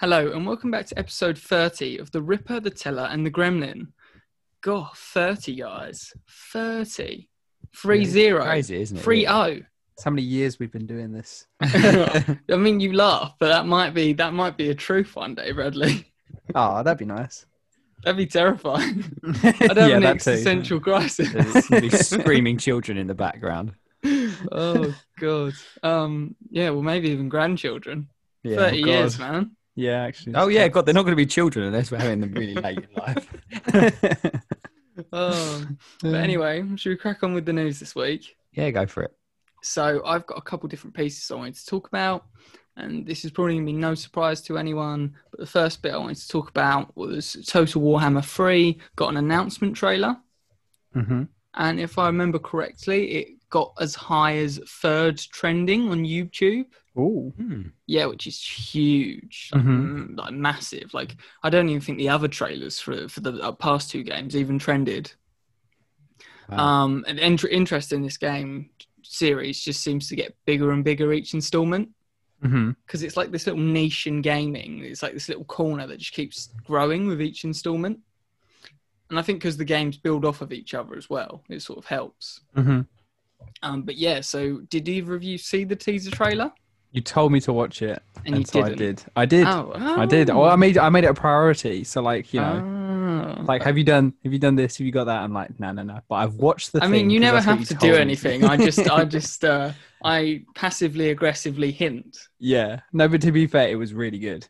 Hello, and welcome back to episode 30 of The Ripper, the Teller, and the Gremlin. God, 30, guys. 30. 3 Yeah, 0. Crazy, isn't it? 3 really? 0. That's how many years we've been doing this. I mean, you laugh, but that might be that might be a truth one day, Bradley. Oh, that'd be nice. That'd be terrifying. I'd have Yeah, an that too. existential crisis. There's gonna be screaming children in the background. oh God. Um. Yeah. Well, maybe even grandchildren. Yeah. Thirty oh, years, man. Yeah, actually. Oh yeah, God, they're not going to be children unless we're having them really late in life. Oh. But anyway, should we crack on with the news this week? Yeah, go for it. So I've got a couple different pieces I wanted to talk about, and this is probably going to be no surprise to anyone. But the first bit I wanted to talk about was Total Warhammer 3 got an announcement trailer, hmm and if I remember correctly, it got as high as third trending on YouTube. Ooh. Hmm. Yeah, which is huge, like, Mhm. mm, like massive. Like I don't even think the other trailers for for the uh, past two games even trended. Wow. Um, and int- interest in this game series just seems to get bigger and bigger each installment because it's like this little niche in gaming. It's like this little corner that just keeps growing with each installment. And I think because the games build off of each other as well, it sort of helps. hmm Um, but yeah, so did either of you see the teaser trailer? You told me to watch it, And and, you so I didn't? did. I did. Oh, I did. oh. Well, I made I made it a priority. So like you know, Oh. like have you done have you done this? Have you got that? I'm like no no no. But I've watched the. I mean, you never have to do me anything. I just, I just, uh, I passively aggressively hint. yeah. No, but to be fair, it was really good.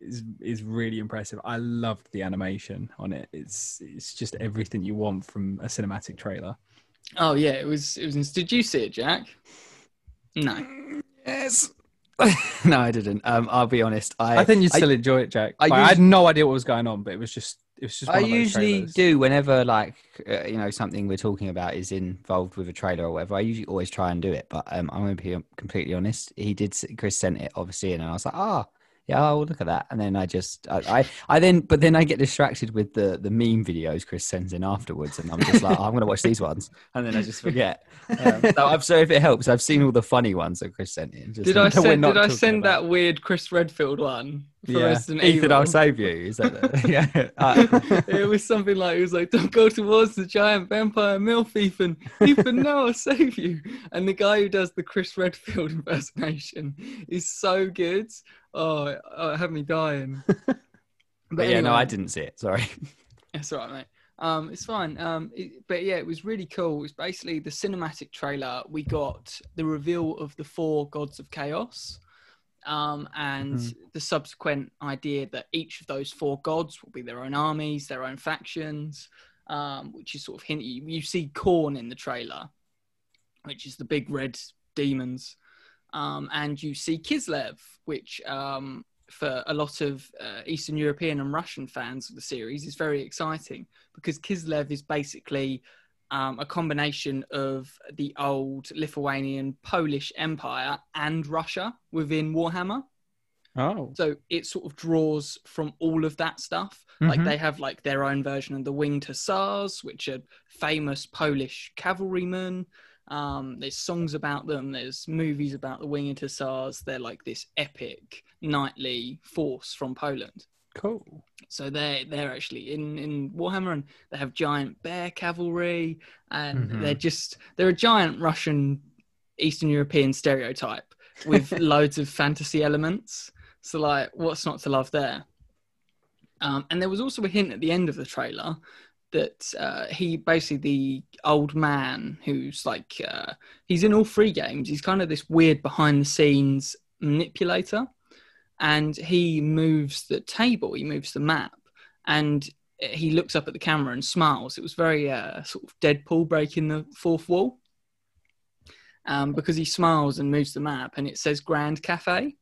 It's is really impressive. I loved the animation on it. It's it's just everything you want from a cinematic trailer. Oh yeah, it was. It was. Did you see it, Jack? No. Yes. no, I didn't. Um, I'll be honest. I I, think you'd still enjoy it, Jack. I Like, I, had no idea what was going on, but it was just it was just. One I of those usually trailers. do whenever like uh, you know something we're talking about is involved with a trailer or whatever. I usually always try and do it, but um, I'm going to be completely honest. He did. s- Chris sent it obviously, and I was like, ah. Yeah, I'll look at that, and then I just, I, I, I then, but then I get distracted with the the meme videos Chris sends in afterwards, and I'm just like, oh, I'm going to watch these ones, and then I just forget. Um, so, I've, so if it helps, I've seen all the funny ones that Chris sent in. Just Did I send? Did I send about. that weird Chris Redfield one for Yeah. Resident Ethan, Evil? I'll save you. Is that the, yeah? Uh, it was something like it was like, "Don't go towards the giant vampire milf, Ethan. Ethan, no, I'll save you." And the guy who does the Chris Redfield impersonation is so good. Oh, oh it had me dying. But, but yeah, no. I didn't see it. Sorry. That's all right, mate. Um, it's fine. Um, it, but yeah, it was really cool. It was basically the cinematic trailer. We got the reveal of the four gods of chaos, um, and Mhm. the subsequent idea that each of those four gods will be their own armies, their own factions, um, which is sort of. You, you see Khorne in the trailer, which is the big red demons, um, and you see Kislev, which um, for a lot of uh, Eastern European and Russian fans of the series is very exciting because Kislev is basically um, a combination of the old Lithuanian Polish Empire and Russia within Warhammer. Oh, So it sort of draws from all of that stuff. Like Mhm. they have like their own version of the Winged Hussars, which are famous Polish cavalrymen. Um, there's songs about them. There's movies about the Winged Hussars. They're like this epic knightly force from Poland. cool. So they're they're actually in in Warhammer, and they have giant bear cavalry, and Mhm. they're just they're a giant Russian Eastern European stereotype with loads of fantasy elements. So like, what's not to love there? Um, and there was also a hint at the end of the trailer that uh, he basically the old man who's like uh, he's in all three games. He's kind of this weird behind the scenes manipulator, and he moves the table, he moves the map, and he looks up at the camera and smiles. It was very uh, sort of Deadpool breaking the fourth wall. Um, because he smiles and moves the map, and it says Grand Cathay.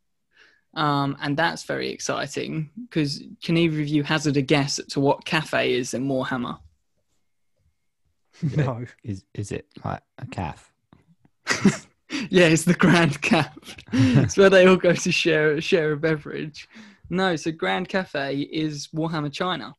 Um, and that's very exciting because can either of you hazard a guess to what Cathay is in Warhammer? No. Is is it like a calf? yeah, it's the Grand Cap. it's where they all go to share share a beverage. No, so Grand Cathay is Warhammer China,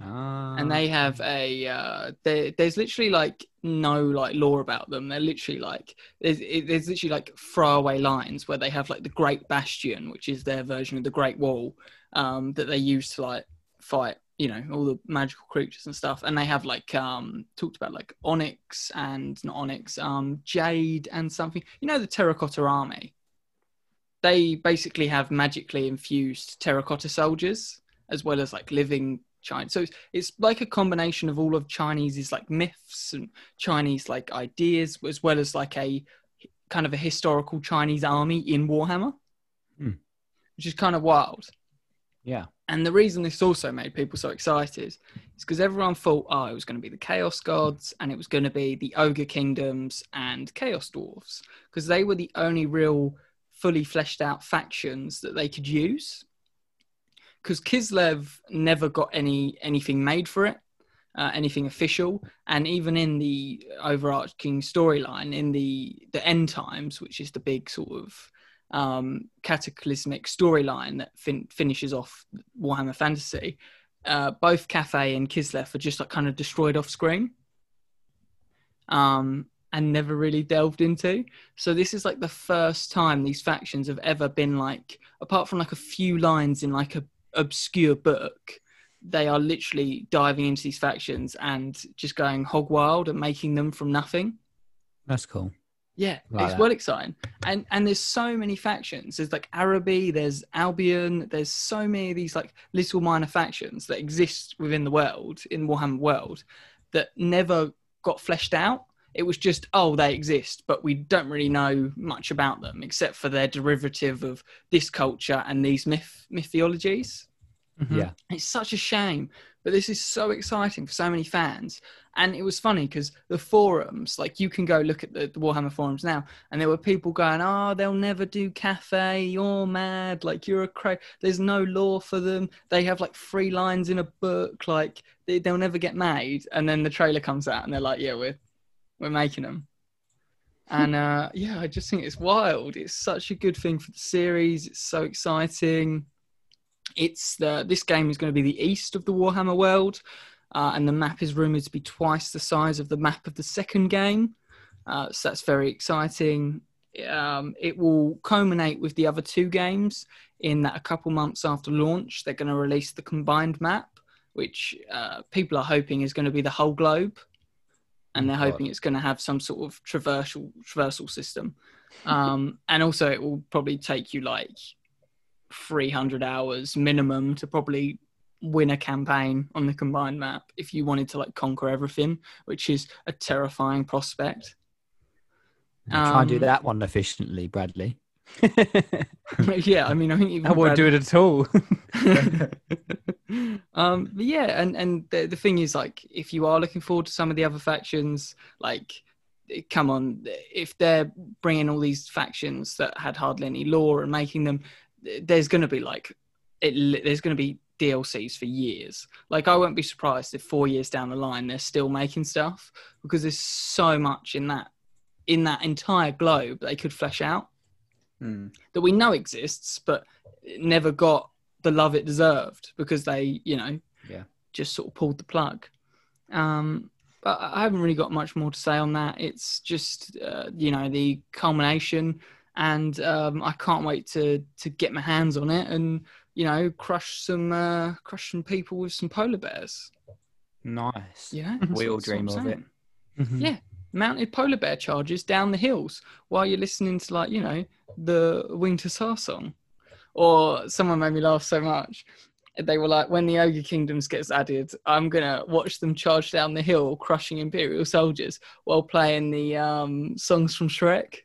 Ah. and they have a uh, there, there's literally like no like lore about them. They're literally like there's there's literally like throwaway lines where they have like the Great Bastion, which is their version of the Great Wall, um, that they use to like fight you know all the magical creatures and stuff. And they have like um talked about like onyx and not onyx um jade and something. You know the terracotta army? They basically have magically infused terracotta soldiers as well as like living China. So it's, it's like a combination of all of Chinese's like myths and Chinese like ideas, as well as like a kind of a historical Chinese army in Warhammer, Hmm. which is kind of wild. Yeah. And the reason this also made people so excited is because everyone thought, oh, it was going to be the Chaos Gods and it was going to be the Ogre Kingdoms and Chaos Dwarfs because they were the only real fully fleshed out factions that they could use. Because Kislev never got any anything made for it, uh, anything official, and even in the overarching storyline, in the the end times, which is the big sort of um, cataclysmic storyline that fin- finishes off Warhammer Fantasy, uh, both Cathay and Kislev are just like kind of destroyed off screen, um, and never really delved into. So this is like the first time these factions have ever been like, apart from like a few lines in like a obscure book. They are literally diving into these factions and just going hog wild and making them from nothing. That's cool. Yeah, Like it's that. well exciting, and and there's so many factions. There's like Araby, there's Albion, there's so many of these like little minor factions that exist within the world in Warhammer world that never got fleshed out. It was just oh they exist, but we don't really know much about them except for their derivative of this culture and these myth mythologies. Mhm. Yeah. It's such a shame, but this is so exciting for so many fans. And it was funny because the forums, like you can go look at the, the Warhammer forums now, and there were people going, "Oh, they'll never do Cathay. You're mad. Like you're a cra There's no law for them. They have like three lines in a book. Like they, they'll never get made." And then the trailer comes out, and they're like, "Yeah, we're we're making them." And uh, yeah, I just think it's wild. It's such a good thing for the series. It's so exciting it's the this game is going to be the east of the Warhammer world, uh, and the map is rumored to be twice the size of the map of the second game. Uh, so that's very exciting. Um, it will culminate with the other two games in that a couple months after launch, they're going to release the combined map, which uh, people are hoping is going to be the whole globe, and they're hoping it's going to have some sort of traversal traversal system. Um, and also, it will probably take you like 300 hours minimum to probably win a campaign on the combined map if you wanted to like conquer everything, which is a terrifying prospect. Try and do Um, that one efficiently, Bradley. yeah, I mean, I think even I won't do it at all. um, but yeah, and and the the thing is, like, if you are looking forward to some of the other factions, like, come on, if they're bringing all these factions that had hardly any lore and making them, there's going to be like, it, there's going to be DLCs for years. Like, I won't be surprised if four years down the line they're still making stuff because there's so much in that in that entire globe they could flesh out Hmm. that we know exists, but never got the love it deserved because they, you know, Yeah. just sort of pulled the plug. Um, but I haven't really got much more to say on that. It's just, uh, you know, the culmination, and um, I can't wait to to get my hands on it and you know crush some uh, crush some people with some polar bears. Nice. Yeah, We all dream of it. Mhm. Yeah. Mounted polar bear charges down the hills while you're listening to like you know the Winter Star song. Or someone made me laugh so much. They were like, when the Ogre Kingdoms gets added, I'm gonna watch them charge down the hill, crushing Imperial soldiers while playing the um, songs from Shrek.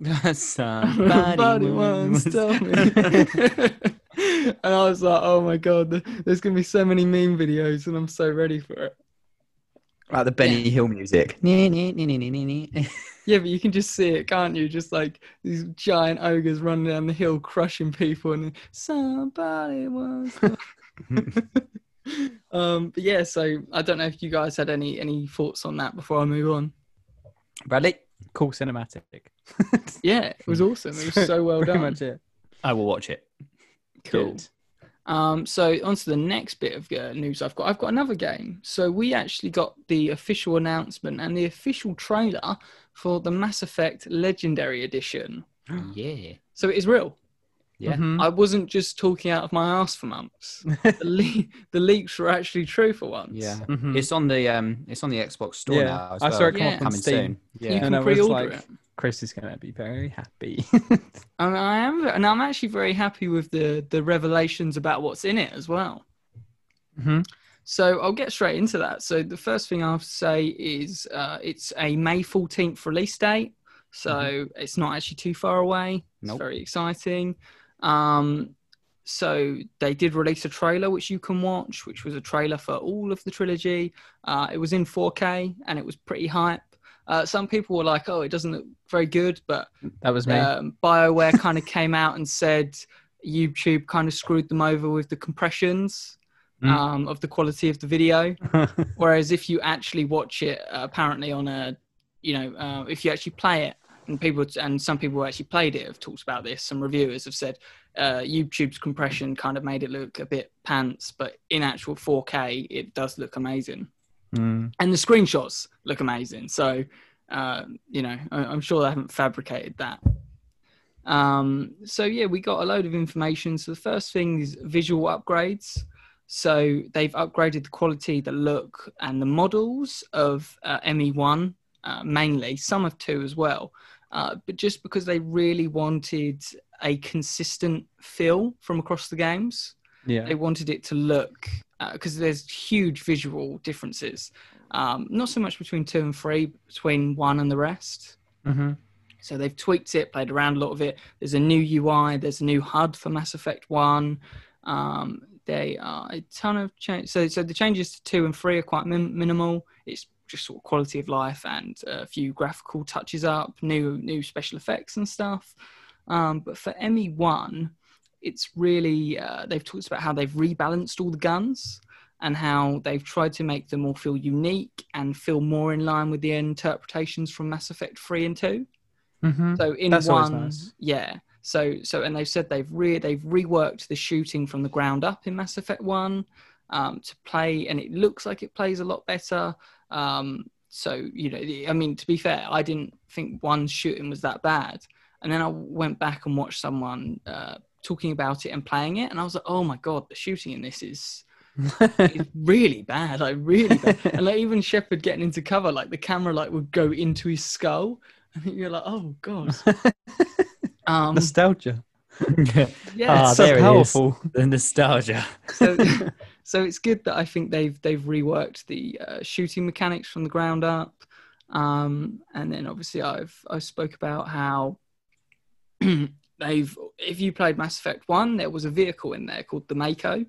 Somebody Somebody once once- told me. and I was like, oh my god, there's gonna be so many meme videos, and I'm so ready for it. Like the Benny Hill music. Yeah, but you can just see it, can't you? Just like these giant ogres running down the hill, crushing people, and somebody was. um, but yeah, so I don't know if you guys had any any thoughts on that before I move on. Bradley, Cool cinematic. Yeah, it was awesome. It was so well done. much it. I will watch it. Cool. Good. Um, so on to the next bit of uh, news I've got. I've got another game. So we actually got the official announcement and the official trailer for the Mass Effect Legendary Edition. yeah. So it is real. Yeah. Mhm. I wasn't just talking out of my ass for months. the, le- the leaks were actually true for once. Yeah. Mhm. It's on the um it's on the Xbox store Yeah, now as I well. saw it come up on coming Steam. soon. You can And I was pre-order like- it. Chris is going to be very happy. And I am, and I'm actually very happy with the the revelations about what's in it as well. Mhm. So I'll get straight into that. So the first thing I'll say is uh, it's a May 14th release date. So it's not actually too far away. It's very exciting. Um, so they did release a trailer which you can watch, which was a trailer for all of the trilogy. Uh, it was in 4K and it was pretty hype. Uh, some people were like, "Oh, it doesn't look very good," but that was me. um, BioWare kind of came out and said YouTube kind of screwed them over with the compressions Mm. um, of the quality of the video. Whereas if you actually watch it, uh, apparently on a, you know, uh, if you actually play it, and people and some people who actually played it have talked about this. Some reviewers have said uh, YouTube's compression kind of made it look a bit pants, but in actual 4K, it does look amazing Mm. and the screenshots look amazing. So, uh, you know, I, I'm sure they haven't fabricated that. Um, so yeah, we got a load of information. So the first thing is visual upgrades. So they've upgraded the quality, the look, and the models of uh, ME1 uh, mainly. Some of two as well, uh, but just because they really wanted a consistent feel from across the games Yeah. they wanted it to look because there's huge visual differences. Um, not so much between two and three between one and the rest. Hmm so they've tweaked it played around a lot of it. There's a new ui there's a new hud for mass effect 1 um, they are a ton of change so, so the changes to 2 and 3 are quite min- minimal. It's just sort of quality of life and a few graphical touches up new new special effects and stuff. Um, but for me1 it's really uh, they've talked about how they've rebalanced all the guns and how they've tried to make them all feel unique and feel more in line with the interpretations from Mass Effect 3 and 2. hmm So in That's one nice. yeah. So so and they've said they've re- they've reworked the shooting from the ground up in Mass Effect 1 um, to play and it looks like it plays a lot better. Um, so you know, I mean, to be fair, I didn't think one shooting was that bad, and then I went back and watched someone uh, talking about it and playing it, and I was like, oh my god, the shooting in this is is really bad, like really bad. and like even Shepard getting into cover, like the camera like would go into his skull, and you're like, oh god. Um, Nostalgia. yeah, Ah, so there it is. powerful. the nostalgia. so so it's good that I think they've they've reworked the uh, shooting mechanics from the ground up, um, and then obviously I've I spoke about how they've if you played Mass Effect One, there was a vehicle in there called the Mako,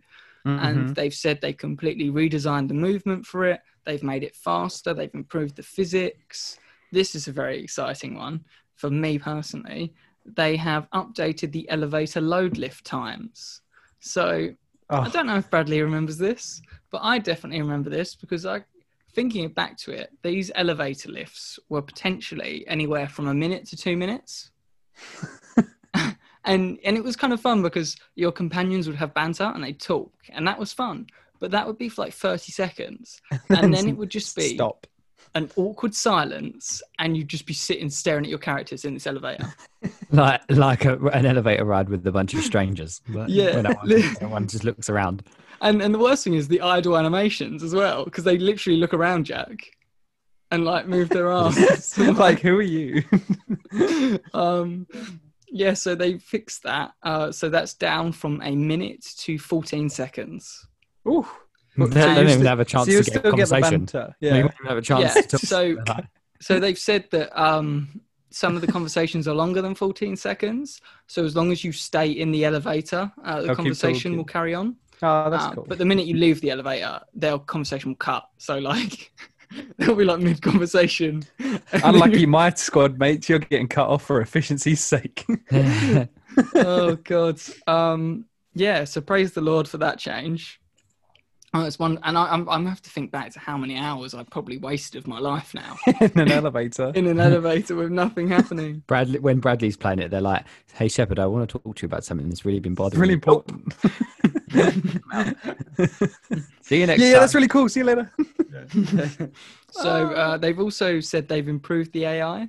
and Mhm. they've said they completely redesigned the movement for it. They've made it faster. They've improved the physics. This is a very exciting one for me personally. They have updated the elevator load lift times. So I Oh, don't know if Bradley remembers this, but I definitely remember this because I, thinking back to it, these elevator lifts were potentially anywhere from a minute to two minutes. and and it was kind of fun because your companions would have banter and they'd talk, and that was fun. But that would be for like 30 seconds. And then it would just be stop. an awkward silence, and you'd just be sitting staring at your characters in this elevator. like like a, an elevator ride with a bunch of strangers. But Yeah. when no one, just looks around. And and the worst thing is the idle animations as well, because they literally look around Jack and like move their arms. like, who are you? um, yeah, so they fixed that. Uh, so that's down from a minute to 14 seconds. Ooh. They So don't even have a chance so to get a still get the conversation. banter. They Yeah. won't even have a chance Yeah, to talk. so- So they've said that um, some of the conversations are longer than 14 seconds. So as long as you stay in the elevator, uh, the They'll conversation will carry on. Oh, that's Uh, cool. But the minute you leave the elevator, their conversation will cut. So like they'll be like mid conversation. Unlucky my squad mates, you're getting cut off for efficiency's sake. oh god. Um, yeah. So praise the Lord for that change. Oh, it's one, and I, I'm I'm gonna have to think back to how many hours I've probably wasted of my life now in an elevator. in an elevator with nothing happening. Bradley, when Bradley's playing it, they're like, "Hey Shepard, I want to talk to you about something that's really been It's bothering really me." important. See you next yeah, time. Yeah, that's really cool. See you later. So uh, they've also said they've improved the AI.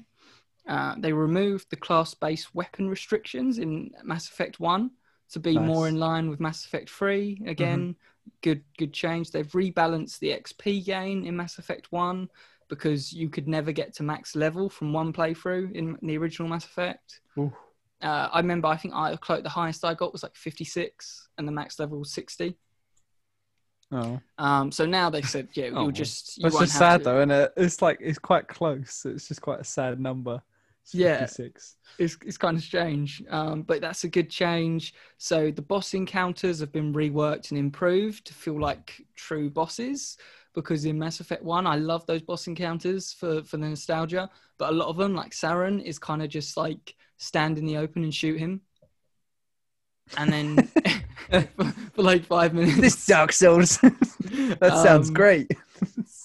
Uh, they removed the class-based weapon restrictions in Mass Effect One to be more in line with Mass Effect Three. Again, good good change. They've rebalanced the XP gain in Mass Effect One because you could never get to max level from one playthrough in the original Mass Effect. Uh, I remember, I think I Cloak, the highest I got was like 56, and the max level was 60. Oh, Um, so now they said, yeah, Oh. you'll just you won't just sad to- though, and it? it's like it's quite close. It's just quite a sad number. It's Yeah. 56. it's, it's kind of strange um, but that's a good change so the boss encounters have been reworked and improved to feel like true bosses because in mass effect 1 i love those boss encounters for, for the nostalgia but a lot of them like Saren is kind of just like stand in the open and shoot him and then for, for like five minutes This Dark Souls. that sounds Um, great.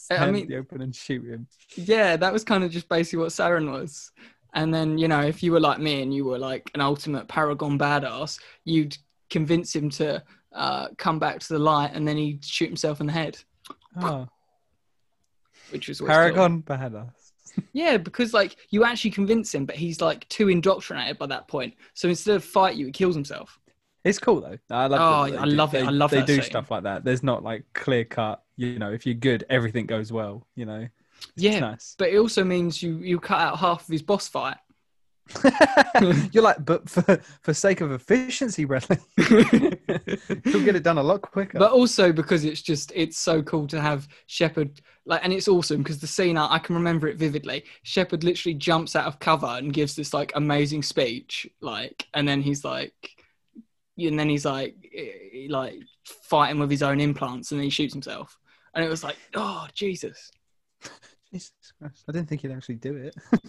I mean- the open and shoot him. yeah, that was kind of just basically what Saren was. And then, you know, if you were like me and you were like an ultimate paragon badass, you'd convince him to uh, come back to the light and then he'd shoot himself in the head, Oh, which was always cool. Paragon badass. Yeah, because like you actually convince him, but he's like too indoctrinated by that point. So instead of fight you, he kills himself. It's cool though. I love. Oh, I do- love it. They, I love They do scene. stuff like that. There's not like clear cut. You know, if you're good, everything goes well. You know. It's Yeah, nice. but it also means you you cut out half of his boss fight. you're like, but for for sake of efficiency, Bradley, you'll get it done a lot quicker. but also because it's just it's so cool to have Shepard like and it's awesome because the scene I, I can remember it vividly Shepard literally jumps out of cover and gives this like amazing speech like and then he's like and then he's like eh, like fighting with his own implants and then he shoots himself and it was like oh Jesus Jesus Christ, I didn't think he'd actually do it.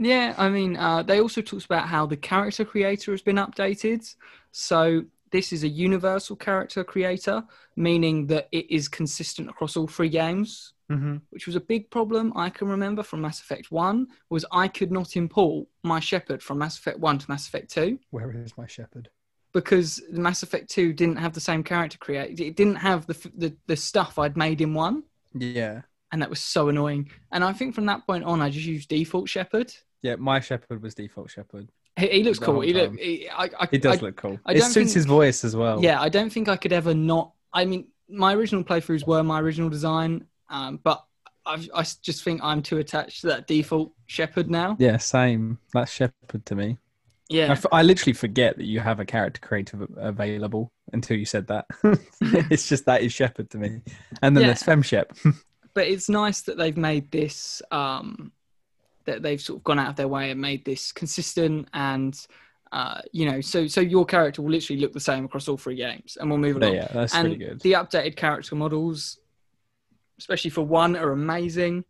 Yeah, I mean, uh, they also talked about how the character creator has been updated. So this is a universal character creator, meaning that it is consistent across all three games, Mm-hmm. which was a big problem I can remember from Mass Effect 1, was I could not import my Shepard from Mass Effect 1 to Mass Effect 2 Where is my Shepard? Because the Mass Effect 2 didn't have the same character create. It didn't have the, the, the stuff I'd made in 1, Yeah, and that was so annoying. And I think from that point on, I just used default Shepard. yeah. My Shepard was default Shepard. He, he looks cool. He look. He, I, I, He does I- look cool. I it suits think- his voice as well. Yeah, I don't think I could ever not. I mean, my original playthroughs were my original design, um, but I've, I just think I'm too attached to that default Shepard now. Yeah, same. That's Shepard to me. I, Yeah, f- I literally forget that you have a character creator available until you said that. it's just that is Shepard to me, and then Yeah. there's femshep. but it's nice that they've made this. Um, that they've sort of gone out of their way and made this consistent and. Uh, you know, so so your character will literally look the same across all three games, and we'll move along. yeah, that's and pretty good. the updated character models, especially for one, are amazing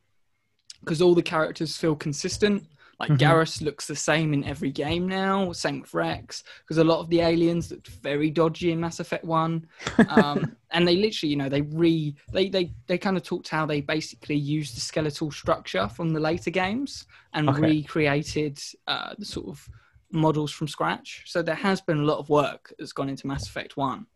because all the characters feel consistent. Like Mhm. Garrus looks the same in every game now. Same with Wrex, because a lot of the aliens looked very dodgy in Mass Effect One, um, and they literally, you know, they re they they they kind of talked how they basically used the skeletal structure from the later games and Okay. recreated uh, the sort of models from scratch. So there has been a lot of work that's gone into Mass Effect One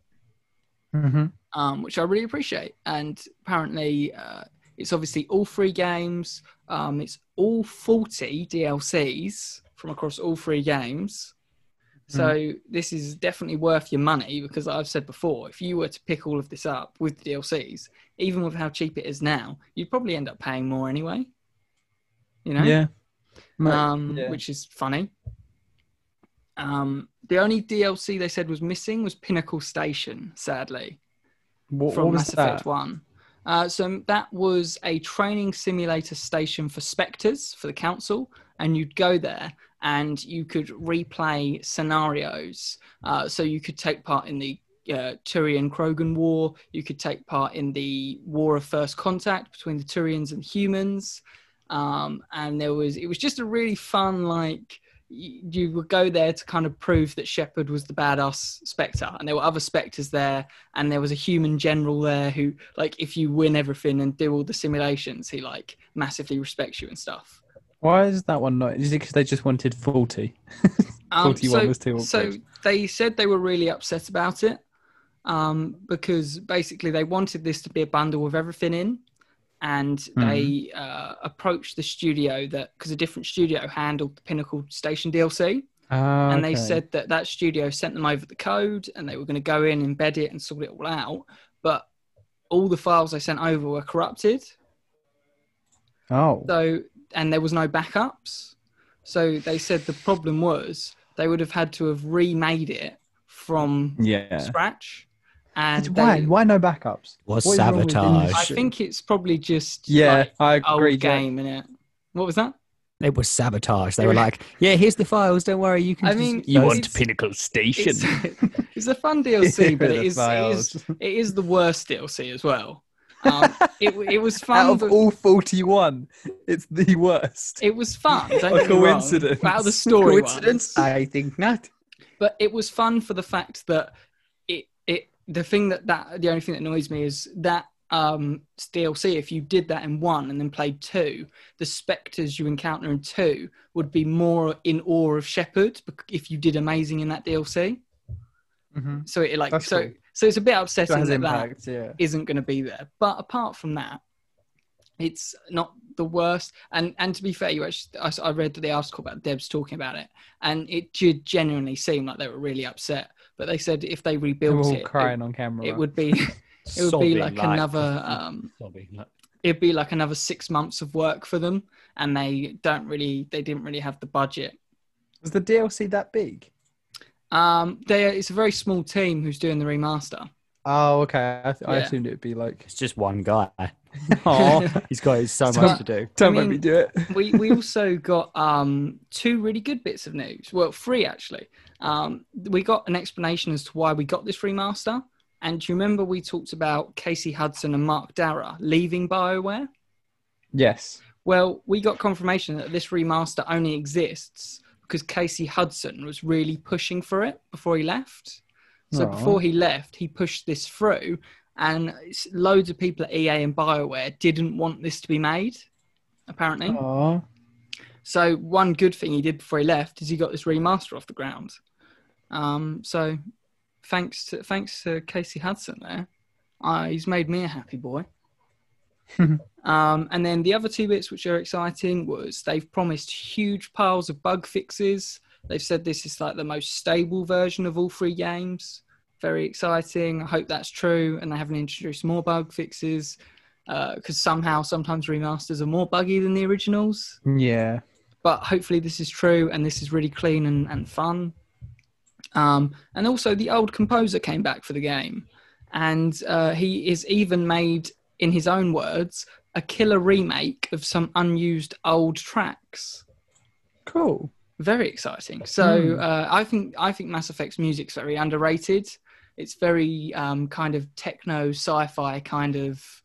hmm um, which I really appreciate. And apparently, uh, it's obviously all three games. Um, it's all 40 DLCs from across all three games. Hmm. So mm. this is definitely worth your money because I've said before, if you were to pick all of this up with the DLCs, even with how cheap it is now, you'd probably end up paying more anyway. You know? Yeah. Um, yeah. which is funny. Um, the only DLC they said was missing was Pinnacle Station, sadly. What, from what was Mass that? Effect 1. Uh, so that was a training simulator station for Spectres for the Council, and you'd go there and you could replay scenarios. Uh, so you could take part in the uh, Turian Krogan War. You could take part in the War of First Contact between the Turians and humans. Um, and there was it was just a really fun like you would go there to kind of prove that Shepard was the badass Spectre, and there were other Spectres there, and there was a human general there who, like, if you win everything and do all the simulations, he like massively respects you and stuff. Why is that one not? Is it because they just wanted 40? Um, 41 was too So they said they were really upset about it. um, because basically they wanted this to be a bundle with everything in, and Mm-hmm. they uh, approached the studio that because a different studio handled the Pinnacle Station DLC, Ah, and they okay. said that that studio sent them over the code, and they were going to go in, embed it, and sort it all out, but all the files they sent over were corrupted. "Oh, So, and there was no backups. So they said the problem was they would have had to have remade it from yeah." scratch. And Why? they- Why no backups? Was What is wrong with sabotage. I think it's probably just Yeah, like, I agree. Jack. game in it. What was that? It was sabotage. They were like, "Yeah, here's the files. Don't worry, you can." I just mean, you want Pinnacle Station? It's, it's a fun DLC, but The it is, it files. is it is the worst DLC as well. Um, it it was fun. Out of but- all forty-one, it's the worst. it was fun. Don't A get me wrong. coincidence. Out of the story Coincidence? ones. I think not. but it was fun for the fact that it it the thing that that the only thing that annoys me is that um DLC if you did that in one and then played two the specters you encounter in two would be more in awe of Shepard if you did amazing in that DLC Mhm. so it like That's so cool. so it's a bit upsetting that, that impact. Yeah. isn't going to be there. But apart from that, it's not the worst. And and to be fair, you actually, I, I read the article about Debs talking about it, and it did genuinely seem like they were really upset. But they said if they They rebuilt all it, crying it, on camera. it would be it would be like, another um, it'd be like another six months of work for them, and they don't really they didn't really have the budget. Was the DLC that big? Um, they it's a very small team who's doing the remaster. Oh, okay. I, th- I assumed it would be like. It's just one guy. Oh, He's got so So- much to do. don't I make me do it. we we also got um, two really good bits of news. Well, three actually. Um, we got an explanation as to why we got this remaster. And do you remember we talked about Casey Hudson and Mark Darrah leaving BioWare? Yes. Well, we got confirmation that this remaster only exists because Casey Hudson was really pushing for it before he left. So Aw. before he left, he pushed this through, and loads of people at EA and BioWare didn't want this to be made. Apparently, Oh, so one good thing he did before he left is he got this remaster off the ground. Um, so thanks to thanks to Casey Hudson there, uh, he's made me a happy boy. um, and then the other two bits which are exciting was they've promised huge piles of bug fixes. They've said this is like the most stable version of all three games. Very exciting. I hope that's true, and they haven't introduced more bug fixes because somehow sometimes remasters are more buggy than the originals yeah. but hopefully this is true and this is really clean and, and fun. Um, and also, the old composer came back for the game, and uh, he is even made, in his own words, a killer remake of some unused old tracks. Cool. Very exciting. So Hmm. uh, I think I think Mass Effect's music's very underrated. It's very um, kind of techno sci-fi kind of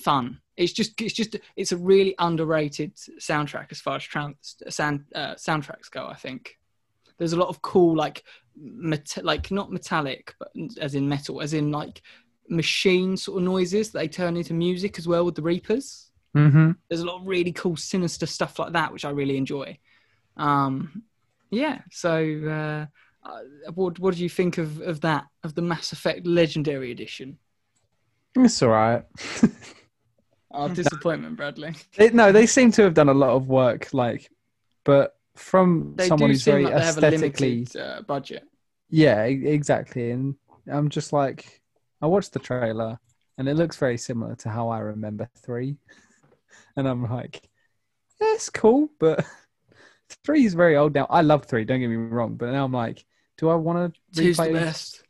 fun. It's just it's just it's a really underrated soundtrack as far as trans, sound uh, soundtracks go. I think there's a lot of cool like met- like not metallic but as in metal as in like machine sort of noises that they turn into music as well with the Reapers. Mm-hmm. there's a lot of really cool sinister stuff like that which i really enjoy. Um yeah so uh, uh what what do you think of of that of the mass effect legendary edition? It's all right. oh disappointment bradley. They, no, they seem to have done a lot of work, like, but from they someone who's very like they have a aesthetically, limited uh, budget yeah, exactly. And I'm just like, I watched the trailer, and it looks very similar to how I remember three, and I'm like, yeah, it's cool, but three is very old now. I love three. Don't get me wrong, but now I'm like, do I want to two's the best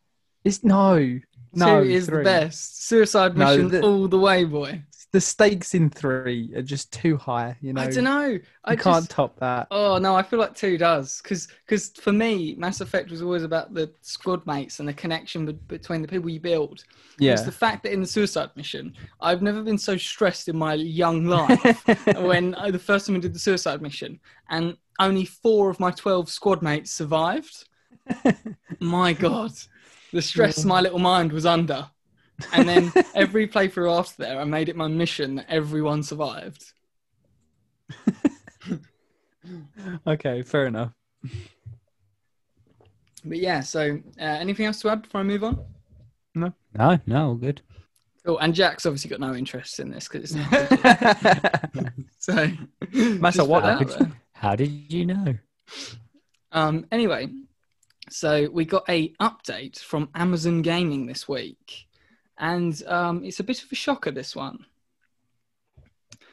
It's no, no, two is three. the best suicide No, mission the- all the way boy The stakes in three are just too high. You know, i don't know i can't top that. Oh no, I feel like two does because because for me, Mass Effect was always about the squad mates and the connection be- between the people you build. Yeah. It's the fact that in the suicide mission, I've never been so stressed in my young life when I, the first time I did the suicide mission, and only four of my twelve squad mates survived. my God, the stress my little mind was under. And then every playthrough after there, I made it my mission that everyone survived. okay, fair enough. But yeah, so uh, anything else to add before I move on? No, no, all good. Cool. And Jack's obviously got no interest in this because it's not. so, Matter what, put that could out there. How did you know? Um, anyway, so we got a update from Amazon Gaming this week, and um, it's a bit of a shocker. This one.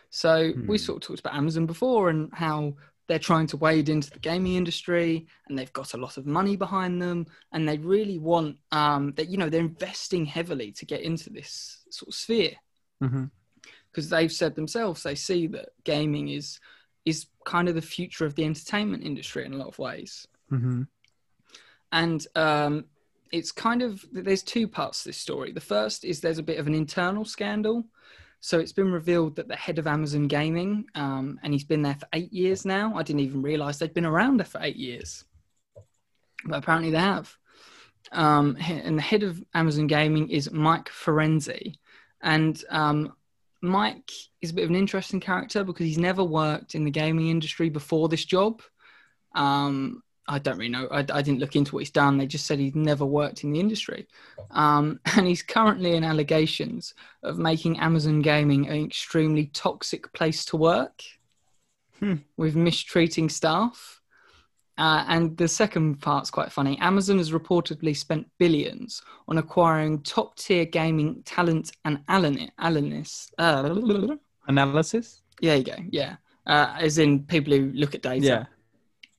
So we Hmm. sort of talked about Amazon before and how they're trying to wade into the gaming industry, and they've got a lot of money behind them, and they really want um, that. You know, they're investing heavily to get into this sort of sphere because they've said themselves they see that gaming is is kind of the future of the entertainment industry in a lot of ways hmm and um, it's kind of there's two parts to this story. The first is there's a bit of an internal scandal. So it's been revealed that the head of amazon gaming um, and he's been there for eight years now. I didn't even realize they'd been around there for eight years. But apparently they have. Um, and the head of amazon gaming is mike Frazzini. And um, mike is a bit of an interesting character because he's never worked in the gaming industry before this job. Um, I don't really know. I, I didn't look into what he's done. They just said he's never worked in the industry. Um, and he's currently in allegations of making Amazon Gaming an extremely toxic place to work Hmm. with mistreating staff. Uh, and the second part's quite funny. Amazon has reportedly spent billions on acquiring top tier gaming talent and alani- alanists. Uh, Analysis. yeah, you go. Yeah. Uh, as in people who look at data Yeah.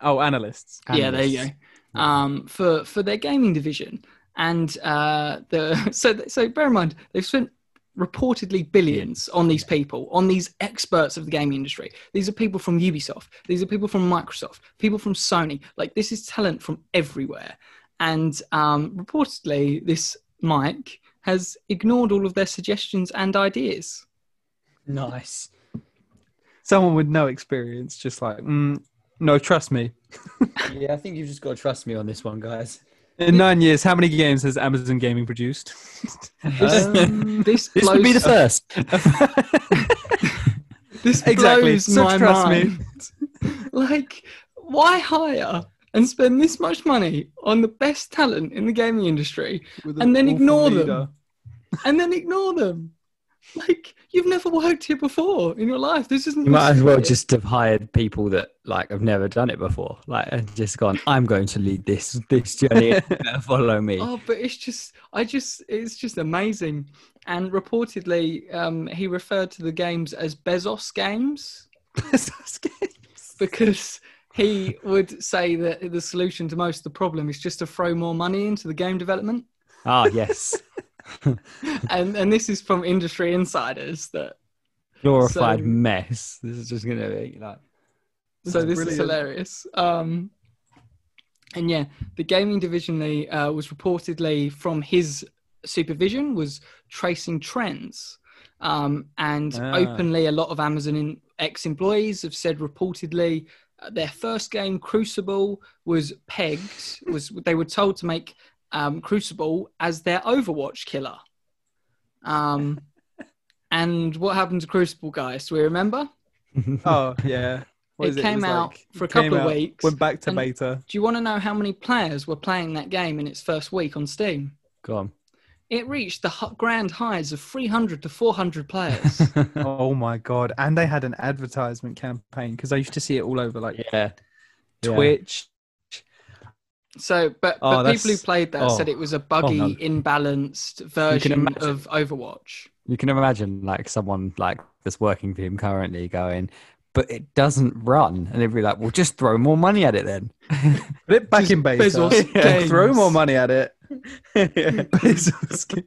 Oh, analysts. yeah, there you go. Um, for for their gaming division, and uh, the so so bear in mind they've spent reportedly billions on these people, on these experts of the gaming industry. These are people from Ubisoft. These are people from Microsoft. People from Sony. Like this is talent from everywhere, and um, reportedly this Mike has ignored all of their suggestions and ideas. Nice. Someone with no experience, just like, mm, no, trust me. Yeah, I think you've just got to trust me on this one, guys. In nine years, how many games has Amazon Gaming produced? Um, this This would be the first. This Exactly. blows So my trust me. mind. like, why hire and spend this much money on the best talent in the gaming industry With And then awful ignore them. and then ignore them? Like, you've never worked here before in your life. This isn't. You might as well just have hired people that like have never done it before, like and just gone. I'm going to lead this this journey. and you better follow me. Oh, but it's just, I just, it's just amazing. And reportedly, um, he referred to the games as Bezos games. Bezos games. because he would say that the solution to most of the problem is just to throw more money into the game development. Ah, yes, And and this is from industry insiders that glorified So- mess. This is just gonna be like. so this is hilarious. Um and yeah, the gaming division uh, was reportedly from his supervision was tracing trends. Um, and Ah. openly, a lot of Amazon in, ex-employees have said reportedly uh, their first game, Crucible, was pegged. Was they were told to make um, Crucible as their Overwatch killer. Um, and what happened to Crucible, guys? Do we remember? Oh yeah. What It is came was out like- for a came couple of weeks, Went back to beta. Do you want to know how many players were playing that game in its first week on Steam? Go on. It reached the grand highs of 300 to 400 players. Oh my god! And they had an advertisement campaign because I used to see it all over like yeah. Yeah. Twitch. So, but, Oh, but people who played that oh. said it was a oh, buggy, no. imbalanced version imagine. of Overwatch. You can imagine like someone like that's working for him currently going, but it doesn't run, and they'd be like, "Well, just throw more money at it then." Put it back Just in beta. Bezos Yeah. Throw more money at it. Bezos ga-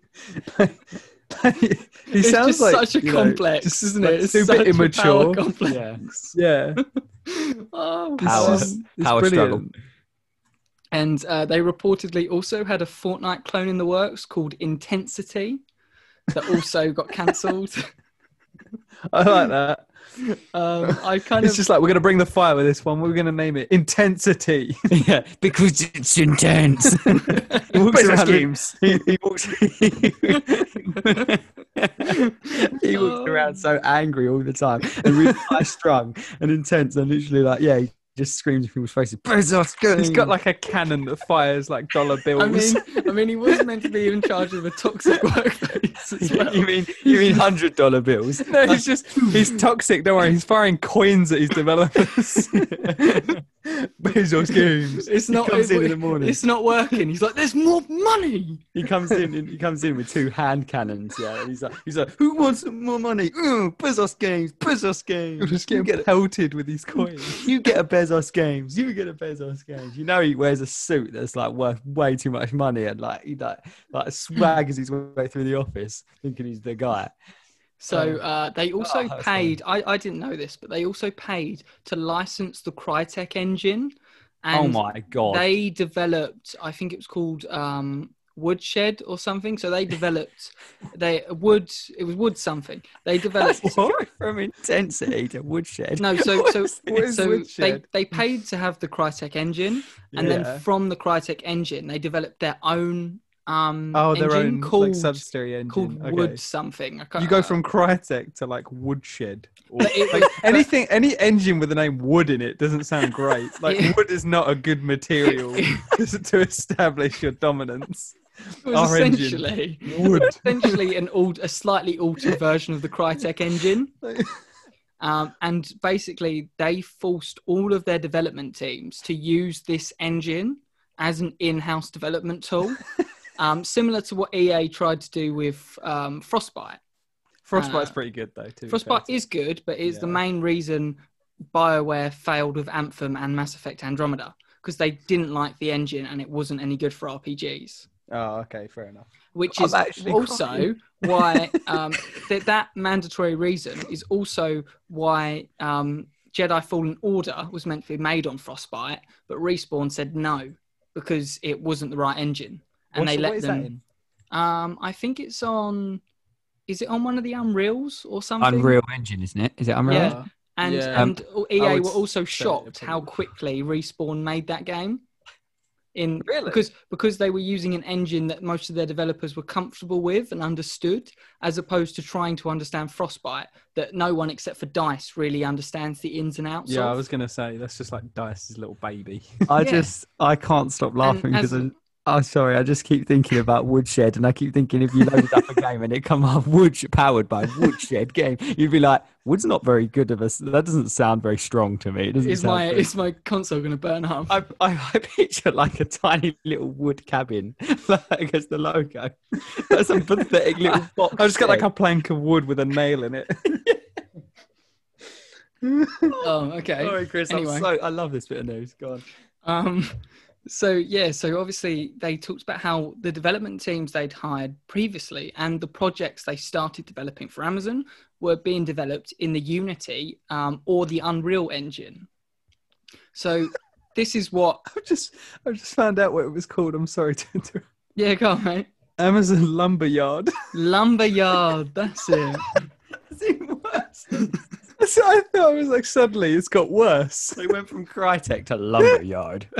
he It's sounds just like such a you know, complex, just, isn't like, it? It's super such a immature. power complex. yeah. Yeah. Oh, Power- It's just- it's power struggle. Brilliant. And uh, they reportedly also had a Fortnite clone in the works called Intensity that also got cancelled. I like that. Um, I kind It's of just like we're gonna bring the fire with this one. We're gonna name it intensity. yeah, because it's intense. He walks around games. he, he walks. he walks around so angry all the time and really high strung and intense and literally like yeah he just screams in people's faces. Bezos games. He's got like a cannon that fires like dollar bills. I mean, I mean, he was meant to be in charge of a toxic workplace well. you mean you mean hundred dollar bills? no, he's just he's toxic. Don't worry, he's firing coins at his developers. Bezos games. It's not. comes it- in in the morning. It's not working. He's like, "There's more money." He comes in. He comes in with two hand cannons. Yeah, he's like, he's like, who wants more money? Ooh, Bezos games, Bezos games. You're just you get, pelted with these coins. you get a Bezos games. You get a Bezos games. You know he wears a suit that's like worth way too much money, and like he like like swaggers his way through the office, thinking he's the guy. So Oh. uh, they also Oh, paid. I, I didn't know this, but they also paid to license the Crytek engine. oh my god! They developed. I think it was called um, Woodshed or something. So they developed. they wood. It was wood something. They developed. From intensity to woodshed. No, so so so they, they paid to have the Crytek engine, and Yeah. then from the Crytek engine, they developed their own um Oh, their own called like subsidiary engine. called Okay. Wood something. I can't- You go from Crytek to like Woodshed. Or, it like, anything, any engine with the name Wood in it doesn't sound great. Like Yeah. wood is not a good material to establish your dominance. It was our essentially essentially an old, a slightly altered version of the Crytek engine. Um, and basically, they forced all of their development teams to use this engine as an in-house development tool, um, similar to what EA tried to do with um, Frostbite. Frostbite's Uh, pretty good though. Too. Frostbite is good, but it's the main reason BioWare failed with Anthem and Mass Effect Andromeda because they didn't like the engine and it wasn't any good for RPGs. Oh, okay, fair enough. Which is also crying. why um, that that mandatory reason is also why um, Jedi Fallen Order was meant to be made on Frostbite, but Respawn said no because it wasn't the right engine, and What's- they let what is them. that in? Um, I think it's on. Is it on one of the Unreals or something? Unreal Engine, isn't it? Is it Unreal? Yeah. And Yeah. and EA were also shocked how quickly Respawn made that game. In Really? because because they were using an engine that most of their developers were comfortable with and understood, as opposed to trying to understand Frostbite that no one except for Dice really understands the ins and outs Yeah, of. I was gonna say that's just like Dice's little baby. I Yeah. just I can't stop laughing as- because oh sorry, I just keep thinking about Woodshed and I keep thinking if you loaded up a game and it come up Wood powered by Woodshed game, you'd be like, Wood's not very good of us. That doesn't sound very strong to me. It doesn't is my very- is my console going to burn up? I, I, I picture like a tiny little wood cabin, like as the logo. That's a pathetic little box. I just got like a plank of wood with a nail in it. oh, okay. Sorry, Chris. Anyway. I'm so I love this bit of news. Go on. Um, so yeah, so obviously they talked about how the development teams they'd hired previously and the projects they started developing for Amazon were being developed in the Unity um, or the Unreal Engine. So this is what. I've just I just found out what it was called. I'm sorry to interrupt. Yeah, go on, mate. Amazon Lumberyard. Lumberyard. That's it. It's even worse. So I thought it was like suddenly it's got worse. They went from Crytek to Lumberyard.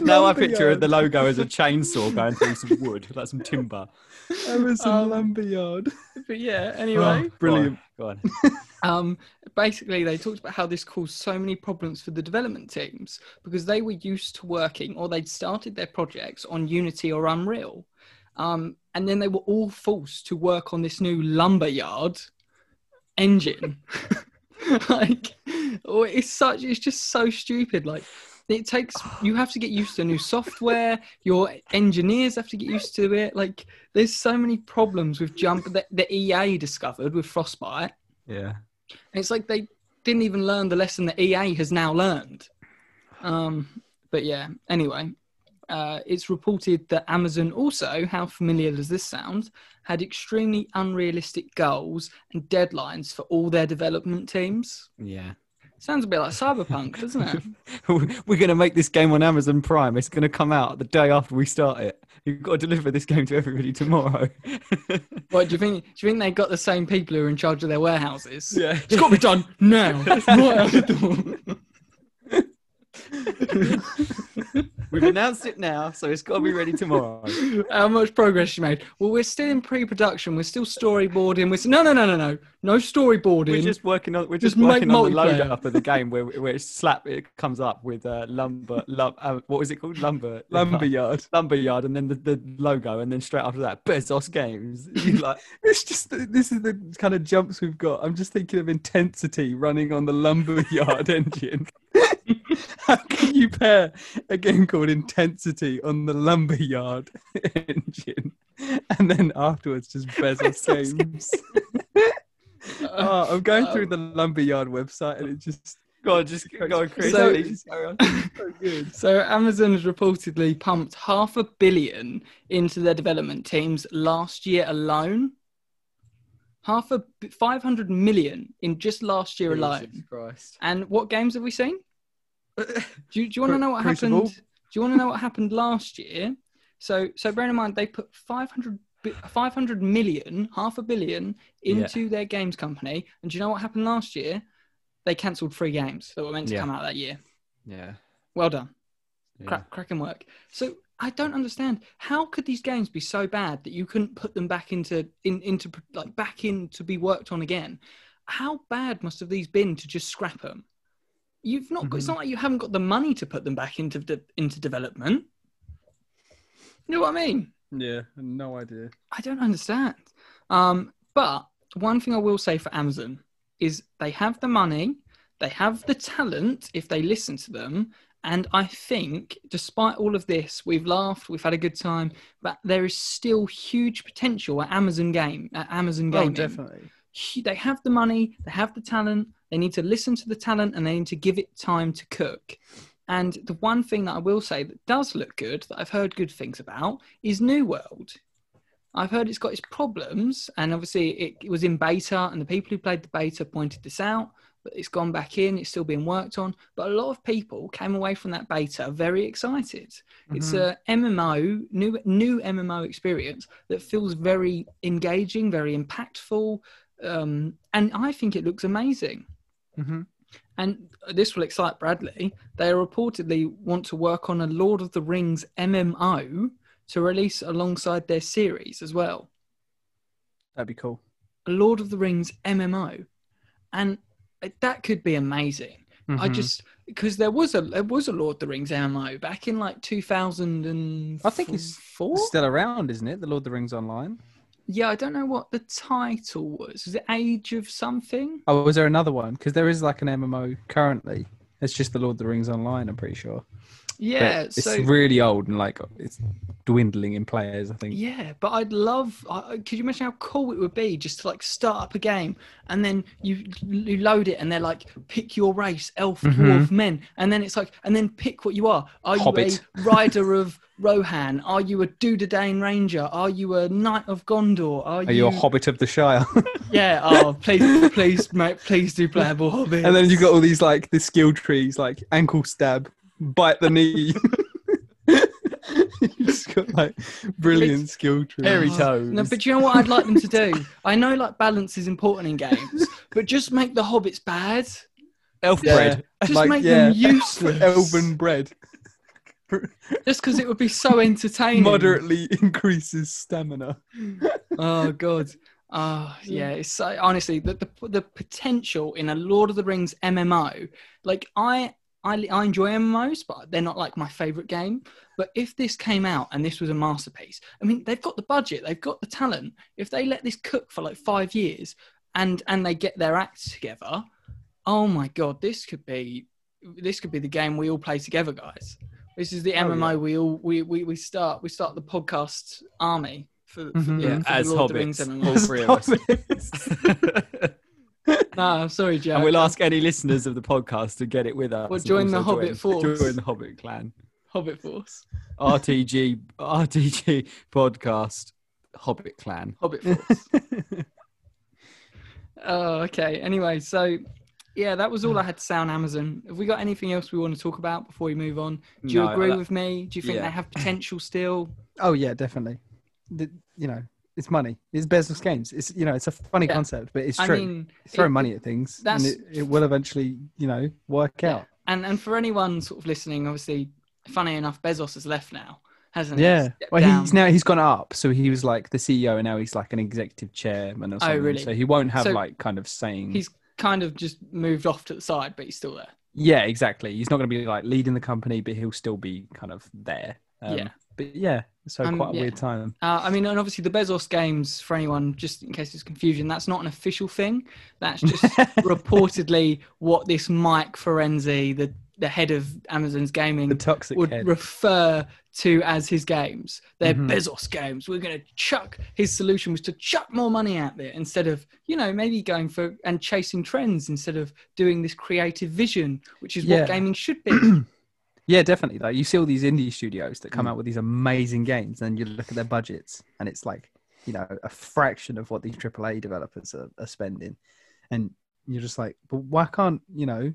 Now I picture the logo as a chainsaw going through some wood, like some timber. Amazon Um, Lumberyard. But yeah, anyway. Brilliant. Go on. Um, basically, they talked about how this caused so many problems for the development teams because they were used to working or they'd started their projects on Unity or Unreal. Um, and then they were all forced to work on this new lumberyard engine. like, oh, it's such, it's just so stupid. Like, it takes, you have to get used to new software, your engineers have to get used to it. Like, there's so many problems with jump that the EA discovered with Frostbite. Yeah. And it's like they didn't even learn the lesson that EA has now learned. Um, but yeah, anyway, uh, it's reported that Amazon also, how familiar does this sound, had extremely unrealistic goals and deadlines for all their development teams. Yeah. Sounds a bit like Cyberpunk, doesn't it? We're going to make this game on Amazon Prime. It's going to come out the day after we start it. You've got to deliver this game to everybody tomorrow. what do you think? Do you think they got the same people who are in charge of their warehouses? Yeah. It's got to be done now. right out the door. We We've announced it now, so it's got to be ready tomorrow. How much progress you made? Well, we're still in pre-production. We're still storyboarding. We're no, no, no, no, no, no storyboarding. We're just working on. We're Just just, working on the load up of the game where where it's slap. It comes up with uh, lumber. Lum, uh, what was it called? Lumber. Lumberyard. Lumberyard, and then the, the logo, and then straight after that, Bezos Games. Like It's just this is the kind of jumps we've got. I'm just thinking of intensity running on the lumberyard engine. How can you pair a game called Intensity on the lumberyard engine, and then afterwards just Bezos Bezos games? oh, I'm going through the um, lumberyard website, and it just go on, just go on, Chris. So- please carry on. so. So Amazon has reportedly pumped half a billion into their development teams last year alone. Half a 500 million in just last year alone. Christ. And what games have we seen? Do you, do you want to know what Crucible? happened? Do you want to know what happened last year? So, so bear in mind they put 500, 500 million, half a billion, Yeah. into their games company. And do you know what happened last year? They cancelled three games that were meant to Yeah. come out that year. Yeah. Well done, yeah. Crack, cracking work. So I don't understand how could these games be so bad that you couldn't put them back into in, into like back in to be worked on again. How bad must have these been to just scrap them? You've not. got It's Mhm. not like you haven't got the money to put them back into de- into development. You know what I mean? Yeah, no idea. I don't understand. Um, but one thing I will say for Amazon is they have the money, they have the talent if they listen to them. And I think, despite all of this, we've laughed, we've had a good time, but there is still huge potential at Amazon Game, at Amazon Oh, definitely. They have the money, they have the talent. They need to listen to the talent, and they need to give it time to cook. And the one thing that I will say that does look good, that I've heard good things about, is New World. I've heard it's got its problems, and obviously it, it was in beta, and the people who played the beta pointed this out. But it's gone back in; it's still being worked on. But a lot of people came away from that beta very excited. It's a MMO, new new MMO experience that feels very engaging, very impactful, um, and I think it looks amazing. Hmm And this will excite Bradley. They reportedly want to work on a Lord of the Rings MMO to release alongside their series as well. That'd be cool. A Lord of the Rings MMO, and that could be amazing. I Mhm. just because there was a there was a Lord of the Rings MMO back in like two thousand and I think it's four. still around, isn't it? The Lord of the Rings Online. Yeah, I don't know what the title was. Was it Age of something? Oh, was there another one? Because there is like an MMO currently. It's just the Lord of the Rings Online. I'm pretty sure. But Yeah, it's so really old and like it's dwindling in players. I think. Yeah, but I'd love. I could you imagine how cool it would be just to like start up a game and then you you load it and they're like pick your race, elf, Mhm. dwarf, men, and then it's like and then pick what you are. Are Hobbit. you a rider of Rohan? Are you a Dunedain ranger? Are you a knight of Gondor? Are, Are you a Hobbit of the Shire? Yeah. Oh, please, please, mate, please do playable Hobbit. and then you've got all these like the skill trees, like ankle stab, bite the knee. you just got like brilliant skill trees. Hairy toes. No, but you know what I'd like them to do? I know like balance is important in games, but just make the hobbits bad. elf Yeah. bread. Just Like, make yeah, them useless. Elven bread Just because it would be so entertaining. moderately increases stamina. Oh god. Oh yeah. It's so, honestly the, the the potential in a Lord of the Rings MMO. Like I. I, I enjoy MMOs, but they're not like my favorite game. But if this came out and this was a masterpiece, I mean, they've got the budget, they've got the talent. If they let this cook for like five years and and they get their act together, oh my god, this could be this could be the game we all play together, guys. This is the Oh, MMO yeah. we all we, we we start we start the podcast army for, for, Mhm. Yeah, for as the Lord of the Rings hobbits, all three of us. No, I'm sorry, Joe. and we'll ask any listeners of the podcast to get it with us. Well, join the Hobbit force. Join the Hobbit clan. Hobbit Force. RTG RTG podcast Hobbit clan. Hobbit Force. oh, okay. Anyway, so yeah, that was all I had to say on Amazon. Have we got anything else we want to talk about before we move on? Do you No, agree I- with me? Do you think yeah. they have potential still? Oh yeah, definitely. The, you know, it's money. It's Bezos Games. It's you know, it's a funny Yeah. concept, but it's I true. mean, Throw it- money at things, and it, it will eventually, you know, work Yeah. out. And and for anyone sort of listening, obviously, funny enough, Bezos has left now, hasn't he? Yeah. Well, down. he's now he's gone up, so he was like the CEO, and now he's like an executive chairman or oh, something. Oh, really? So he won't have So like kind of saying. he's kind of just moved off to the side, but he's still there. Yeah, exactly. He's not going to be like leading the company, but he'll still be kind of there. Um, Yeah. But yeah, so Um, quite a yeah. weird time. Uh, I mean, and obviously the Bezos games, for anyone, just in case there's confusion, that's not an official thing. That's just reportedly what this Mike Frazzini, the, the head of Amazon's gaming, The toxic would head. refer to as his games. They're Mhm. Bezos games. We're going to chuck. His solution was to chuck more money out there instead of, you know, maybe going for and chasing trends instead of doing this creative vision, which is Yeah. what gaming should be. Yeah, definitely. Like you see all these indie studios that come Mm. out with these amazing games, and you look at their budgets, and it's like you know a fraction of what these AAA developers are, are spending, and you're just like, but why can't you know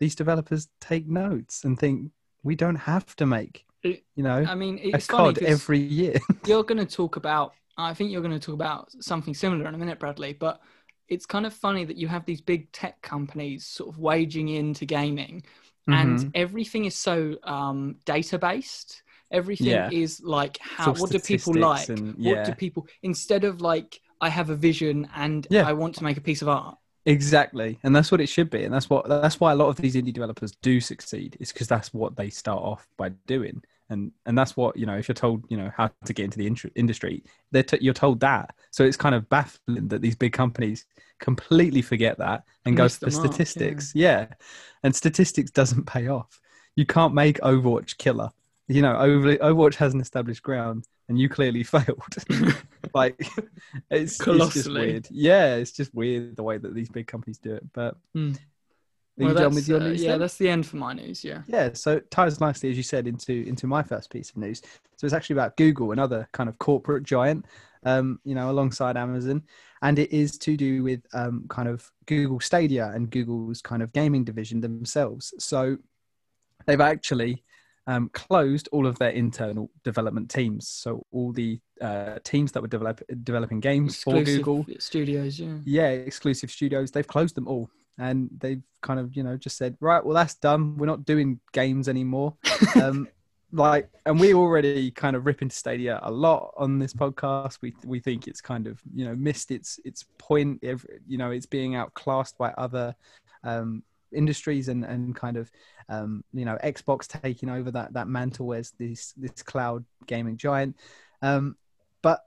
these developers take notes and think we don't have to make It- you know I mean, a it's funny COD every year? you're going to talk about i think you're going to talk about something similar in a minute bradley but it's kind of funny that you have these big tech companies sort of waging into gaming and Mhm. everything is so um, data based everything Yeah. is like how what do people like and- what do people instead of like i have a vision and Yeah. i want to make a piece of art Exactly, and that's what it should be, and that's what that's why a lot of these indie developers do succeed. Is because that's what they start off by doing, and and that's what you know. If you're told you know how to get into the industry, they're t- you're told that. So it's kind of baffling that these big companies completely forget that and go for the yeah. statistics. Yeah. and statistics doesn't pay off. You can't make Overwatch killer. You know, Over- Overwatch has an established ground, and you clearly failed. like it's, it's just weird. Yeah, it's just weird the way that these big companies do it. But Hmm. Are you done with your uh, yeah then? that's the end for my news yeah Yeah, so it ties nicely, as you said, into into my first piece of news. So it's actually about Google, another kind of corporate giant, um, you know, alongside Amazon, and it is to do with um, kind of Google Stadia and Google's kind of gaming division themselves. So they've actually um, closed all of their internal development teams. So all the uh, teams that were develop, developing games for Google, studios yeah yeah, exclusive studios, they've closed them all. And they've kind of, you know, just said, right, well, that's done. We're not doing games anymore. um, like, and we already kind of rip into Stadia a lot on this podcast. We we think it's kind of, you know, missed its its point. If, you know, it's being outclassed by other um, industries and and kind of, um, you know, Xbox taking over that that mantle as this this cloud gaming giant. Um, but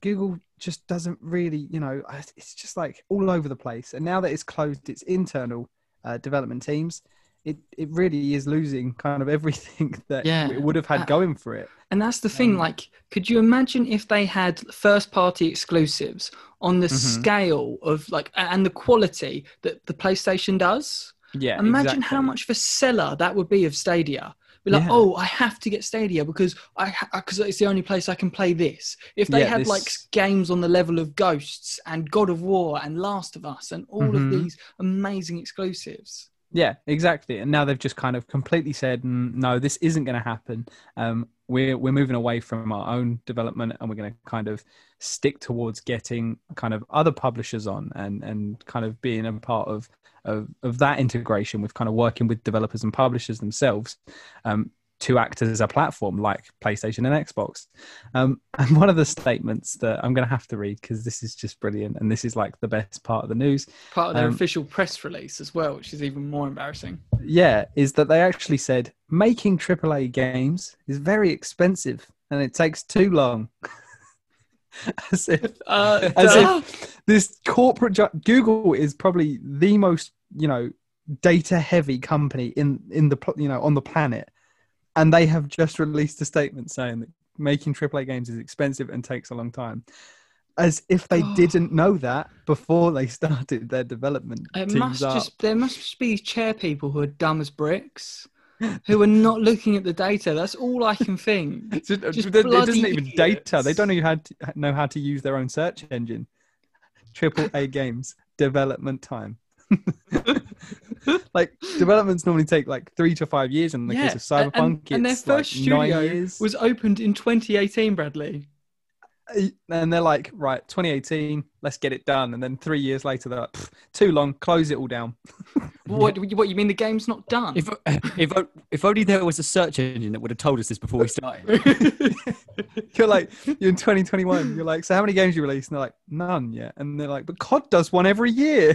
Google just doesn't really, you know, it's just like all over the place. And now that it's closed its internal uh, development teams, it, it really is losing kind of everything that Yeah. it would have had Uh, going for it. And that's the thing. Um, like, could you imagine if they had first party exclusives on the Mhm. scale of like and the quality that the PlayStation does? Yeah. imagine how much of a seller that would be of Stadia. Be like, Yeah. oh, I have to get Stadia because I because it's the only place I can play this. If they Yeah, had like games on the level of Ghosts and God of War and Last of Us and all of Mhm. these amazing exclusives. Yeah, exactly. And now they've just kind of completely said, "Mm, no, this isn't going to happen. Um, we're we're moving away from our own development, and we're going to kind of stick towards getting kind of other publishers on, and and kind of being a part of of, of that integration with kind of working with developers and publishers themselves. Um, to act as a platform like PlayStation and Xbox. Um, and one of the statements that I'm going to have to read because this is just brilliant and this is like the best part of the news Part of their Um, official press release as well, which is even more embarrassing. yeah, is that they actually said making AAA games is very expensive and it takes too long. as if Uh, As duh. this corporate gi- Google is probably the most you know data heavy company in in the you know on the planet, and they have just released a statement saying that making AAA games is expensive and takes a long time. As if they Oh. didn't know that before they started their development It teams must up. just there must just be chair people who are dumb as bricks, who are not looking at the data. That's all I can think. Just- uh, Just it doesn't even data. They don't know how to know how to use their own search engine. Triple A games development time. like developments normally take like three to five years. In the yeah, case of Cyberpunk, and, and their it's like first studio was opened in 2018. Bradley. Uh, and they're like, right, 2018, let's get it done. And then three years later, they're like, too long, close it all down. What, what you mean the game's not done? If, if if only there was a search engine that would have told us this before we started. You're like, you're in 2021. You're like, so how many games you released? And they're like, none yet. And they're like, but COD does one every year.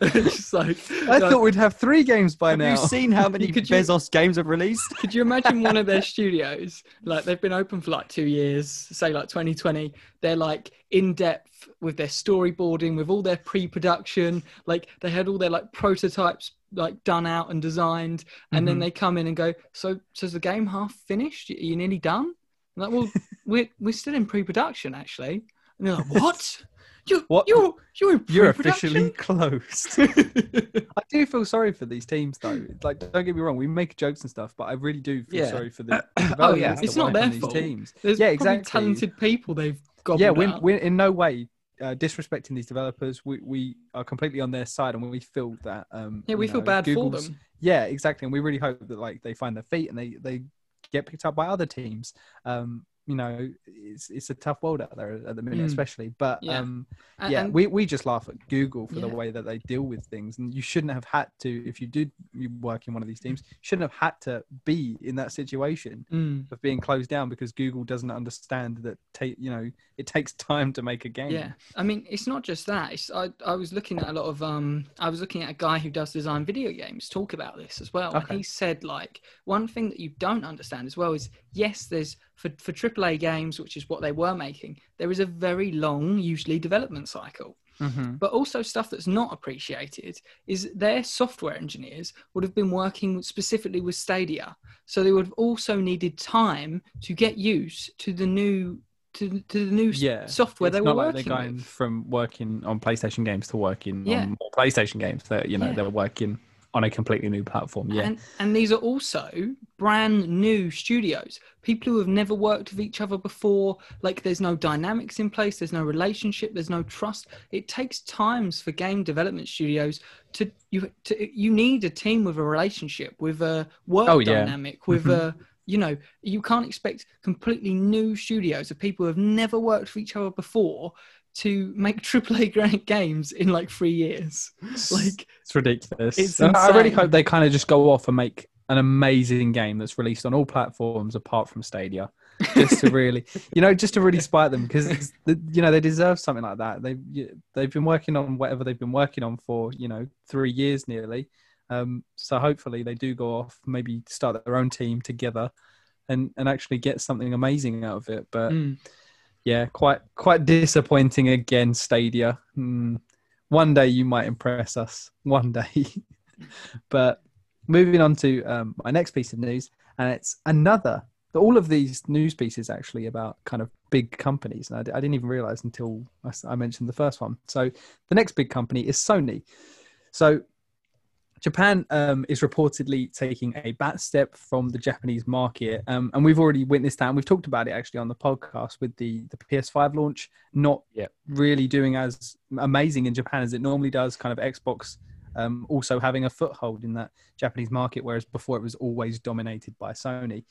It's like, I like, thought we'd have three games by Have now. you seen how many Could you- Bezos games have released? Could you imagine one of their studios, like they've been open for like two years, say like 2020, they're like in depth with their storyboarding, with all their pre-production, like they had all their like prototypes like done out and designed, and then Mhm. they come in and go, so so is the game half finished? Are you nearly done? I'm like, well, we're we're still in pre-production actually, and they're like, what? You What? you're you're You're officially closed. I do feel sorry for these teams, though. Like, don't get me wrong, we make jokes and stuff, but I really do feel Yeah. sorry for the Oh, yeah. It's not their fault. teams. There's Yeah, exactly. talented people they've yeah, we're, we're in no way uh, disrespecting these developers. We we are completely on their side, and we feel that. Um, yeah, we feel know, bad for them. Yeah, exactly, and we really hope that like they find their feet and they they get picked up by other teams. Um, you know, it's it's a tough world out there at the minute, Mm. especially. But Yeah. um, yeah, and- we, we just laugh at Google for the way that they deal with things, and you shouldn't have had to. If you did work in one of these teams, shouldn't have had to be in that situation Mm. of being closed down because Google doesn't understand that. Ta- you know, it takes time to make a game. Yeah, I mean, it's not just that. It's, I I was looking at a lot of um, I was looking at a guy who does design video games talk about this as well, Okay. and he said like one thing that you don't understand as well is yes, there's for for AAA games, which is what they were making, there is a very long, usually development cycle. Mhm. But also stuff that's not appreciated is their software engineers would have been working specifically with Stadia, so they would have also needed time to get used to the new to, to the new Yeah, software it's they not were like working they're going with. from working on PlayStation games to working Yeah. on more PlayStation games. That you know Yeah. they're working on a completely new platform. Yeah, And, and these are also brand new studios, people who have never worked with each other before. Like there's no dynamics in place, there's no relationship, there's no trust. It takes times for game development studios to you to you need a team with a relationship, with a work Oh, yeah. dynamic, with a mm-hmm. you know you can't expect completely new studios of people who have never worked with each other before to make AAA great games in like three years. Like it's ridiculous. It's I really hope they kind of just go off and make an amazing game that's released on all platforms apart from Stadia. just to really, you know, just to really spite them because you know they deserve something like that. They've they've been working on whatever they've been working on for you know three years nearly. Um, so hopefully they do go off, maybe start their own team together, and and actually get something amazing out of it. But mm, yeah, quite quite disappointing again. Stadia. Hmm. One day you might impress us. One day, but moving on to um, my next piece of news, and it's another. All of these news pieces actually about kind of big companies, and I, I didn't even realize until I mentioned the first one. So the next big company is Sony. So Japan um, is reportedly taking a back step from the Japanese market, um, and we've already witnessed that. And we've talked about it actually on the podcast with the the PS5 launch, not Yep. really doing as amazing in Japan as it normally does. Kind of Xbox um, also having a foothold in that Japanese market, whereas before it was always dominated by Sony.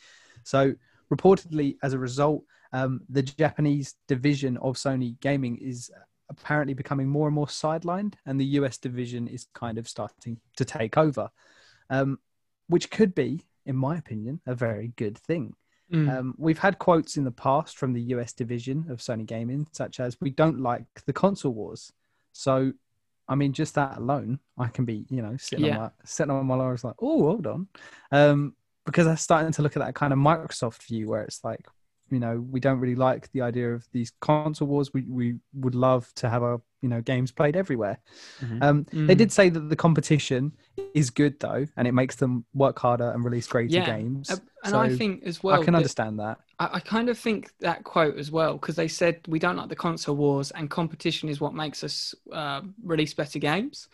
So reportedly, as a result, um, the Japanese division of Sony Gaming is apparently becoming more and more sidelined, and the US division is kind of starting to take over, um, which could be, in my opinion, a very good thing. mm. Um, we've had quotes in the past from the US division of Sony Gaming, such as "We don't like the console wars." So, I mean, just that alone, I can be, you know, sitting Yeah. on my sitting on my laurels like, "Oh, hold on," um, because I'm starting to look at that kind of Microsoft view where it's like, you know, we don't really like the idea of these console wars. We we would love to have our you know games played everywhere. Mhm. Um, They Mm. did say that the competition is good though, and it makes them work harder and release greater Yeah, games. Uh, and I think as well, I can that- understand that. I, I kind of think that quote as well because they said we don't like the console wars and competition is what makes us uh, release better games.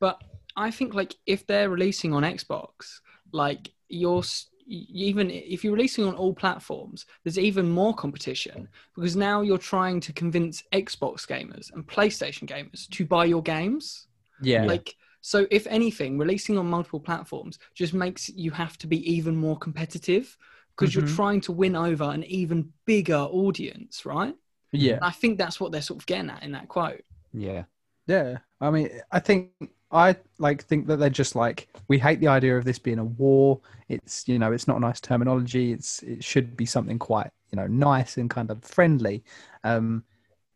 But I think like if they're releasing on Xbox, like you're s- y- even if you're releasing on all platforms, there's even more competition because now you're trying to convince Xbox gamers and PlayStation gamers to buy your games. Yeah. Like so, if anything, releasing on multiple platforms just makes you have to be even more competitive because Mhm. you're trying to win over an even bigger audience, right? Yeah, And I think that's what they're sort of getting at in that quote. Yeah. yeah. I mean, I think I like think that they're just like we hate the idea of this being a war. It's you know, it's not a nice terminology. It's it should be something quite you know nice and kind of friendly. Um,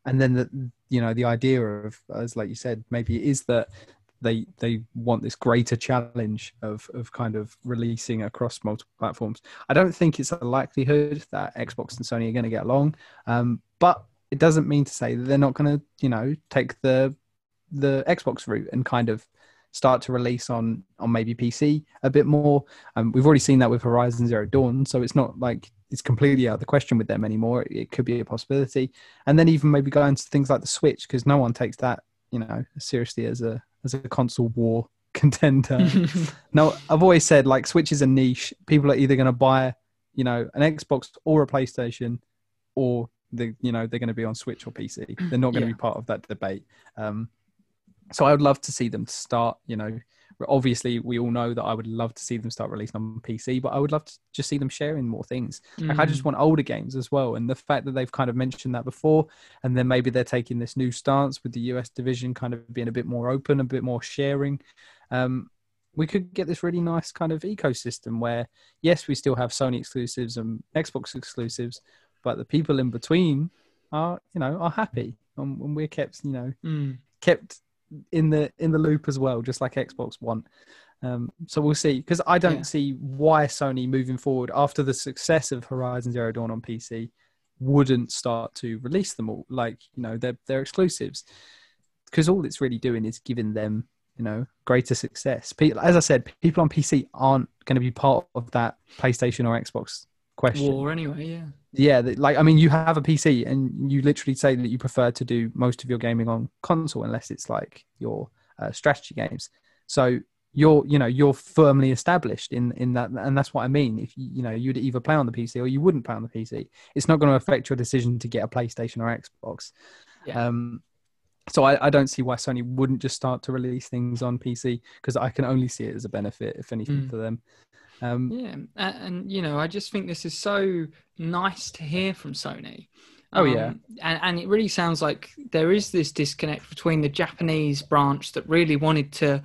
and then the you know the idea of as like you said, maybe it is that they they want this greater challenge of of kind of releasing across multiple platforms. I don't think it's a likelihood that Xbox and Sony are going to get along, um, but it doesn't mean to say that they're not going to you know take the the Xbox route and kind of start to release on on maybe PC a bit more. Um, we've already seen that with Horizon Zero Dawn, so it's not like it's completely out of the question with them anymore. It, could be a possibility, and then even maybe go into things like the Switch because no one takes that you know seriously as a as a console war contender. now I've always said like Switch is a niche. People are either going to buy you know an Xbox or a PlayStation, or the you know they're going to be on Switch or PC. They're not going to Yeah. be part of that debate. Um, so I would love to see them start. You know, obviously we all know that I would love to see them start releasing on PC, but I would love to just see them sharing more things. Like I Mm. just want older games as well, and the fact that they've kind of mentioned that before, and then maybe they're taking this new stance with the US division kind of being a bit more open, a bit more sharing. Um, we could get this really nice kind of ecosystem where, yes, we still have Sony exclusives and Xbox exclusives, but the people in between are, you know, are happy, and, and we're kept, you know, Mm. kept in the in the loop as well, just like Xbox One. Um, so we'll see. Because I don't Yeah. see why Sony moving forward after the success of Horizon Zero Dawn on PC wouldn't start to release them all. Like you know, they're they're exclusives. Because all it's really doing is giving them you know greater success. People, As I said, people on PC aren't going to be part of that PlayStation or Xbox question War anyway, yeah. yeah like i mean you have a pc and you literally say that you prefer to do most of your gaming on console unless it's like your uh, strategy games so you're you know you're firmly established in in that and that's what i mean if you, you know you'd either play on the pc or you wouldn't play on the pc it's not going to affect your decision to get a playstation or xbox Yeah. um so I, I don't see why sony wouldn't just start to release things on pc because i can only see it as a benefit if anything Mm. for them um Yeah, and, and you know, I just think this is so nice to hear from Sony. Oh, yeah. Um, and and it really sounds like there is this disconnect between the Japanese branch that really wanted to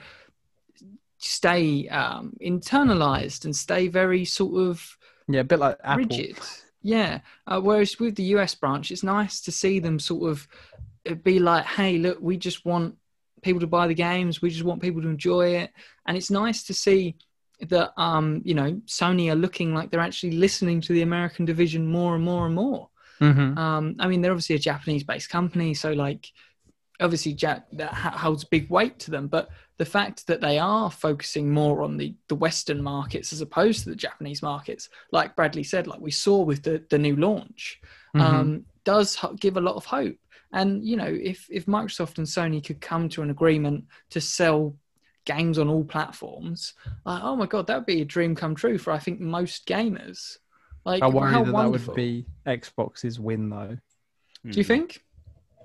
stay um, internalized and stay very sort of yeah a bit like apple rigid. Yeah. Uh, whereas with the US branch, it's nice to see them sort of uh, be like, hey, look, we just want people to buy the games. We just want people to enjoy it. And it's nice to see that, um, you know, Sony are looking like they're actually listening to the American division more and more and more. Mhm. Um, I mean, they're obviously a Japanese based company. So, like, obviously, Jack, that holds big weight to them. But the fact that they are focusing more on the, the Western markets as opposed to the Japanese markets, like Bradley said, like we saw with the, the new launch, Mhm. um, does give a lot of hope. And you know, if if Microsoft and Sony could come to an agreement to sell games on all platforms, like, oh my god, that would be a dream come true for I think most gamers. Like, I worry how that wonderful. that would be Xbox's win, though. Do you think?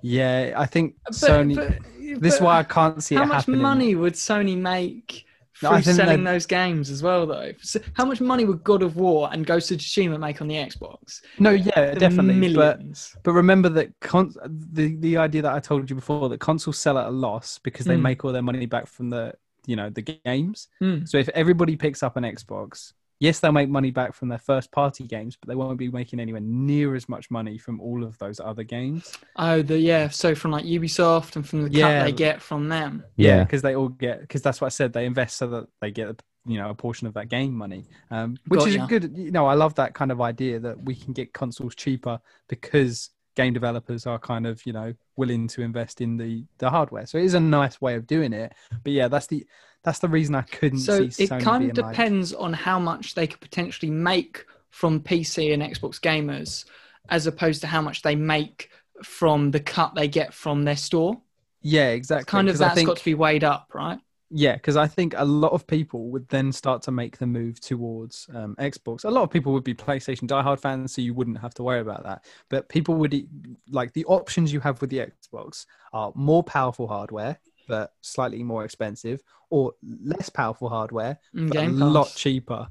Yeah, I think But- Sony. but- this is why I can't see How it much happening. money would Sony make No, through think selling those games as well, though? So how much money would God of War and Ghost of Tsushima make on the Xbox? No, yeah, definitely. But millions. but remember that con- the the idea that I told you before that consoles sell at a loss because they Mm. make all their money back from the you know the games. Hmm. So if everybody picks up an Xbox, yes, they'll make money back from their first party games, but they won't be making anywhere near as much money from all of those other games. Oh, the yeah. So from like Ubisoft and from the Yeah. cut they get from them. Yeah. because they all get because that's what I said. They invest so that they get you know a portion of that game money, um, which Got is ya. a good. You know, I love that kind of idea that we can get consoles cheaper because game developers are kind of you know willing to invest in the the hardware. So it is a nice way of doing it. But yeah, that's the that's the reason I couldn't So see. it Sony kind of being like- depends on how much they could potentially make from PC and Xbox gamers, as opposed to how much they make from the cut they get from their store. yeah, exactly. Kind of that's think- got to be weighed up, right? Yeah, because I think a lot of people would then start to make the move towards um, Xbox. A lot of people would be PlayStation diehard fans, so you wouldn't have to worry about that. But people would like the options you have with the Xbox are more powerful hardware, but slightly more expensive, or less powerful hardware, Mm, but Game a lot cheaper.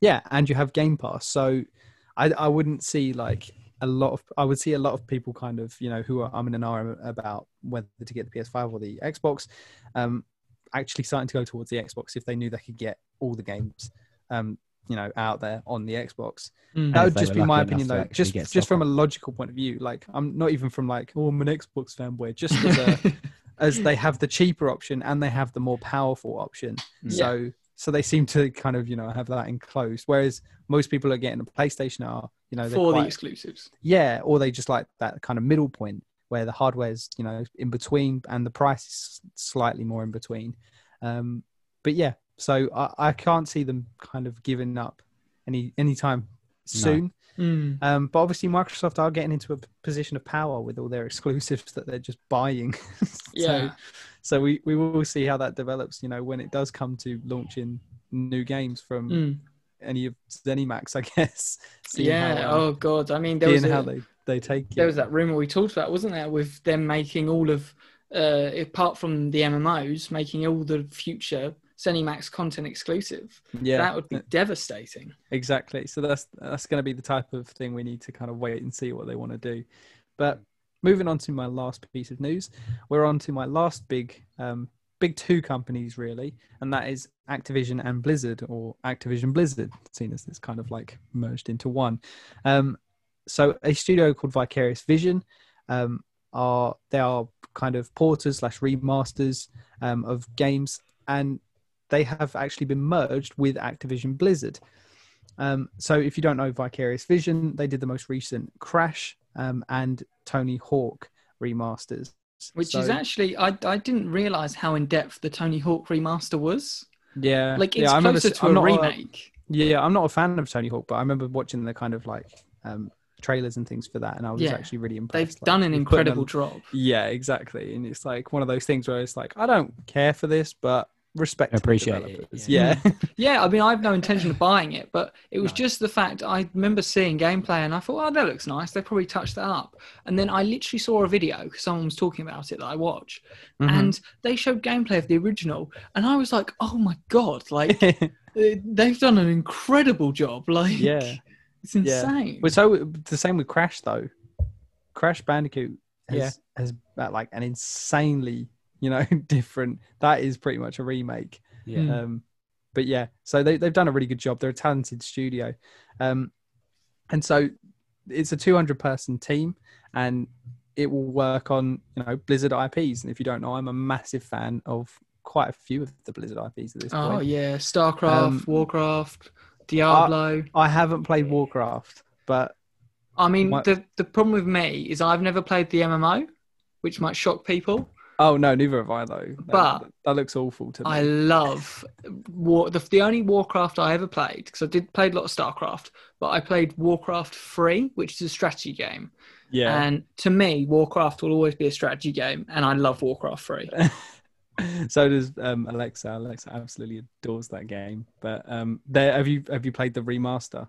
Yeah, and you have Game Pass, so I, I wouldn't see like a lot of I would see a lot of people kind of you know who are I'm in an ahhing about whether to get the PS5 or the Xbox, um, actually starting to go towards the Xbox if they knew they could get all the games, um, you know, out there on the Xbox. Mm. That would just be my opinion though. Just just from a logical point of view, like I'm not even from like oh I'm an Xbox fanboy. Just as a as they have the cheaper option and they have the more powerful option. Yeah. So so they seem to kind of you know have that enclosed. Whereas most people are getting a PlayStation are you know they're for the exclusives. yeah, or they just like that kind of middle point where the hardware's you know in between and the price is slightly more in between. Um, but yeah, so I, I can't see them kind of giving up any anytime soon. Mm. Um, but obviously, Microsoft are getting into a position of power with all their exclusives that they're just buying. Yeah. so, so we, we will see how that develops. You know, when it does come to launching new games from Mm. any of ZeniMax, I guess. Yeah. How, um, oh god. I mean, there was a, how they take there was that rumor we talked about, wasn't there, with them making all of, uh, apart from the MMOs, making all the future ZeniMax content exclusive. yeah, that would be devastating. exactly. So that's that's going to be the type of thing we need to kind of wait and see what they want to do. But moving on to my last piece of news, we're on to my last big um, big two companies really, and that is Activision and Blizzard, or Activision Blizzard, seen as it's kind of like merged into one. Um, so a studio called Vicarious Vision um, are they are kind of porters slash remasters um, of games, and they have actually been merged with Activision Blizzard. Um, so if you don't know Vicarious Vision, they did the most recent Crash um, and Tony Hawk remasters, Which is actually, I, I didn't realize how in depth the Tony Hawk remaster was. yeah, Like, yeah, it's remember closer s- to I'm a remake. yeah, I'm not a fan of Tony Hawk, but I remember watching the kind of like um, trailers and things for that, and I was Yeah. actually really impressed. They've Like, done an you've put in a- incredible job. Yeah, exactly, and it's like one of those things where it's like I don't care for this, but respect to the Appreciate it, yeah. Yeah, Yeah, I mean, I have no intention of buying it, but it was No. just the fact I remember seeing gameplay and I thought, oh, that looks nice. They probably touched that up. And then I literally saw a video because someone was talking about it that I watch, Mhm. and they showed gameplay of the original, and I was like, oh my god, like they've done an incredible job. Like, yeah. It's insane. But so the same with Crash though. Crash Bandicoot has, Yeah. has uh, like an insanely, you know, different. That is pretty much a remake. Yeah. Mm. Um, but yeah, so they they've done a really good job. They're a talented studio, um, and so it's a 200 person team, and it will work on you know Blizzard IPs. And if you don't know, I'm a massive fan of quite a few of the Blizzard IPs at this point. oh yeah, StarCraft, Um, Warcraft, Diablo. I haven't played Warcraft, but I mean, What- the the problem with me is I've never played the MMO, which might shock people. oh no, neither have I though. That, But- that looks awful to me. I love War. The, the only Warcraft I ever played because I did play a lot of Starcraft, but I played Warcraft Three, which is a strategy game. yeah. And to me, Warcraft will always be a strategy game, and I love Warcraft Three. so does um, Alexa. Alexa absolutely adores that game. But um, there, have you have you played the remaster?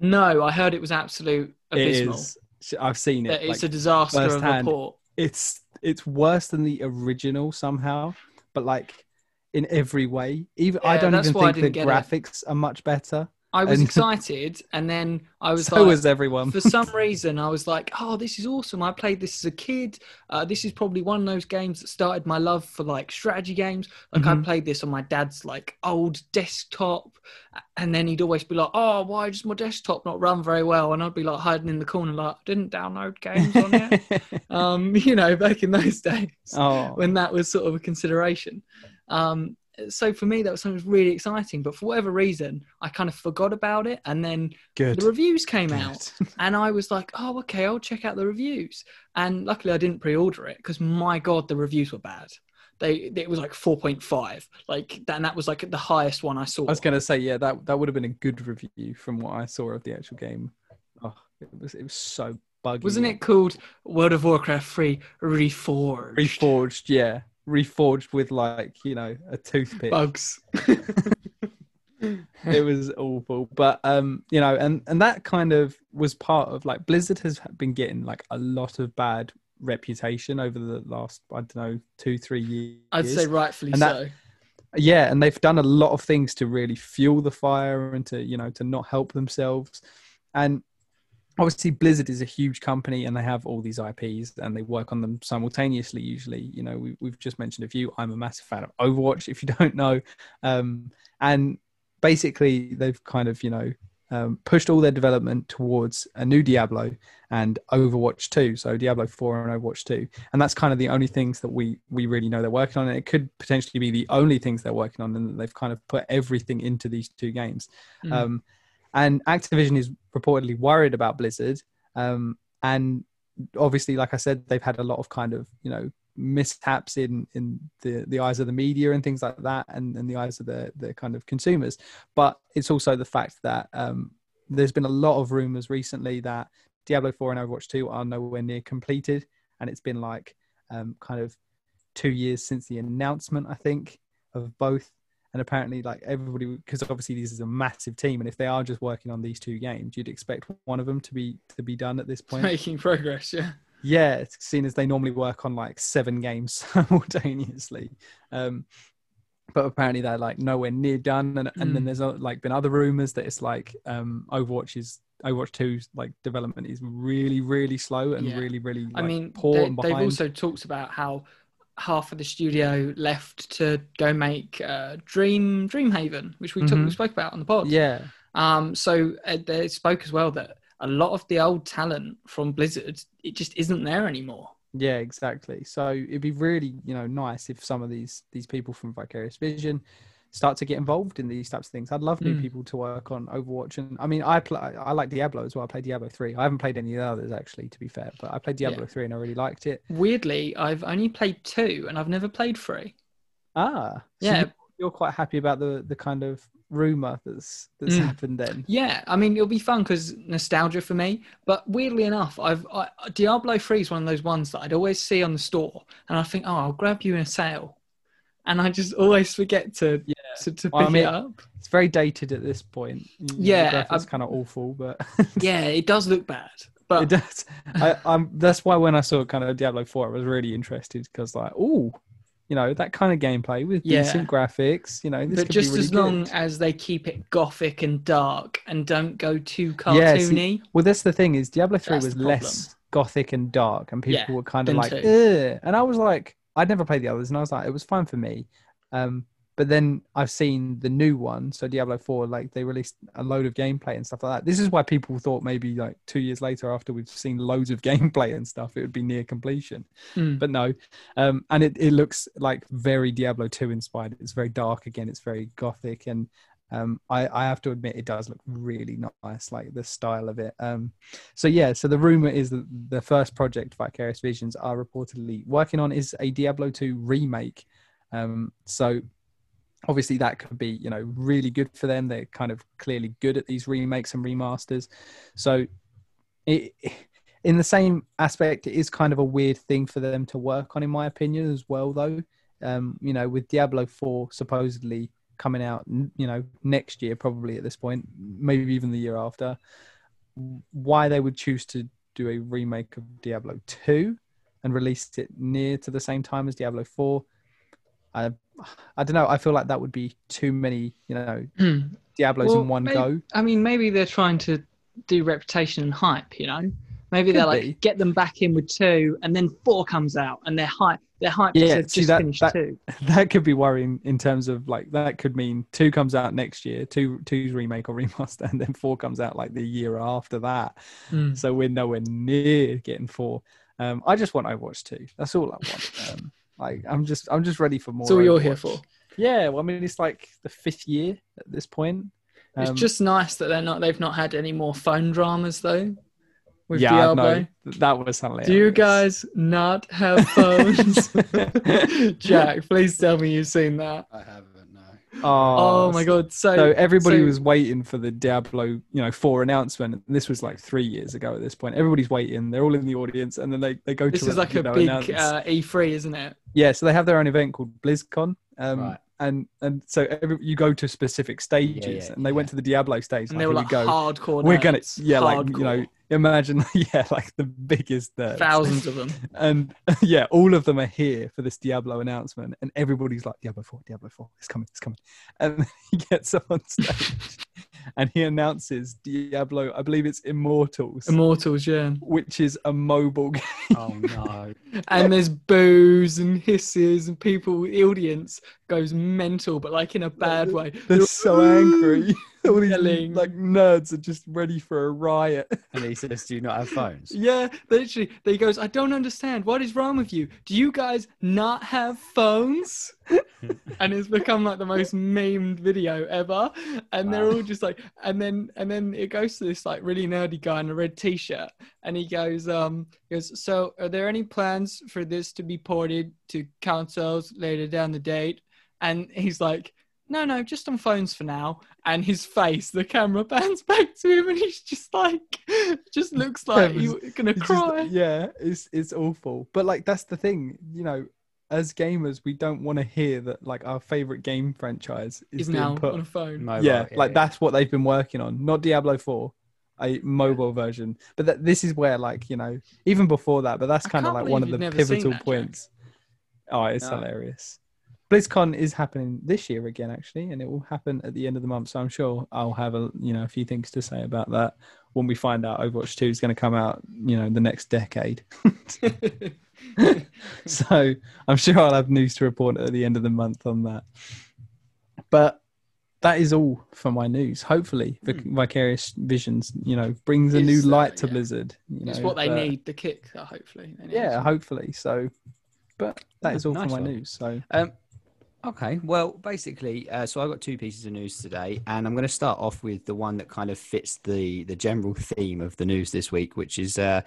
no, I heard it was absolute abysmal. It is. I've seen it. it's like, a disaster of a firsthand. port. it's it's worse than the original somehow, but like in every way. Even I don't even think the didn't it. graphics are much better. I was And- excited, and then I was like so like, was everyone. for some reason, I was like, "Oh, this is awesome! I played this as a kid. Uh, this is probably one of those games that started my love for like strategy games. Like I Mhm. played this on my dad's like old desktop, and then he'd always be like, "Oh, why does my desktop not run very well?" And I'd be like hiding in the corner, like, "I didn't download games on it." um, you know, back in those days oh, when that was sort of a consideration. Um, so for me, that was something really exciting. But for whatever reason, I kind of forgot about it, and then good. the reviews came Good. out and I was like, oh, okay, I'll check out the reviews. And luckily, I didn't pre-order it because my god, the reviews were bad. They it was like four point five, like that, and that was like the highest one I saw. I was gonna say yeah, that that would have been a good review from what I saw of the actual game. Oh, it was it was so buggy. Wasn't it called World of Warcraft Free Reforged? reforged? Yeah, reforged with like you know a toothpick. Bugs. it was awful but um you know and and that kind of was part of like blizzard has been getting like a lot of bad reputation over the last i don't know two three years I'd say rightfully that- so. yeah and they've done a lot of things to really fuel the fire and to you know to not help themselves and obviously Blizzard is a huge company and they have all these IPs and they work on them simultaneously. Usually, you know, we, we've just mentioned a few. I'm a massive fan of Overwatch, if you don't know, um, and basically they've kind of you know um, pushed all their development towards a new Diablo and Overwatch 2. So Diablo 4 and Overwatch 2. And that's kind of the only things that we we really know they're working on. And it could potentially be the only things they're working on, and they've kind of put everything into these two games. Mm. Um, and Activision is reportedly worried about Blizzard. Um, and obviously, like I said, they've had a lot of kind of you know mishaps in in the the eyes of the media and things like that, and, and the eyes of the the kind of consumers. But it's also the fact that um, there's been a lot of rumors recently that Diablo 4 and Overwatch 2 are nowhere near completed, and it's been like um, kind of two years since the announcement, I think, of both. And apparently, like everybody, because obviously this is a massive team, and if they are just working on these two games, you'd expect one of them to be to be done at this point. Making progress, yeah. Yeah, it's seen as they normally work on like seven games simultaneously. Um, but apparently they're like nowhere near done, and, and then Mm. there's uh, like been other rumors that it's like um, Overwatch is Overwatch 2's like development is really really slow and Yeah. really really I mean, poor they, they've also talked about how half of the studio left to go make uh, Dream Dreamhaven, which we, took, we Mhm. spoke about on the pod. yeah, Um, so uh, they spoke as well that a lot of the old talent from Blizzard it just isn't there anymore. Yeah, exactly. So it'd be really, you know, nice if some of these these people from Vicarious Vision start to get involved in these types of things. I'd love new Mm. people to work on Overwatch, and I mean, I play, I like Diablo as well. I play Diablo three. I haven't played any of the others actually, to be fair, but I played Yeah. Diablo three and I really liked it. Weirdly, I've only played two and I've never played three. Ah, so Yeah. you- you're quite happy about the the kind of rumor that's that's Mm. happened then. Yeah, I mean it'll be fun because nostalgia for me. But weirdly enough, I've I, Diablo Three is one of those ones that I'd always see on the store, and I think, oh, I'll grab you in a sale, and I just always forget to Yeah. To, to pick I mean, it up. It's very dated at this point. You know, the Yeah, graphics I've- kind of awful, but Yeah, it does look bad, but it does. I, I'm. That's why when I saw kind of Diablo Four, I was really interested because like, oh, you know, that kind of gameplay with Yeah. decent graphics. You know, this but could just be really as long good. as they keep it gothic and dark and don't go too Yeah, see, cartoony. Well, that's the thing is Diablo Three That's was less gothic and dark, and people Yeah, were kind of like, two. Ugh. and I was like, I'd never played the others, and I was like, it was fine for me. Um, but then I've seen the new one, so Diablo Four, like they released a load of gameplay and stuff like that. This is why people thought maybe like two years later, after we've seen loads of gameplay and stuff, it would be near completion. Mm. but no um and it, it looks like very diablo 2 inspired it's very dark again it's very gothic and um i i have to admit it does look really nice like the style of it um so yeah so the rumor is that the first project vicarious visions are reportedly working on is a diablo 2 remake um so obviously that could be you know really good for them. They're kind of clearly good at these remakes and remasters. So it in the same aspect it is kind of a weird thing for them to work on in my opinion as well though. Um you know with diablo 4 supposedly coming out you know next year probably at this point maybe even the year after why they would choose to do a remake of diablo 2 and release it near to the same time as diablo 4 i i don't know i feel like that would be too many you know diablos Well, in one go I mean, maybe they're trying to do reputation and hype. You know, maybe Could they're like be. get them back in with two, and then four comes out, and they're hype. They're. Yeah, Yeah, see, just that- finished that- two. that could be worrying in terms of like that could mean two comes out next year, two two's remake or remaster, and then four comes out like the year after that. Mm. So we're nowhere near getting four. Um, I just want Overwatch two. That's all I want. Um, like I'm just I'm just ready for more. That's all you're here for. Yeah, well, I mean it's like the fifth year at this point. It's Um, just nice that they're not. They've not had any more phone dramas though. With yeah, Diablo. no, that was hilarious. Do you guys not have phones? Jack, please tell me you've seen that. I haven't. Oh, Oh, my god! So, So everybody so- was waiting for the Diablo, you know, four announcement. This was like three years ago at this point. Everybody's waiting. They're all in the audience, and then they, they go to This to is like a know, big uh, E3, isn't it? yeah. So they have their own event called BlizzCon, um, Right. and and so every, you go to specific stages, yeah, and they went to the Diablo stage. And like, they were like we go. hardcore. We're gonna, yeah, like you know, hardcore. Imagine, yeah, like the biggest nerds. thousands of them. and yeah, all of them are here for this Diablo announcement, and everybody's like, Diablo 4, Diablo 4, it's coming, it's coming. And he gets up on stage, and he announces Diablo. I believe it's Immortals, Immortals, yeah. which is a mobile game. Oh no! And there's boos and hisses, and people, the audience goes mental, but like in a bad uh, way. They're so angry. All these Yelling. like nerds are just ready for a riot. and he says, "Do you not have phones?" Yeah, literally. He goes, I don't understand. What is wrong with you? Do you guys not have phones? and it's become like the most memed video ever. And they're all just like, and then and then it goes to this like really nerdy guy in a red t-shirt, and he goes, um, he goes, so are there any plans for this to be ported to consoles later down the date? And he's like. No, no, just on phones for now. And his face, the camera pans back to him, and he's just like, just looks like was- he's gonna It's just- cry. yeah, it's it's awful. But like that's the thing, you know, as gamers, we don't want to hear that like our favorite game franchise is Is being now put. on a phone. Mobile, yeah, like that's what they've been working on. Not Diablo Four, a mobile version. But that, this is where like you know, even before that. But that's kind of like one of the you've never seen pivotal that, Jack. points. Oh, it's No. hilarious. BlizzCon is happening this year again, actually, and it will happen at the end of the month. So I'm sure I'll have a you know a few things to say about that when we find out Overwatch Two is going to come out. You know, the next decade. so I'm sure I'll have news to report at the end of the month on that. But that is all for my news. Hopefully, Vic- Vicarious Visions, you know, brings a new Is, uh, light to yeah. Blizzard. You it's know, what they but- need, the kick, uh, hopefully. Yeah, hopefully. So, but that is all nice for my one. news. So, Um, okay, well, basically, uh, so I got two pieces of news today, and I'm going to start off with the one that kind of fits the the general theme of the news this week, which is uh,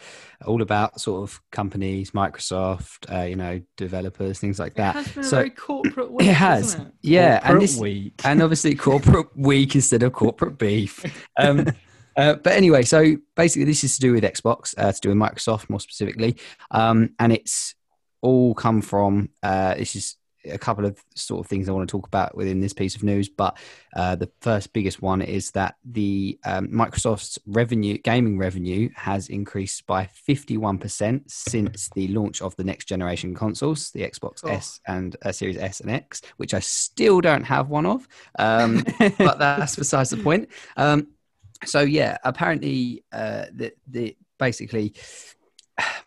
all about sort of companies, Microsoft, uh, you know, developers, things like It that. has been a so very corporate week, it has, it? yeah, and this, week. and obviously corporate week instead of corporate beef. Um, uh, but anyway, so basically, this is to do with Xbox, uh, to do with Microsoft more specifically, um, and it's all come from. Uh, this is a couple of sort of things I want to talk about within this piece of news, but uh, the first biggest one is that the um, Microsoft's revenue, gaming revenue, has increased by fifty-one percent since the launch of the next generation consoles, the Xbox Oh. S and uh, Series S and X, which I still don't have one of, um, but that's besides the point. Um, so yeah, apparently, uh, the, the basically.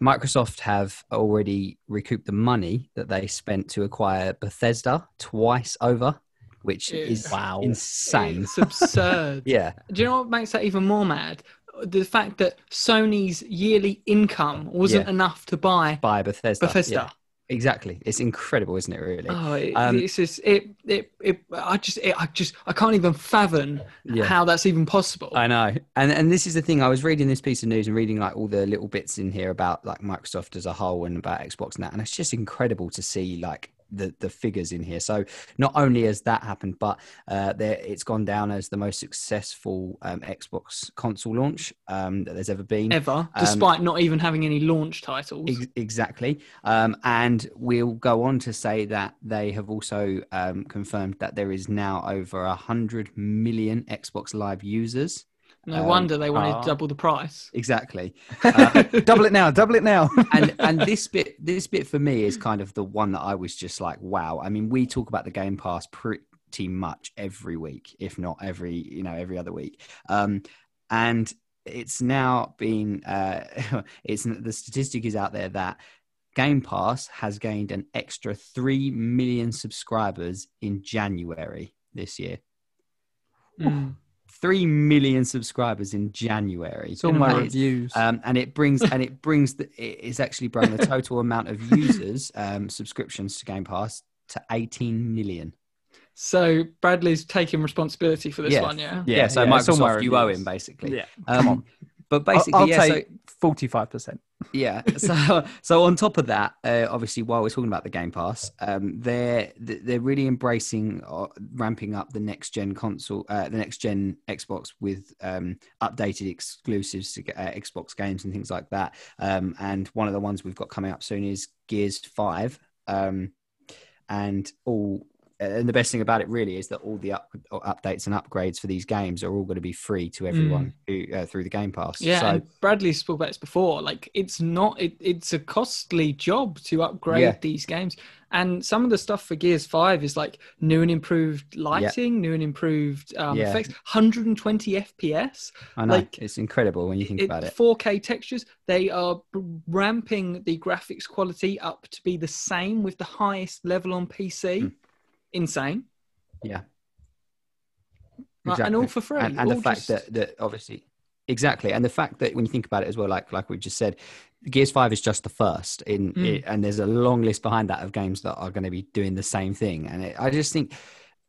Microsoft have already recouped the money that they spent to acquire Bethesda twice over, which is It's- Wow. insane. It's absurd. Yeah, Do you know what makes that even more mad? The fact that Sony's yearly income wasn't Yeah. enough to buy by Bethesda. Bethesda. Exactly. It's incredible, isn't it? Really. Oh, it, Um, it's just it, it, it. I just, it, I just, I can't even fathom Yeah. how that's even possible. I know, and and this is the thing. I was reading this piece of news and reading like all the little bits in here about like Microsoft as a whole and about Xbox and that, and it's just incredible to see like the the figures in here. So not only has that happened, but uh, there it's gone down as the most successful um, Xbox console launch um, that there's ever been. Ever, despite not even having any launch titles. Ex- exactly. Um, and we'll go on to say that they have also um, confirmed that there is now over 100 million Xbox Live users. No um, wonder they wanted to double the price. Exactly. Uh, double it now, double it now. and and this bit this bit for me is kind of the one that I was just like, wow. I mean, we talk about the Game Pass pretty much every week, if not every you know every other week. Um, and it's now been uh, it's the statistic is out there that Game Pass has gained an extra three million subscribers in January this year. Mm. Three million subscribers in January. it's all my That is- reviews. um, and it brings and it brings the it's actually brought the total amount of users um, subscriptions to Game Pass to 18 million. So Bradley's taking responsibility for this Yeah. one, yeah. Yeah, so yeah, it's all my Microsoft, you owe him basically. yeah, Um, come on. But I'll, basically, I'll yeah, take forty-five percent. Yeah. So, so on top of that, uh, obviously, while we're talking about the Game Pass, um, they're they're really embracing, uh, ramping up the next gen console, uh, the next gen Xbox with um, updated exclusives to uh, Xbox games and things like that. Um, and one of the ones we've got coming up soon is Gears Five, um, and all and the best thing about it really is that all the up, updates and upgrades for these games are all going to be free to everyone who uh, through the Game Pass. Yeah, So and Bradley spoke about this before. Like, it's not. It, it's a costly job to upgrade Yeah. these games, and some of the stuff for Gears Five is like new and improved lighting, new and improved um, Yeah. effects, 120 FPS, I know like, it's incredible when you think it- about it. 4K textures. They are ramping the graphics quality up to be the same with the highest level on PC. Mm. Insane, Yeah. Like, and all for free. and, and the fact just- that that obviously exactly and the fact that when you think about it as well like like we just said gears 5 is just the first in Mm. it, and there's a long list behind that of games that are going to be doing the same thing and it, i just think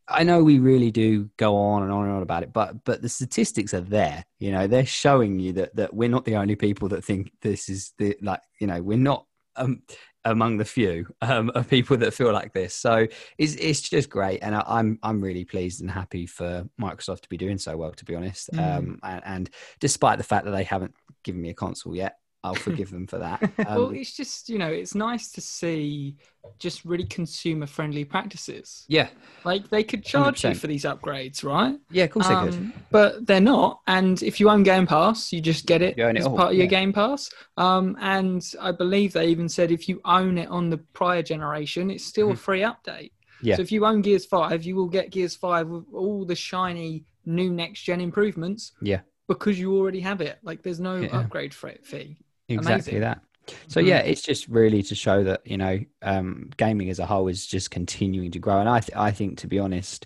i know we really do go on and on and on about it but but the statistics are there you know they're showing you that that we're not the only people that think this is the like you know we're not um, among the few um, of people that feel like this. So it's it's just great, and I, I'm I'm really pleased and happy for Microsoft to be doing so well. To be honest, Mm. um, and, and despite the fact that they haven't given me a console yet, I'll forgive them for that. well, Um, it's just you know, it's nice to see just really consumer-friendly practices. yeah, Like they could charge you 100%. for these upgrades, right? yeah, of course they could. Um, but they're not. And if you own Game Pass, you just get it You it as all, part of your. Game Pass. Um, and I believe they even said if you own it on the prior generation, it's still a free update. Mm-hmm. Yeah. So if you own Gears Five, you will get Gears Five with all the shiny new next gen improvements. Yeah. Because you already have it. Like there's no Yeah. upgrade fee. Exactly amazing. that so Mhm. yeah it's just really to show that you know um gaming as a whole is just continuing to grow and i th- i think to be honest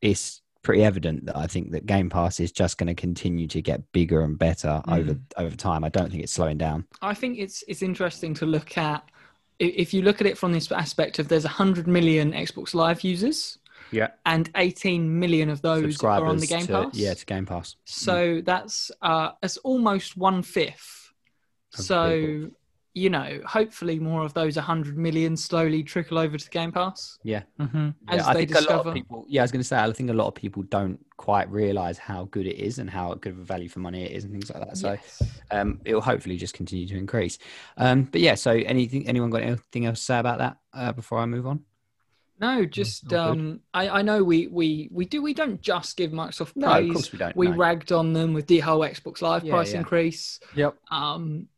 it's pretty evident that i think that game pass is just going to continue to get bigger and better over over time i don't think it's slowing down I think it's it's interesting to look at if you look at it from this aspect of there's 100 million Xbox Live users yeah and 18 million of those are on the Game to, Pass. yeah to game pass So that's uh that's almost one fifth. So you know, hopefully more of those 100 million slowly trickle over to the Game Pass yeah Mm-hmm. as yeah, I they think a lot discover. of people. Yeah, I was going to say. I think a lot of people don't quite realize how good it is and how good of a value for money it is and things like that. So Yes. um, it will hopefully just continue to increase. Um, but yeah, so anything? Anyone got anything else to say about that uh, before I move on? No, just um, I, I know we, we we do we don't just give Microsoft praise. No, of course we don't. we no. ragged on them with the whole Xbox Live Yeah, price yeah. increase. Yep. um,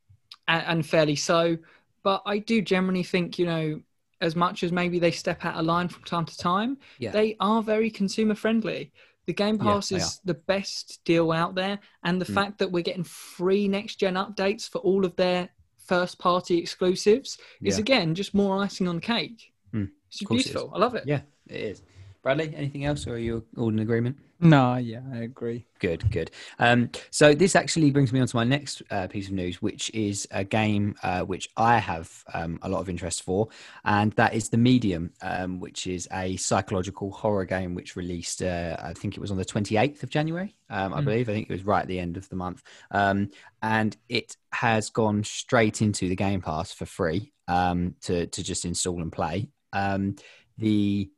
and, fairly so. But I do generally think, you know, as much as maybe they step out of line from time to time, Yeah. they are very consumer friendly. The Game Pass they is the best deal out there, and the Mm. fact that we're getting free next gen updates for all of their first party exclusives is again just more icing on the cake. Mm, It's course it beautiful. I love it. Yeah, it is. Bradley, anything else, or are you all in agreement? No, yeah, I agree. Good, good. Um, so this actually brings me on to my next uh, piece of news, which is a game uh, which I have um, a lot of interest for, and that is The Medium, um, which is a psychological horror game which released, uh, I think it was on the 28th of January, um, I Mm. believe. I think it was right at the end of the month. Um, and it has gone straight into the Game Pass for free um, to, to just install and play. Um, the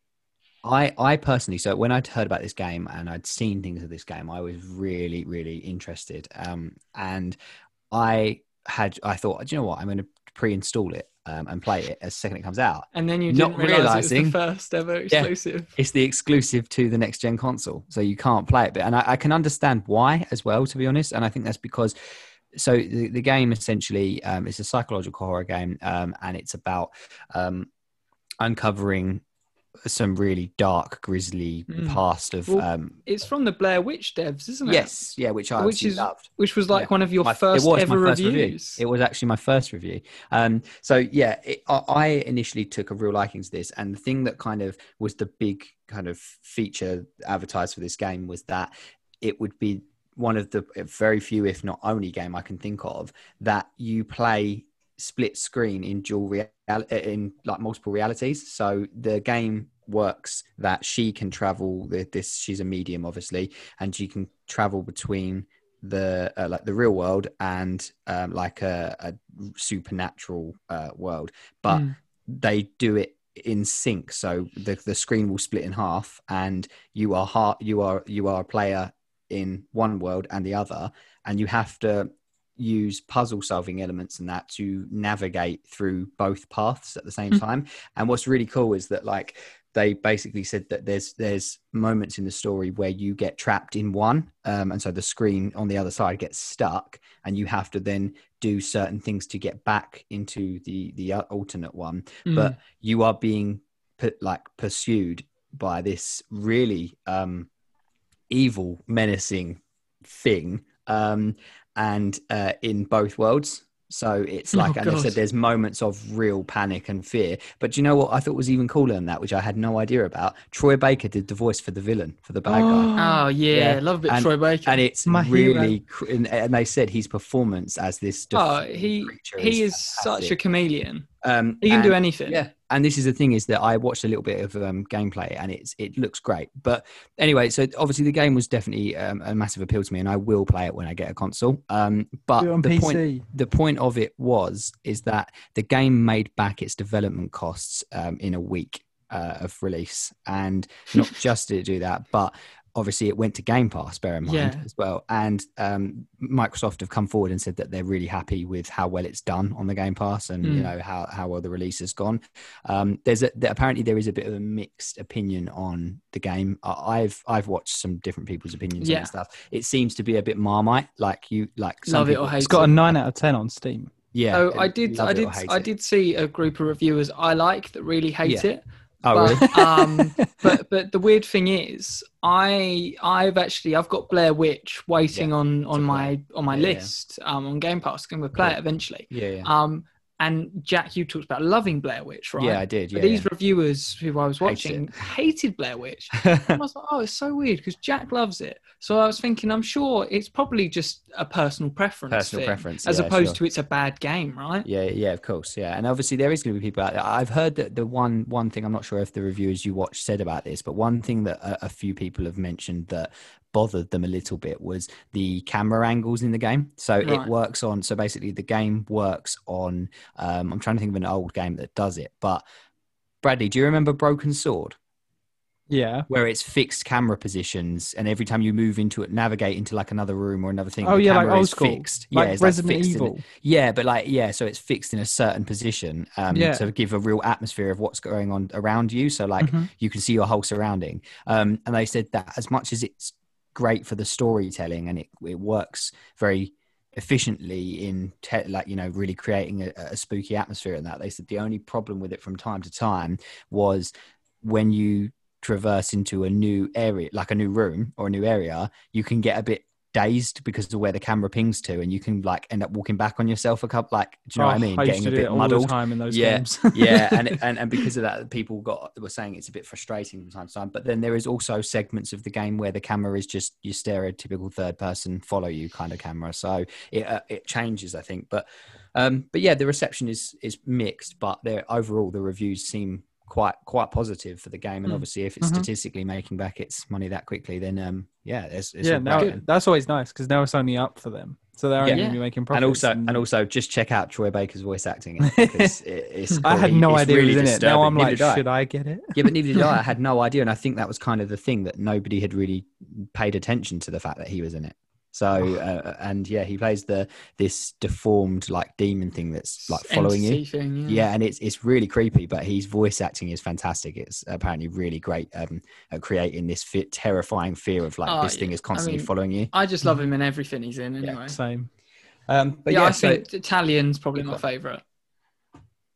I, I personally, so when I'd heard about this game and I'd seen things of this game, I was really, really interested. Um, and I had, I thought, do you know what? I'm going to pre-install it um, and play it as second it comes out. And then you Not didn't realize it realising- the first ever exclusive. It's the exclusive to the next gen console, so you can't play it. But and I, I can understand why as well, to be honest. And I think that's because so the, the game essentially um, is a psychological horror game, um, and it's about um, uncovering some really dark, grisly Mm. past of Well, um, It's from the Blair Witch devs, isn't it? yes, yeah, which I Which is loved. Which was like Yeah. one of your My- first it was ever my first reviews. Review. It was actually my first review. Um, so yeah, it, I, I initially took a real liking to this, and the thing that kind of was the big kind of feature advertised for this game was that it would be one of the very few, if not only, game I can think of that you play split screen in dual real in like multiple realities. So the game works that she can travel. the- This she's a medium, obviously, and she can travel between the uh, like the real world and um, like a, a supernatural uh, world, but Mm. they do it in sync. So the the screen will split in half, and you are ha- you are you are a player in one world and the other, and you have to use puzzle solving elements and that to navigate through both paths at the same Mhm. time. And what's really cool is that like they basically said that there's there's moments in the story where you get trapped in one, um, and so the screen on the other side gets stuck, and you have to then do certain things to get back into the the alternate one. Mm. But you are being put like pursued by this really um, evil, menacing thing, um, and uh, in both worlds. So it's Oh, like, and they God. said there's moments of real panic and fear. But do you know what I thought was even cooler than that, which I had no idea about? Troy Baker did the voice for the villain, for the bad guy. Oh yeah, Yeah. love a bit And- Troy Baker. And it's My really, cr- and, and they said his performance as this. oh, he creature he is such a chameleon. Um, He can do anything. Yeah, and this is the thing is that I watched a little bit of um, gameplay and it's it looks great. But anyway, so obviously the game was definitely um, a massive appeal to me, and I will play it when I get a console. Um, but Do it on the PC. point the point of it was is that the game made back its development costs um, in a week uh, of release, and not just to do that, but obviously it went to Game Pass. Bear in mind Yeah. as well, and um, Microsoft have come forward and said that they're really happy with how well it's done on the Game Pass, and you Mm. know how how well the release has gone. Um, there's a there, apparently there is a bit of a mixed opinion on the game. I- I've I've watched some different people's opinions Yeah. and stuff. It seems to be a bit marmite, like you like some Love it or hate. It's got a nine out of ten on Steam. Yeah. Oh, I did, I did, I did see a group of reviewers I like that really hate Yeah. it. Oh, but, really? um, but but the weird thing is, I I've actually I've got Blair Witch waiting on on to my on my Yeah, yeah. list um, on Game Pass. I'm to play it eventually. Yeah, yeah. Um, and Jack, you talked about loving Blair Witch, right? Yeah, I did. Yeah, But these reviewers who I was watching hated Blair Witch. yeah. I was like, oh, it's so weird because Jack loves it. So I was thinking, I'm sure it's probably just a personal preference, Personal thing, preference, as yeah, opposed sure. to it's a bad game, right? Yeah, yeah, of course, yeah, and obviously there is going to be people out there. I've heard that the one one thing I'm not sure if the reviewers you watched said about this, but one thing that a, a few people have mentioned that bothered them a little bit was the camera angles in the game. So Right. it works on. So basically, the game works on. Um, I'm trying to think of an old game that does it, but Bradley, do you remember Broken Sword? Yeah. Where it's fixed camera positions, and every time you move into it, navigate into like another room or another thing. Oh the yeah, like old is school, Fixed. Yeah, it's Resident fixed in. Evil. Yeah, but like yeah, so it's fixed in a certain position um, Yeah. to give a real atmosphere of what's going on around you. So like Mhm. you can see your whole surrounding. Um, and they said that as much as it's great for the storytelling and it it works very efficiently in te- like you know really creating a, a spooky atmosphere and that. They said the only problem with it from time to time was when you traverse into a new area like a new room or a new area you can get a bit dazed because of where the camera pings to and you can like end up walking back on yourself a couple like do you know what i Oh, mean? I getting a bit muddled the time in those Yeah, games. yeah and, and and because of that people got were saying it's a bit frustrating from time to time but then there is also segments of the game where the camera is just your stereotypical third person follow you kind of camera. So it uh, it changes i think but um but yeah the reception is is mixed but there overall the reviews seem quite quite positive for the game and Mm. obviously if it's Mhm. statistically making back its money that quickly then um yeah it's, it's yeah, now that's always nice because now it's only up for them, so they're Yeah. only going to be making profits. and also and also just check out Troy Baker's voice acting it because it, it's I had no idea really it was in it. Now. I'm Neither like, did I. should I get it? Yeah, but neither did I. I had no idea, and I think that was kind of the thing that nobody had really paid attention to the fact that he was in it. So, uh, and yeah, he plays the this deformed like demon thing that's like following you. Thing, yeah. Yeah, and it's it's really creepy, but his voice acting is fantastic. It's apparently really great um, at creating this fe terrifying fear of like Oh, this thing is constantly I mean, following you. I just love him in everything he's in. Anyway, Same. Um, but yeah, yeah, I so, think Talion's probably my favorite.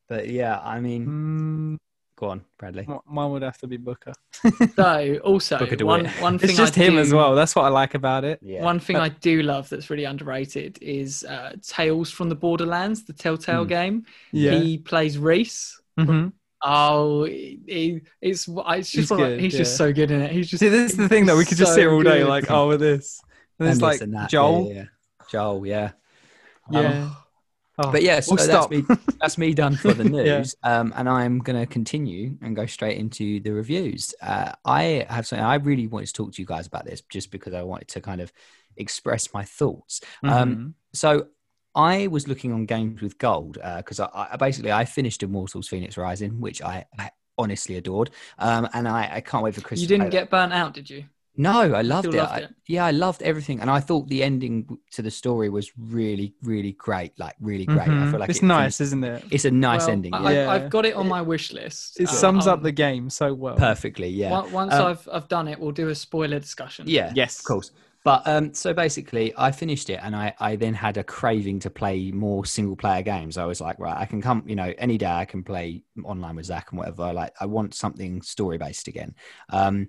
but yeah, I mean, Mm, go on, Bradley. m- mine would have to be Booker. So, also Booker DeWitt. one one thing It's just I him do, as well. That's what I like about it. Yeah, One thing I do love that's really underrated is uh, Tales from the Borderlands, the Telltale Hmm. game. Yeah. He plays Rhys. hmm Oh, he, he- it's it's just He's one of- good, he's just so good in it. He's just See, this is the thing that we could just sit all day, good. like, oh, with this. And it's like this and that, Joel. yeah, yeah. Joel, yeah. Yeah. Oh, But yeah, so we'll that's me. That's me done for the Yeah. news. um, and I'm going to continue and go straight into the reviews. Uh, I have something I really wanted to talk to you guys about this, just because I wanted to kind of express my thoughts. Um, Mhm. so I was looking on games with gold because I, I basically I finished Immortals: Phoenix Rising, which I, I honestly adored, um, and I, I can't wait for Chris. You didn't get burnt out, did you? No, I loved it. loved I- it? yeah, I loved everything, and I thought the ending to the story was really, really great. Like really great. I Mhm. feel like it's it nice, finished- isn't it? It's a nice Well, ending. I, yeah. have got it on my wish list. It Uh, sums up um, the game so well. Perfectly. Yeah. Once Um, I've I've done it, we'll do a spoiler discussion. Yeah. Yes. Of course. But um, so basically, I finished it, and I, I then had a craving to play more single player games. I was like, right, I can come, you know, any day I can play online with Zach and whatever. Like, I want something story based again. Um,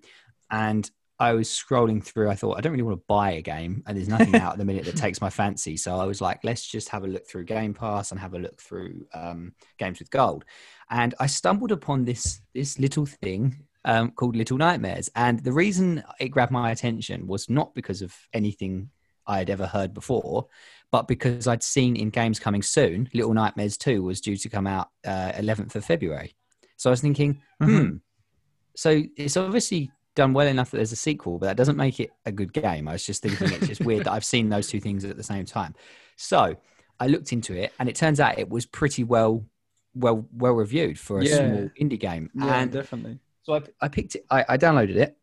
and I was scrolling through. I thought I don't really want to buy a game, and there's nothing out at the minute that takes my fancy. So I was like, let's just have a look through Game Pass and have a look through um, Games with Gold. And I stumbled upon this this little thing um, called Little Nightmares. And the reason it grabbed my attention was not because of anything I had ever heard before, but because I'd seen in games coming soon, Little Nightmares 2 was due to come out uh, 11th of February. So I was thinking, hmm. Mhm. So it's obviously done well enough that there's a sequel, but that doesn't make it a good game. I was just thinking it's just weird that I've seen those two things at the same time. So I looked into it, and it turns out it was pretty well, well, well reviewed for a Yeah. small indie game. Yeah, and definitely. so I, I picked it, I, I downloaded it,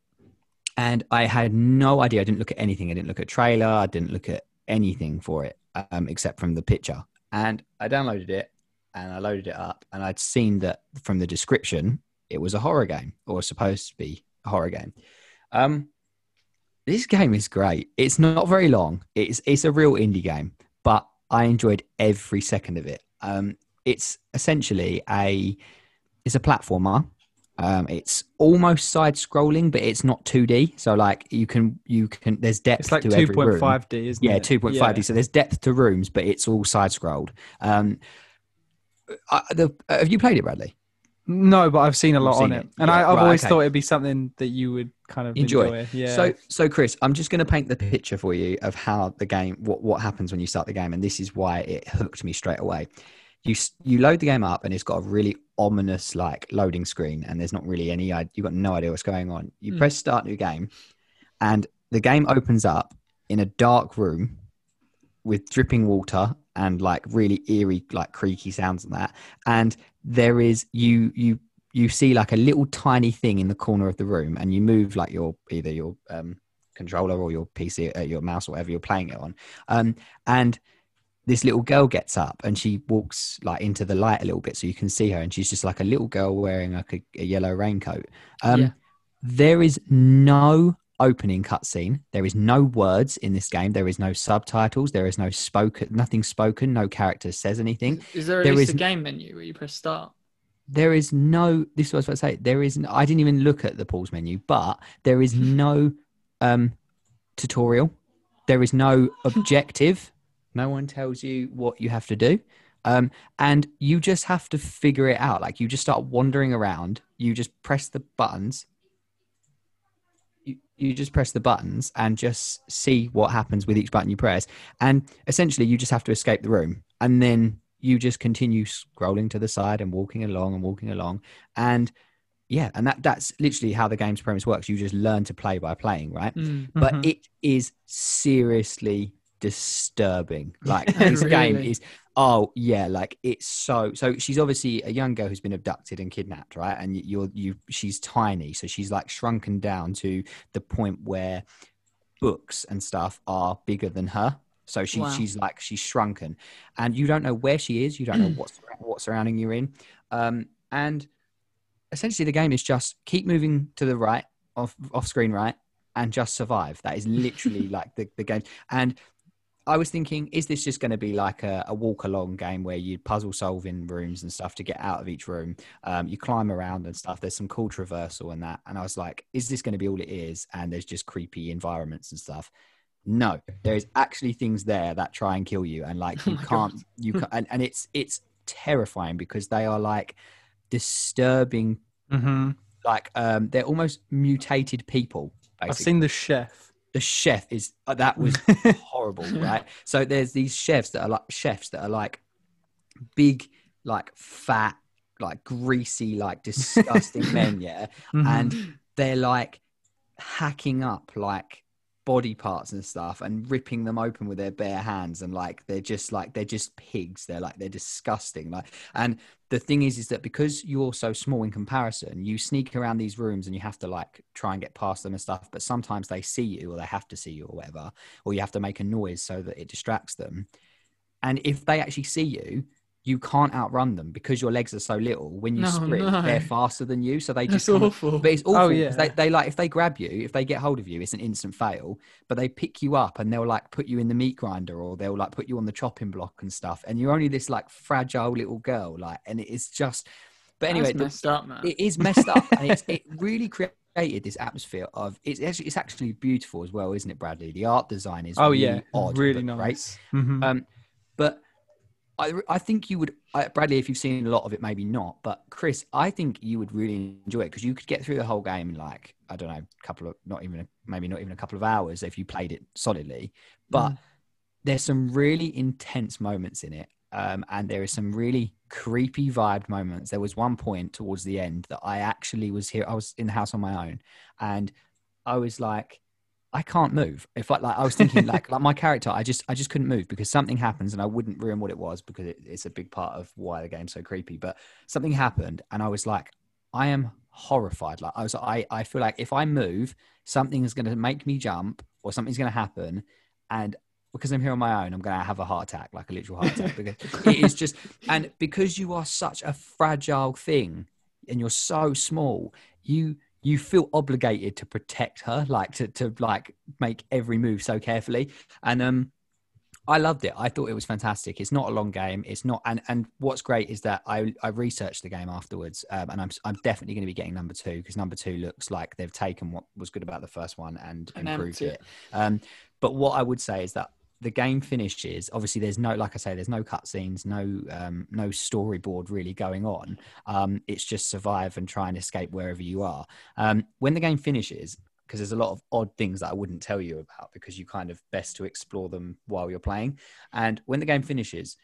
and I had no idea. I didn't look at anything. I didn't look at trailer. I didn't look at anything for it um, except from the picture. And I downloaded it and I loaded it up, and I'd seen that from the description it was a horror game or supposed to be horror game. Um, this game is great. It's not very long. It's it's a real indie game, but I enjoyed every second of it. Um, it's essentially a it's a platformer. Um, it's almost side scrolling, but it's not 2D. So like you can you can there's depth It's like to every room. 2.5D, isn't Yeah, it? 2.5D. Yeah. So there's depth to rooms, but it's all side scrolled. Um, I, the, have you played it, Bradley? No, but I've seen a lot seen on it. it, and Yeah, I, I've right, always okay. thought it'd be something that you would kind of Enjoy. enjoy. Yeah. So, so Chris, I'm just going to paint the picture for you of how the game, what what happens when you start the game, and this is why it hooked me straight away. You you load the game up, and it's got a really ominous like loading screen, and there's not really any. You've got no idea what's going on. You Hmm. press start new game, and the game opens up in a dark room with dripping water and like really eerie, like creaky sounds and that. And there is you you you see like a little tiny thing in the corner of the room, and you move like your either your um, controller or your PC, uh, your mouse, or whatever you're playing it on. Um, and this little girl gets up and she walks like into the light a little bit so you can see her, and she's just like a little girl wearing like a, a yellow raincoat. Um, Yeah. There is no opening cutscene. There is no words in this game. There is no subtitles. There is no spoken, nothing spoken. No character says anything Is there at There least is- a game menu where you press start? there is no this is what i was about to say there is i didn't even look at the pause menu but there is no um tutorial there is no objective no one tells you what you have to do um and you just have to figure it out like you just start wandering around you just press the buttons you, you just press the buttons and just see what happens with each button you press. And essentially you just have to escape the room. And then you just continue scrolling to the side and walking along and walking along. And yeah and that that's literally how the game's premise works. You just learn to play by playing right? Mm. but Mhm. it is seriously disturbing. Like this game is oh yeah like it's so so she's obviously a young girl who's been abducted and kidnapped right? And you- you're you she's tiny so she's like shrunken down to the point where books and stuff are bigger than her. So she, Wow. she's like she's shrunken. And you don't know where she is you don't know what's what surrounding you're in. Um and essentially the game is just keep moving to the right off off screen right and just survive. That is literally like the, the game. And i was thinking is this just going to be like a, a walk along game where you puzzle solve in rooms and stuff to get out of each room? Um, you climb around and stuff. There's some cool traversal and that. And i was like is this going to be all it is? And there's just creepy environments and stuff. No there is actually things there that try and kill you. And like you Oh can't God. you can and, and it's it's terrifying because they are like disturbing Mhm. like um they're almost mutated people I've seen the chef. The chef is uh, that was horrible right so there's these chefs that are like chefs that are like big like fat like greasy like disgusting men yeah Mhm. and they're like hacking up like body parts and stuff and ripping them open with their bare hands and like they're just like they're just pigs. They're like they're disgusting like and the thing is is that because you're so small in comparison you sneak around these rooms and you have to like try and get past them and stuff but sometimes they see you or they have to see you or whatever or you have to make a noise so that it distracts them. And if they actually see you you can't outrun them because your legs are so little when you No, sprint no. they're faster than you so they That's just come awful. but it's awful. Oh, 'cause yeah. They, they like if they grab you, if they get hold of you, it's an instant fail. But they pick you up and they'll like put you in the meat grinder or they'll like put you on the chopping block and stuff. And you're only this like fragile little girl, like, and it's just. But anyway, That's the- messed up, man. it is messed up, and it's, it really created this atmosphere of it's actually it's actually beautiful as well, isn't it, Bradley? The art design is Oh really yeah, odd, really but great. nice. Mhm. Um, but I, I think you would, I, Bradley, if you've seen a lot of it, maybe not. But Chris, I think you would really enjoy it because you could get through the whole game in like, I don't know, a couple of, not even, a, maybe not even a couple of hours if you played it solidly. But there's some really intense moments in it. Um, and there is some really creepy vibed moments. There was one point towards the end that I actually was here. I was in the house on my own, and I was like, I can't move. If I like, I was thinking like, like my character, I just, I just couldn't move because something happens, and I wouldn't ruin what it was because it, it's a big part of why the game's so creepy. But something happened, and I was like, I am horrified. Like I was, I, I feel like if I move, something is going to make me jump, or something's going to happen, and because I'm here on my own, I'm going to have a heart attack, like a literal heart attack. Because it is just, and because you are such a fragile thing, and you're so small, you you feel obligated to protect her, like to to like make every move so carefully. And um, I loved it. I thought it was fantastic. It's not a long game. It's not, and and what's great is that I I researched the game afterwards, um, and I'm I'm definitely going to be getting number two because number two looks like they've taken what was good about the first one and, And improved it. it. Um, but what I would say is that the game finishes. Obviously, there's no, like I say, there's no cutscenes, no um, no storyboard really going on. Um, it's just survive and try and escape wherever you are. Um, when the game finishes, because there's a lot of odd things that I wouldn't tell you about because you kind of best to explore them while you're playing. And when the game finishes,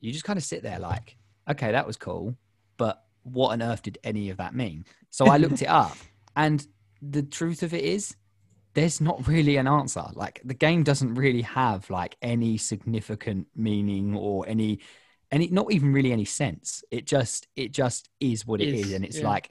you just kind of sit there like, okay, that was cool, but what on earth did any of that mean? So I looked it up, and the truth of it is, there's not really an answer. Like the game doesn't really have like any significant meaning or any any not even really any sense. It just it just is what it is, Is, and it's yeah. like,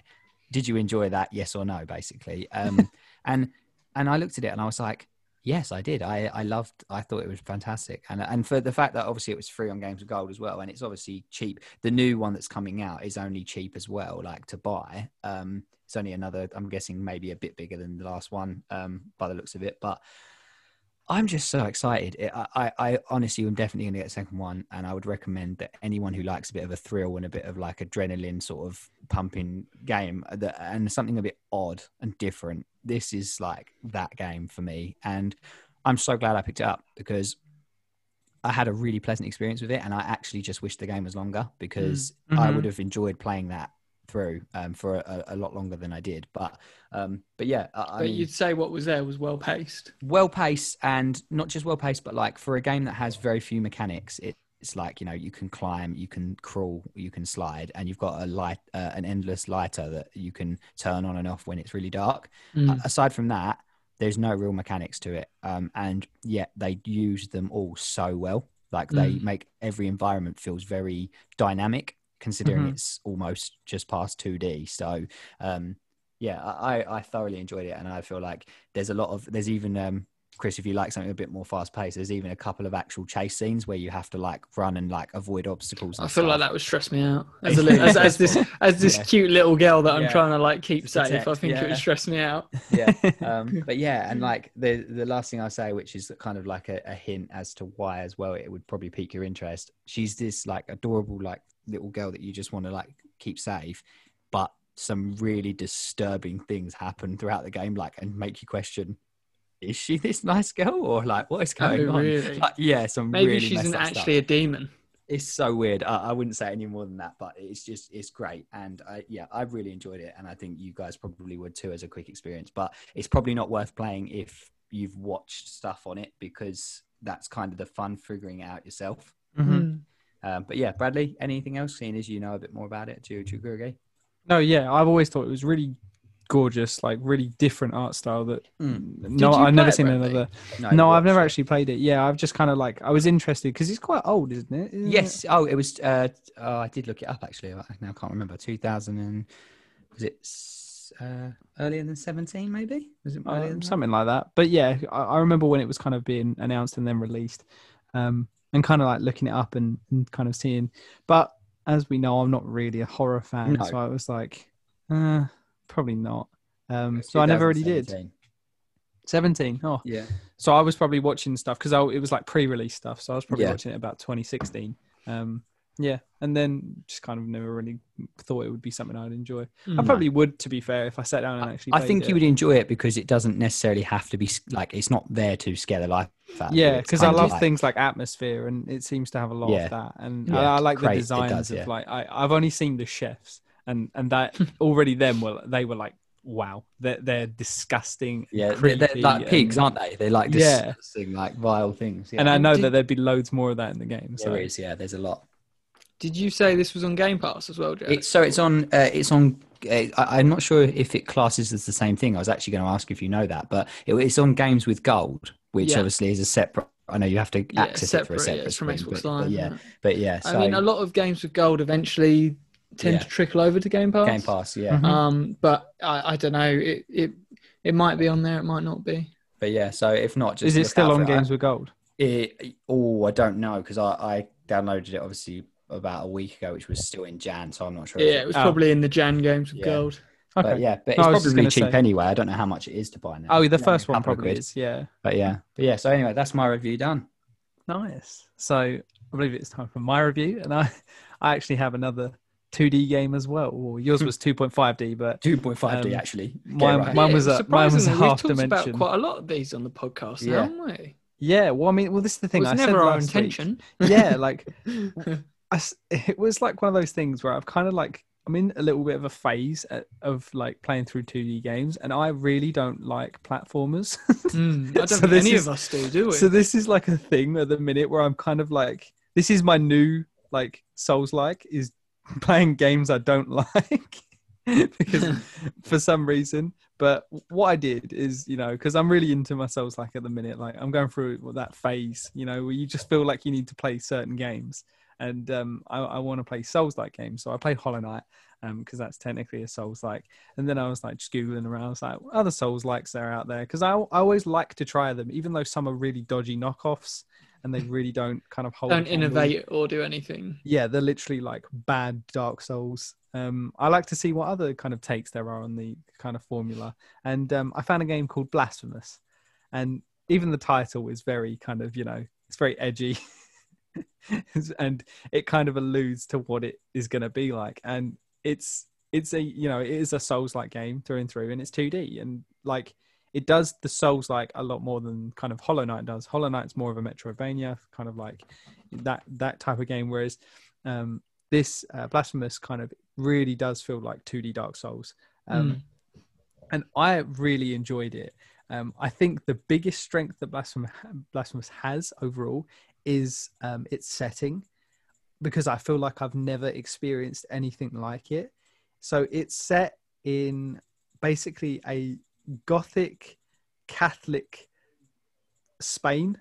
did you enjoy that? Yes or no, basically. Um, and and I looked at it and I was like, yes, I did. I I loved. I thought it was fantastic, and and for the fact that obviously it was free on Games of Gold as well, and it's obviously cheap. The new one that's coming out is only cheap as well, like to buy. Um, it's only another. I'm guessing maybe a bit bigger than the last one, um, by the looks of it, but. I'm just so excited. It, I, I, I honestly am definitely going to get a second one, and I would recommend that anyone who likes a bit of a thrill and a bit of like adrenaline sort of pumping game that, and something a bit odd and different, this is like that game for me. And I'm so glad I picked it up because I had a really pleasant experience with it, and I actually just wish the game was longer because I Mhm. would have enjoyed playing that through um, for a, a lot longer than I did. But um, but yeah, I, I but you'd say what was there was well paced. well paced and not just well paced, but like for a game that has very few mechanics, it, it's like you know you can climb, you can crawl, you can slide, and you've got a light, uh, an endless lighter that you can turn on and off when it's really dark. Mm. A- aside from that, there's no real mechanics to it, um, and yet they use them all so well. Like they Mm. make every environment feels very dynamic, considering Mhm. it's almost just past 2D. So um, yeah, I, I- I thoroughly enjoyed it, and I feel like there's a lot of there's even um, Chris, if you like something a bit more fast paced, there's even a couple of actual chase scenes where you have to like run and like avoid obstacles. I feel like that would stress me out as, a, as, as this as this Yeah. cute little girl that I'm Yeah. trying to like keep safe. I think it would stress me out. yeah um but yeah and like the the last thing i'll say which is kind of like a, a hint as to why as well it would probably pique your interest she's this like adorable like little girl that you just want to like keep safe but some really disturbing things happen throughout the game like and make you question is she this nice girl or like what is going Oh, on really? like, yeah some Maybe really she's an, actually stuff a demon. it's so weird. I, I wouldn't say any more than that, but it's just it's great, and I, yeah, I've really enjoyed it, and I think you guys probably would too as a quick experience. But it's probably not worth playing if you've watched stuff on it because that's kind of the fun figuring it out yourself. Mhm. Mm. Um, but yeah, Bradley, anything else? Seeing as you know a bit more about it, do, do you agree? No, yeah, I've always thought it was really gorgeous, like really different art style that Mm. no, I've never seen Bradley? another. No, No, I've never it. actually played it. Yeah, I've just kind of like I was interested because it's quite old, isn't it? Isn't it? Yes. Oh, it was. Uh, oh, I did look it up actually. I now can't remember. Two thousand and was it uh, earlier than seventeen? Maybe was it that? something like that. But yeah, I, I remember when it was kind of being announced and then released, um, and kind of like looking it up and, and kind of seeing. But as we know, I'm not really a horror fan, No. so I was like, uh, probably not. Um, so I never really did. Seventeen. Oh, Yeah. so I was probably watching stuff because it was like pre-release stuff. So I was probably Yeah. watching it about 2016. Um, yeah, and then just kind of never really thought it would be something I'd enjoy. I Mm. probably would, to be fair, if I sat down and actually. I think it. you would enjoy it because it doesn't necessarily have to be like it's not there to scare the life out of you. Yeah, because I love like- things like atmosphere, and it seems to have a lot Yeah. of that. And Yeah, I, I like the designs does, of like I, I've only seen the chefs, and and that already them were they were like wow, they're they're disgusting. Yeah, they're, they're creepy, like pigs, and, aren't they? They're like Yeah. disgusting, like vile things. Yeah. and I know Did- that there'd be loads more of that in the game. So there is. Yeah, there's a lot. Did you say this was on Game Pass as well, Jack? It's so it's on. Uh, it's on. Uh, I, I'm not sure if it classes as the same thing. I was actually going to ask if you know that, but it, it's on Games with Gold, which Yeah. obviously is a separate. I know you have to yeah, access it for a separate. separate Yeah, it's from Xbox but, Live. yeah, but yeah. So I mean, a lot of games with gold eventually tend Yeah. to trickle over to Game Pass. Game Pass, yeah. Mhm. Um, but I, I don't know. It, it it might be on there. It might not be. But yeah, so if not, just is it still on it. Games with Gold? It, oh, I don't know because I, I downloaded it obviously about a week ago, which was still in Jan, so I'm not sure. Yeah, it was Oh. probably in the Jan games with Yeah. gold. Okay. But yeah, but No, it's was probably gonna cheap say- anyway. I don't know how much it is to buy now. Oh, the Maybe a first one probably quid. is. Yeah. But yeah, but yeah. So anyway, that's my review done. Nice. So I believe it's time for my review, and I I actually have another 2D game as well. Well, yours was 2.5D, but 2.5D Um, actually. Mine- right. mine was a- mine was a surprisingly, half we've talked about dimension. quite a lot of these on the podcast, Yeah. haven't we? yeah. Well, I mean, well, this is the It thing. was I said never our last week- intention. yeah, like I s it was like one of those things where I've kind of like I'm in a little bit of a phase uh, of like playing through 2D games, and I really don't like platformers. Mm, I don't So think any is- of us do, do we? so this is like a thing at the minute where I'm kind of like, this is my new like Souls like is playing games I don't like because for some reason. But what I did is, you know, because I'm really into my Souls like at the minute, like I'm going through that phase, you know, where you just feel like you need to play certain games. And um, I, I want to play Souls like games. So I played Hollow Knight because that's technically a Souls like. And then I was like just Googling around. I was like, other Souls likes are out there? Because I, I always like to try them, even though some are really dodgy knockoffs and they really don't kind of hold. don't innovate or do anything. Yeah, they're literally like bad Dark Souls. Um, I like to see what other kind of takes there are on the kind of formula. And um, I found a game called Blasphemous, and even the title is very kind of you know it's very edgy, and it kind of alludes to what it is going to be like. And it's it's a you know it is a Souls like game through and through, and it's 2D, and like it does the Souls like a lot more than kind of Hollow Knight does. Hollow Knight's more of a Metroidvania kind of like that that type of game, whereas um, this uh, Blasphemous kind of really does feel like 2D Dark Souls. Um, And I really enjoyed it. Um, I think the biggest strength that Blasphemous, Blasphemous has overall is um, its setting, because I feel like I've never experienced anything like it. So it's set in basically a Gothic Catholic Spain,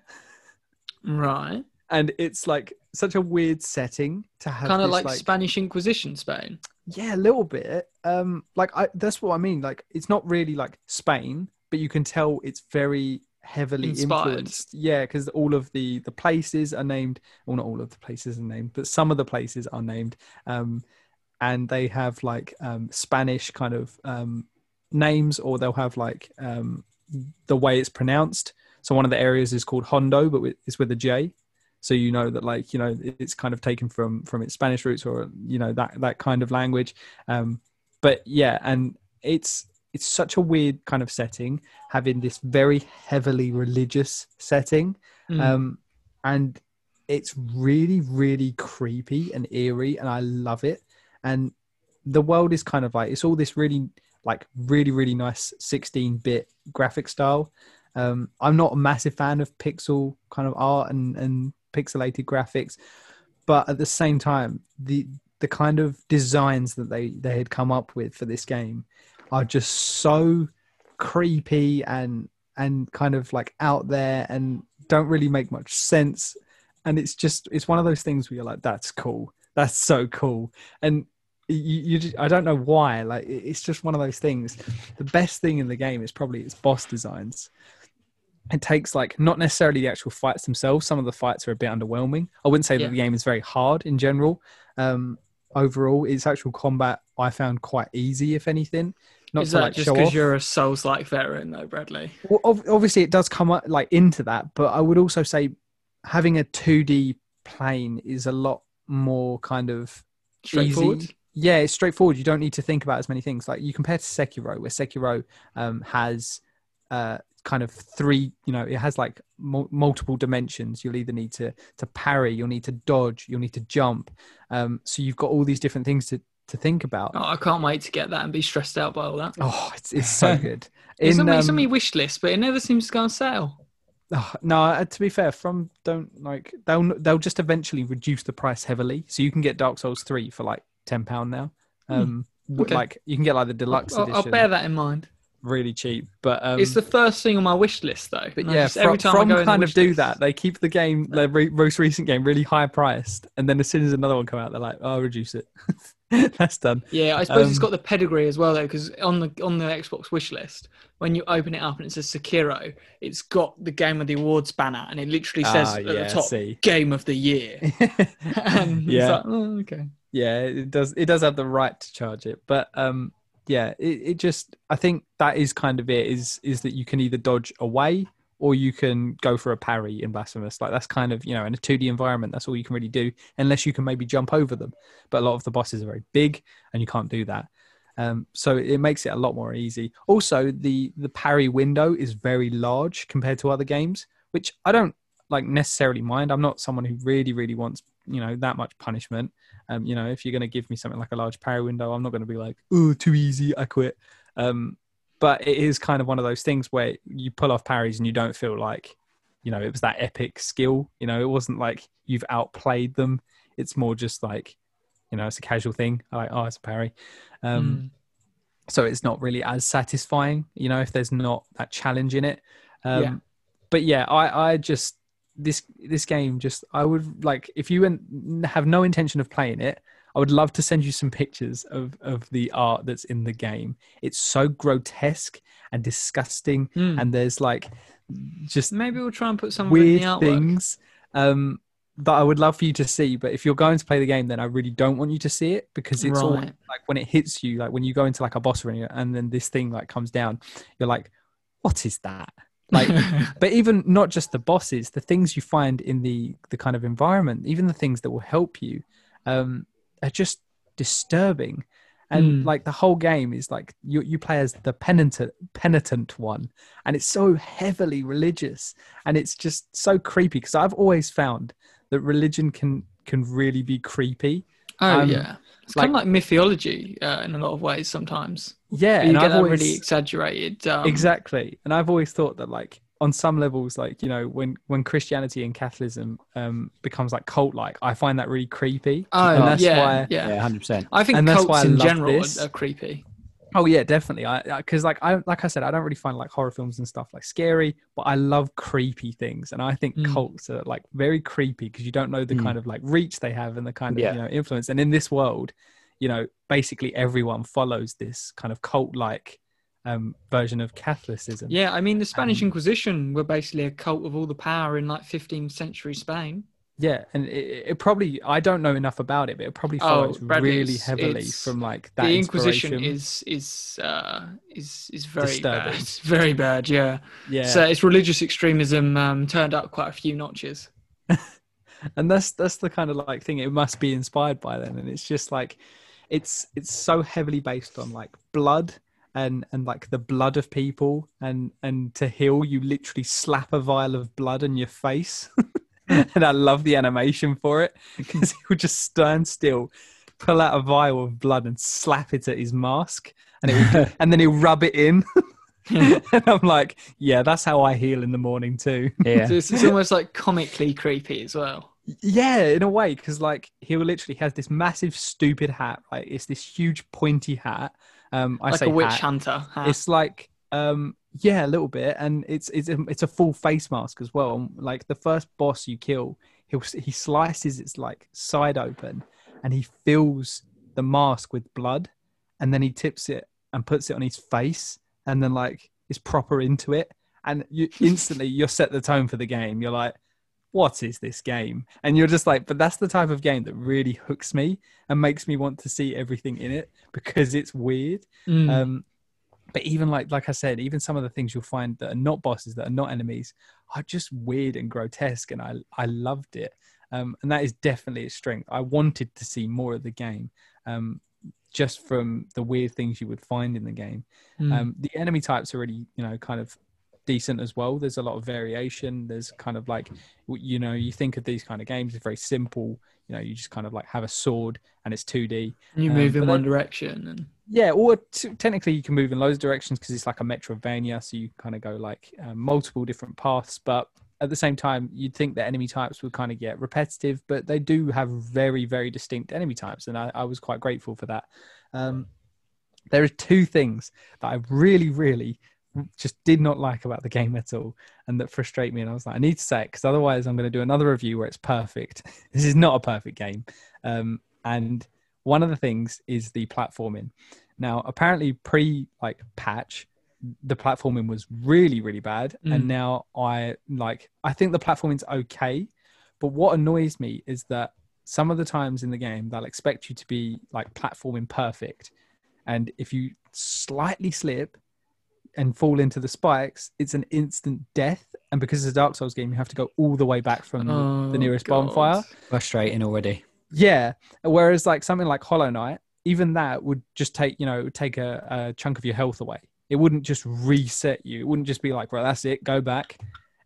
Right. and it's like such a weird setting to have. Kind of this, like, Spanish Inquisition Spain. Yeah, a little bit. Um, like I, that's what I mean. Like it's not really like Spain, but you can tell it's very heavily Inspired. influenced. Yeah, because all of the the places are named. Well, not all of the places are named, but some of the places are named. Um, and they have like um, Spanish kind of um, names, or they'll have like um, the way it's pronounced. So one of the areas is called Jondo, but it's with a J. So you know that like you know it's kind of taken from from its Spanish roots or you know that that kind of language. Um, but yeah, and it's it's such a weird kind of setting having this very heavily religious setting Mm. um, and it's really really creepy and eerie and i love it and the world is kind of like it's all this really like really really nice 16-bit graphic style. Um, i'm not a massive fan of pixel kind of art and, and pixelated graphics but at the same time the the kind of designs that they they had come up with for this game are just so creepy and and kind of like out there and don't really make much sense. And it's just it's one of those things where you're like, that's cool, that's so cool, and you, you just, I don't know why. Like it's just one of those things. The best thing in the game is probably its boss designs. It takes like not necessarily the actual fights themselves. Some of the fights are a bit underwhelming. I wouldn't say Yeah. that the game is very hard in general. Um, overall, its actual combat I found quite easy, if anything. Not Is to that like just because you're a Souls-like veteran, though, Bradley? Well, ob- obviously, it does come up like into that, but I would also say having a 2D plane is a lot more kind of Straightforward. Easy. Yeah, it's straightforward. You don't need to think about as many things. Like you compare to Sekiro, where Sekiro um, has uh, kind of three. You know, it has like mul- multiple dimensions. You'll either need to to parry, you'll need to dodge, you'll need to jump. Um, so you've got all these different things to to think about. Oh, I can't wait to get that and be stressed out by all that. Oh, it's it's so good. It's on, In, my, it's on my wish list, but it never seems to go on sale. Oh, no, uh, to be fair, from don't like they'll they'll just eventually reduce the price heavily, so you can get Dark Souls three for like ten pound now. Um, w- okay. like you can get like the deluxe I'll, edition, I'll bear that in mind. really cheap. But um, it's the first thing on my wish list, though. but yeah, just- from, from in the kind of do list- that, they keep the game, their re- most recent game, really high priced, and then as soon as another one come out, they're like, "Oh, reduce it." That's done. Yeah, I suppose it's got the pedigree as well, though, because on the on the Xbox wish list, when you open it up and it says Sekiro, it's got the Game of the Awards banner, and it literally says Ah, at yeah, the top see. "Game of the Year." Yeah. like, oh, okay. Yeah it does it does have the right to charge it but um yeah it, it just i think that is kind of it is is that you can either dodge away or you can go for a parry in blasphemous. Like that's kind of you know in a 2d environment that's all you can really do unless you can maybe jump over them. But a lot of the bosses are very big and you can't do that. Um, so it makes it a lot more easy. Also the the parry window is very large compared to other games which i don't like necessarily mind. I'm not someone who really really wants you know that much punishment um, you know, if you're going to give me something like a large parry window, I'm not going to be like, oh, too easy, I quit. Um, but it is kind of one of those things where you pull off parries and you don't feel like, you know, it was that epic skill. You know, it wasn't like you've outplayed them. It's more just like, you know, it's a casual thing. I like, oh, it's a parry. Um, Mm. so it's not really as satisfying you know if there's not that challenge in it um Yeah. but yeah i i just this this game just i would like if you have no intention of playing it i would love to send you some pictures of of the art that's in the game it's so grotesque and disgusting Mm. and there's like just Maybe we'll try and put some weird things um that I would love for you to see, but if you're going to play the game, then I really don't want you to see it because it's all Right. like when it hits you, like when you go into like a boss arena and then this thing like comes down, you're like, what is that? Like, but even not just the bosses, the things you find in the the kind of environment, even the things that will help you, um, are just disturbing. And Mm. like the whole game is like you you play as the penitent penitent one, and it's so heavily religious, and it's just so creepy because I've always found that religion can can really be creepy. Oh um, yeah, it's like- kind of like mythology uh, in a lot of ways sometimes. Yeah, you and get I've that always really exaggerated. Um, exactly and i've always thought that like on some levels like you know when when christianity and catholicism um becomes like cult like i find that really creepy Oh and that's yeah, why yeah. Yeah, hundred percent. I think and that's cults why I in general this. are, are creepy. Oh yeah definitely i because like i like i said i don't really find like horror films and stuff like scary but i love creepy things and i think Mm. cults are like very creepy because you don't know the Mm. kind of like reach they have and the kind of Yeah. you know influence and in this world you know basically everyone follows this kind of cult like um version of catholicism Yeah, I mean the Spanish Um, Inquisition were basically a cult of all the power in like 15th century Spain. Yeah, and it, it probably I don't know enough about it, but it probably Oh, follows Bradley, really it's- heavily it's- from like that the Inquisition is is uh, is is very Disturbing. bad. It's very bad. Yeah. yeah, So it's religious extremism um, turned up quite a few notches. and that's that's the kind of like thing it must be inspired by then, and it's just like it's it's so heavily based on like blood and and like the blood of people, and and to heal you literally slap a vial of blood in your face, and I love the animation for it because he would just stand still. Pull out a vial of blood and slap it at his mask, and it would, and then he'll rub it in. and I'm like, yeah, that's how I heal in the morning too. Yeah, So it's, it's almost like comically creepy as well. Yeah, in a way, because like he will literally has this massive stupid hat, right? It's this huge pointy hat, Um, I like say a witch hat. hunter. hat. It's like um, yeah, a little bit, and it's it's a, it's a full face mask as well. Like the first boss you kill, he'll he slices its like side open, and he fills the mask with blood, and then he tips it and puts it on his face, and then like is proper into it, and you instantly you're set the tone for the game. You're like, what is this game? And you're just like, but that's the type of game that really hooks me and makes me want to see everything in it because it's weird. Mm. Um, but even like like I said, even some of the things you'll find that are not bosses, that are not enemies, are just weird and grotesque, and I I loved it. Um, and that is definitely its strength. I wanted to see more of the game, um, just from the weird things you would find in the game. Mm. Um, the enemy types are really, you know, kind of decent as well. There's a lot of variation. There's kind of like, you know, you think of these kind of games, it's very simple. You know, you just kind of like have a sword and it's 2D. And you um, move in one then- direction, and Yeah, or t- technically you can move in loads of directions because it's like a Metrovania, so you kind of go like um, multiple different paths. But at the same time, you'd think that enemy types would kind of get repetitive, but they do have very, very distinct enemy types, and I, I was quite grateful for that. Um, there are two things that I really, really just did not like about the game at all, and that frustrate me. And I was like, I need to say it because otherwise, I'm going to do another review where it's perfect. this is not a perfect game, um, and one of the things is the platforming. Now, apparently, pre like patch, the platforming was really, really bad, Mm. and now I like I think the platforming's okay, but what annoys me is that some of the times in the game they'll expect you to be like platforming perfect, and if you slightly slip and fall into the spikes, it's an instant death. And because it's a Dark Souls game, you have to go all the way back from the- Oh, the nearest God. bonfire. Frustrating already. Yeah. Whereas like something like Hollow Knight, even that would just take, you know, it would take a, a chunk of your health away. It wouldn't just reset you. It wouldn't just be like, right, that's it, go back.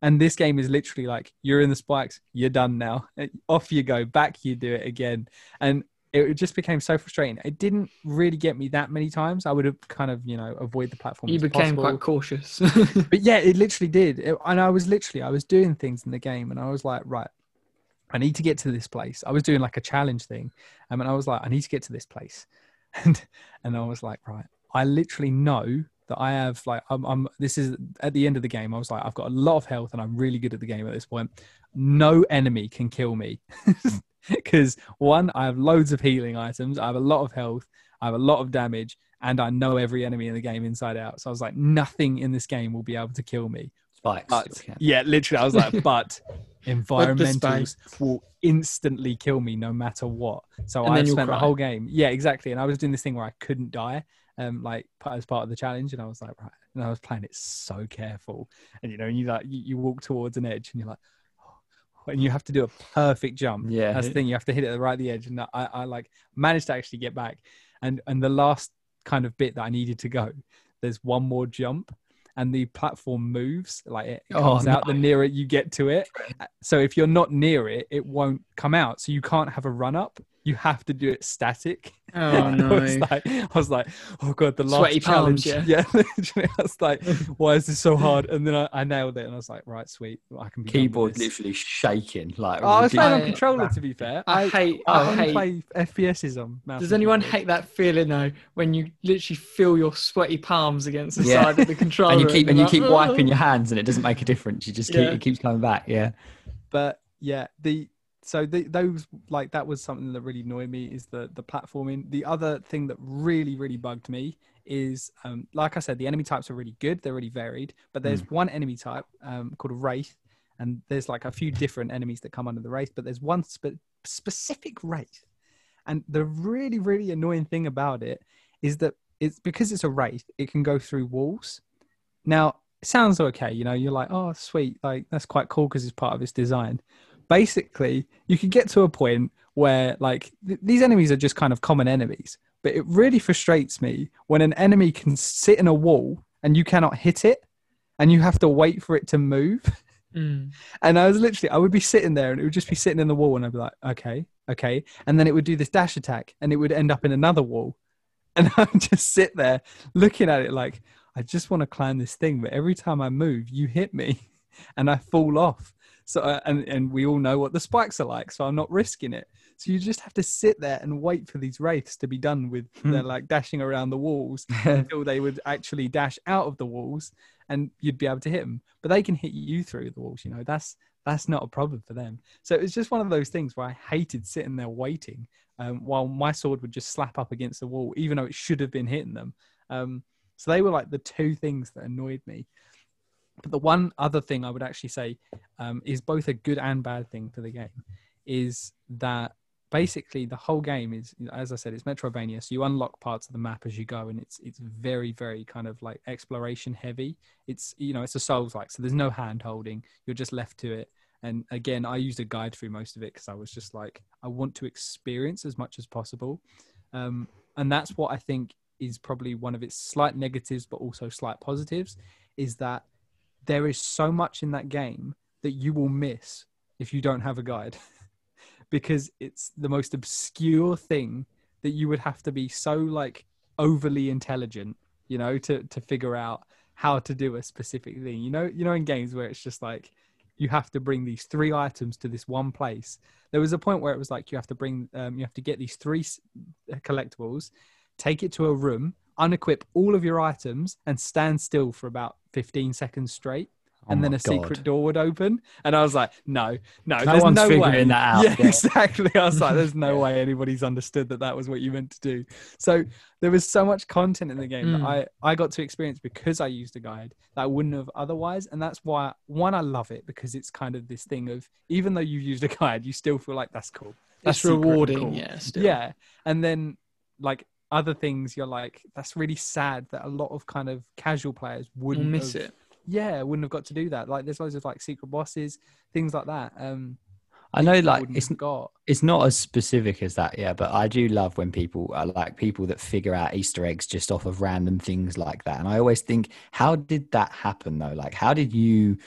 And this game is literally like, you're in the spikes, you're done now. Off you go, back you do it again. And it just became so frustrating. It didn't really get me that many times. I would have kind of, you know, avoid the platform. you became possible. quite cautious. But yeah, it literally did. It- and I was literally, I was doing things in the game and I was like, right, I need to get to this place. I was doing like a challenge thing. Um, and I was like, I need to get to this place. And, and I was like, right, I literally know that I have like, I'm, I'm, this is at the end of the game. I was like, I've got a lot of health and I'm really good at the game at this point. No enemy can kill me. Because one, I have loads of healing items. I have a lot of health. I have a lot of damage and I know every enemy in the game inside out. So I was like, nothing in this game will be able to kill me. Spikes. But Yeah. yeah, literally, I was like, but environmentals will instantly kill me no matter what. So And I then you'll spent the whole game. Yeah, exactly. And I was doing this thing where I couldn't die, um, like as part of the challenge. And I was like, right. And I was playing it so careful. And you know, you like you, you walk towards an edge, and you're like. "Oh," And you have to do a perfect jump. Yeah. That's the thing. You have to hit it right at the edge. And I, I like managed to actually get back. And and the last kind of bit that I needed to go, there's one more jump, and the platform moves. Like it Oh, comes out the nearer you get to it. So if you're not near it, it won't come out. So you can't have a run up. You have to do it static. oh I no. was like, I was like, oh god, the last Sweaty palms, challenge. yeah. literally, I was like, why is this so hard? And then I, I nailed it, and I was like, right, sweet, I can be done Keyboard this. literally shaking. Like Oh, I was playing on controller. To be fair, I hate. I I only hate. play FPSs on mouse. Does anyone keyboard. hate that feeling though when you literally feel your sweaty palms against the Yeah. side of the controller? and you keep and you you're keep wiping your hands and it doesn't make a difference. You just keep Yeah. it keeps coming back. Yeah. but yeah the so the, those like that was something that really annoyed me is the the platforming. The other thing that really really bugged me is um like i said the enemy types are really good. They're really varied but there's one enemy type um called a wraith and there's like a few different enemies that come under the wraith but there's one spe- specific wraith. And the really really annoying thing about it is that it's because it's a wraith it can go through walls. Now it sounds okay you know you're like oh sweet like that's quite cool because it's part of its design basically you could get to a point where like th- these enemies are just kind of common enemies but it really frustrates me when an enemy can sit in a wall and you cannot hit it and you have to wait for it to move Mm. and I was literally, I would be sitting there and it would just be sitting in the wall and I'd be like, okay, okay. And then it would do this dash attack and it would end up in another wall. And I would just sit there looking at it like, I just want to climb this thing. But every time I move, you hit me and I fall off. So uh, and and we all know what the spikes are like, so I'm not risking it. So you just have to sit there and wait for these wraiths to be done with Hmm. their like dashing around the walls until they would actually dash out of the walls and you'd be able to hit them. But they can hit you through the walls, you know. That's that's not a problem for them. So it's just one of those things where I hated sitting there waiting um, while my sword would just slap up against the wall, even though it should have been hitting them. Um, so they were like the two things that annoyed me. But the one other thing I would actually say um, is both a good and bad thing for the game is that basically the whole game is, as I said, it's Metroidvania. So you unlock parts of the map as you go, and it's it's very very kind of like exploration heavy. It's you know it's a Souls like, so there's no hand holding. You're just left to it. And again, I used a guide through most of it because I was just like, I want to experience as much as possible. Um, and that's what I think is probably one of its slight negatives, but also slight positives, is that there is so much in that game that you will miss if you don't have a guide. Because it's the most obscure thing that you would have to be so like overly intelligent you know to to figure out how to do a specific thing. You know you know in games where it's just like you have to bring these three items to this one place. There was a point where it was like you have to bring um, you have to get these three uh, collectibles take it to a room unequip all of your items and stand still for about 15 seconds straight Oh and then a secret door would open and i was like no no, No there's one's no figuring way that out yeah exactly i was like there's no way anybody's understood that that was what you meant to do so there was so much content in the game Mm. that i i got to experience because i used a guide that i wouldn't have otherwise and that's why one i love it because it's kind of this thing of even though you've used a guide you still feel like that's cool that's It's rewarding, cool. yeah. Still. Yeah. And then like other things you're like, that's really sad that a lot of kind of casual players wouldn't miss have- it. Yeah, wouldn't have got to do that. Like there's loads of like secret bosses, things like that. Um I know, like it's got. it's not as specific as that, yeah. But I do love when people are like people that figure out Easter eggs just off of random things like that. And I always think, how did that happen though? Like, how did you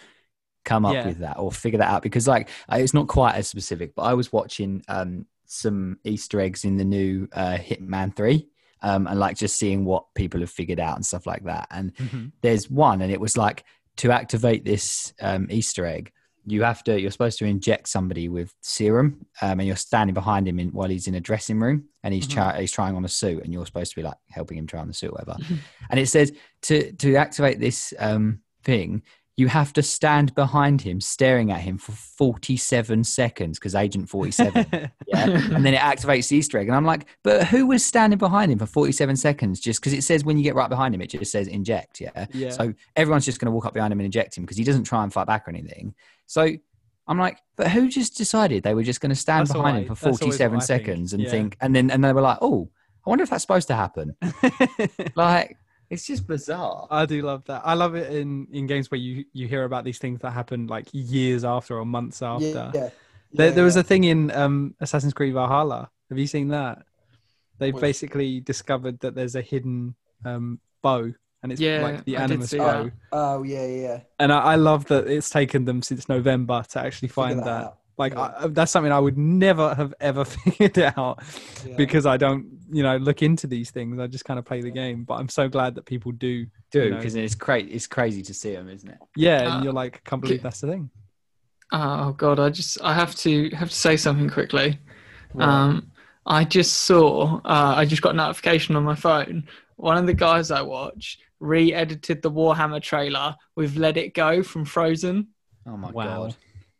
come up Yeah. with that or figure that out? Because like it's not quite as specific. But I was watching um, some Easter eggs in the new uh, Hitman Three. Um, and like just seeing what people have figured out and stuff like that. And Mhm. there's one, and it was like to activate this um, Easter egg, you have to. You're supposed to inject somebody with serum, um, and you're standing behind him in, while he's in a dressing room, and he's Mhm. try, he's trying on a suit, and you're supposed to be like helping him try on the suit, or whatever. and it says to to activate this um, thing, you have to stand behind him, staring at him for 47 seconds because Agent 47 yeah, and then it activates the Easter egg. And I'm like, but who was standing behind him for 47 seconds? Just because it says when you get right behind him, it just says inject. Yeah. yeah. So everyone's just going to walk up behind him and inject him because he doesn't try and fight back or anything. So I'm like, but who just decided they were just going to stand That's behind what him for that's always what 47 I think, seconds and yeah. think, and then and they were like, oh, I wonder if that's supposed to happen. Like, it's just bizarre. I do love that. I love it in in games where you you hear about these things that happen like years after or months after. Yeah, yeah. There, there was a thing in um, Assassin's Creed Valhalla. Have you seen that? They've What? basically discovered that there's a hidden um, bow, and it's Yeah, like the I did animus see bow. that. Oh yeah, yeah. yeah. And I, I love that it's taken them since November to actually find that. out. Like Yeah. I, that's something I would never have ever figured out Yeah. because I don't, you know, look into these things. I just kind of play the game. But I'm so glad that people do. Do you know. because it's crazy. It's crazy to see them, isn't it? Yeah, Uh, and you're like, I can't believe that's the thing. Oh god, I just I have to have to say something quickly. Um, I just saw uh, I just got a notification on my phone. One of the guys I watch re-edited the Warhammer trailer with "Let It Go" from Frozen Oh my Wow. god.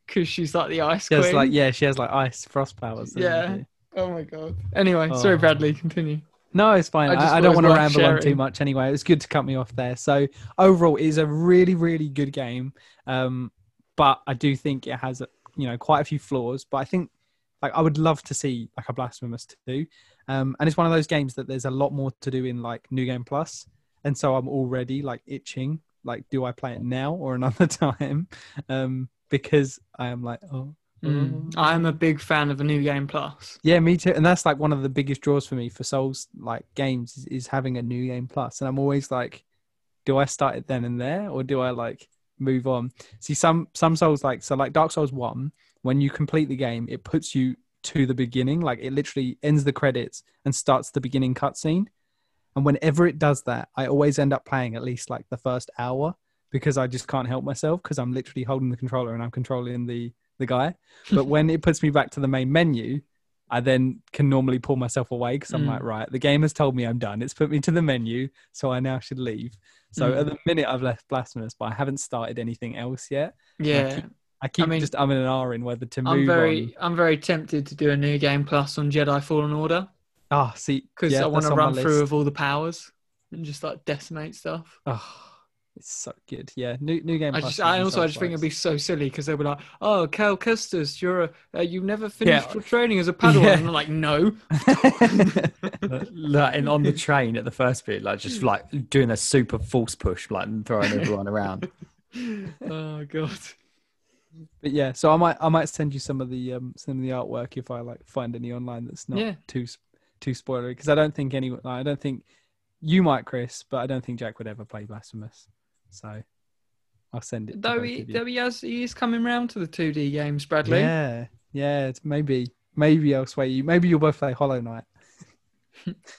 Because she's like the ice queen. like, yeah, she has like ice frost powers. Yeah. Oh my god. Anyway, sorry, Oh. Bradley. Continue. No, it's fine. I I, don't want to ramble on too much anyway. It was good to cut me off there. So overall, it is a really, really good game. Um, but I do think it has, you know, quite a few flaws. But I think, like, I would love to see like a Blasphemous two. Um, and it's one of those games that there's a lot more to do in like New Game Plus, and so I'm already like itching. Like, do I play it now or another time? Um, because I am like, oh, Mm. I am a big fan of a new game plus. yeah, me too. And that's like one of the biggest draws for me for Souls like games is, is having a new game plus. And I'm always like, do I start it then and there or do I like move on? See some some Souls like so like Dark Souls one, when you complete the game, it puts you to the beginning. Like it literally ends the credits and starts the beginning cutscene. And whenever it does that, I always end up playing at least like the first hour because I just can't help myself because I'm literally holding the controller and I'm controlling the the guy. But when it puts me back to the main menu, I then can normally pull myself away because I'm Mm. like, right, the game has told me I'm done. It's put me to the menu, so I now should leave. So Mm. at the minute I've left Blasphemous, but I haven't started anything else yet. Yeah, I keep I mean, just umming and ahhing whether to move I'm very, on. I'm very tempted to do a new game plus on Jedi Fallen Order Ah, see, because yeah, I want to run through with all the powers and just like decimate stuff. Oh, it's so good. Yeah, new new game. I Plus just, I also, I just think it'd be so silly because they'll be like, "Oh, Cal Kestis, you're a, uh, you've never finished Yeah. your training as a Padawan," Yeah. and I'm like, "No." like, like, and on the train at the first bit, like just like doing a super force push, like and throwing everyone around. oh god. But yeah, so I might I might send you some of the um some of the artwork if I like find any online that's not Yeah. too too spoilery because I don't think any I don't think you might Chris, but I don't think Jack would ever play Blasphemous. So I'll send it. Though he, though he has, he is coming round to the 2D games, Bradley. Yeah, yeah. It's maybe maybe I'll sway you. Maybe you'll both play Hollow Knight.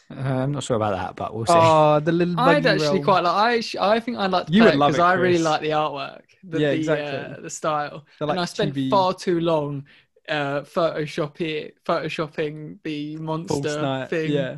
Uh, I'm not sure about that, but we'll see. Oh, the little. I'd actually realm. quite like. I, actu- I think I'd like to You play would love because it, I really like the artwork, the, Yeah, the, exactly. uh, the style, like and I spent chibi far too long uh, Photoshop it, photoshopping the monster thing. Yeah,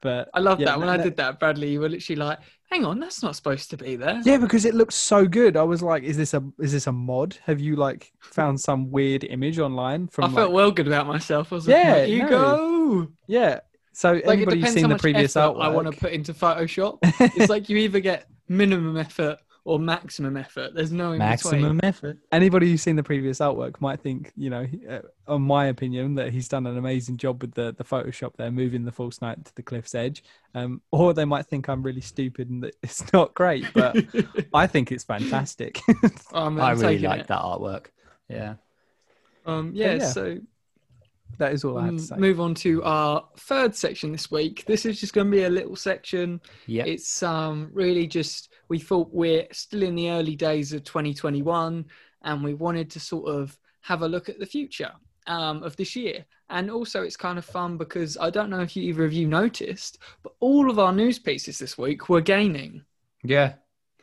but I love Yeah, that. When no- I did that, Bradley, you were literally like, "Hang on, that's not supposed to be there." Yeah, because it looks so good. I was like, "Is this a is this a mod? Have you like found some weird image online from?" I felt well good about myself. I was Yeah, like, "You no. go." yeah. So Like who's seen the previous artwork, I want to put into Photoshop. it's like you either get minimum effort or maximum effort. There's no in Maximum between. effort. anybody who's seen the previous artwork might think, you know, he- uh, on my opinion, that he's done an amazing job with the the Photoshop there, moving the false knight to the cliff's edge. Um, or they might think I'm really stupid and that it's not great, but I think it's fantastic. I'm, I I'm really like it. that artwork. Yeah. Um, yeah, yeah. so that is all I have to say. move on to our third section this week. This is just going to be a little section. Yeah. It's um, really just we thought we're still in the early days of 2021, and we wanted to sort of have a look at the future um, of this year. And also, it's kind of fun because I don't know if you, either of you noticed, but all of our news pieces this week were gaining. Yeah.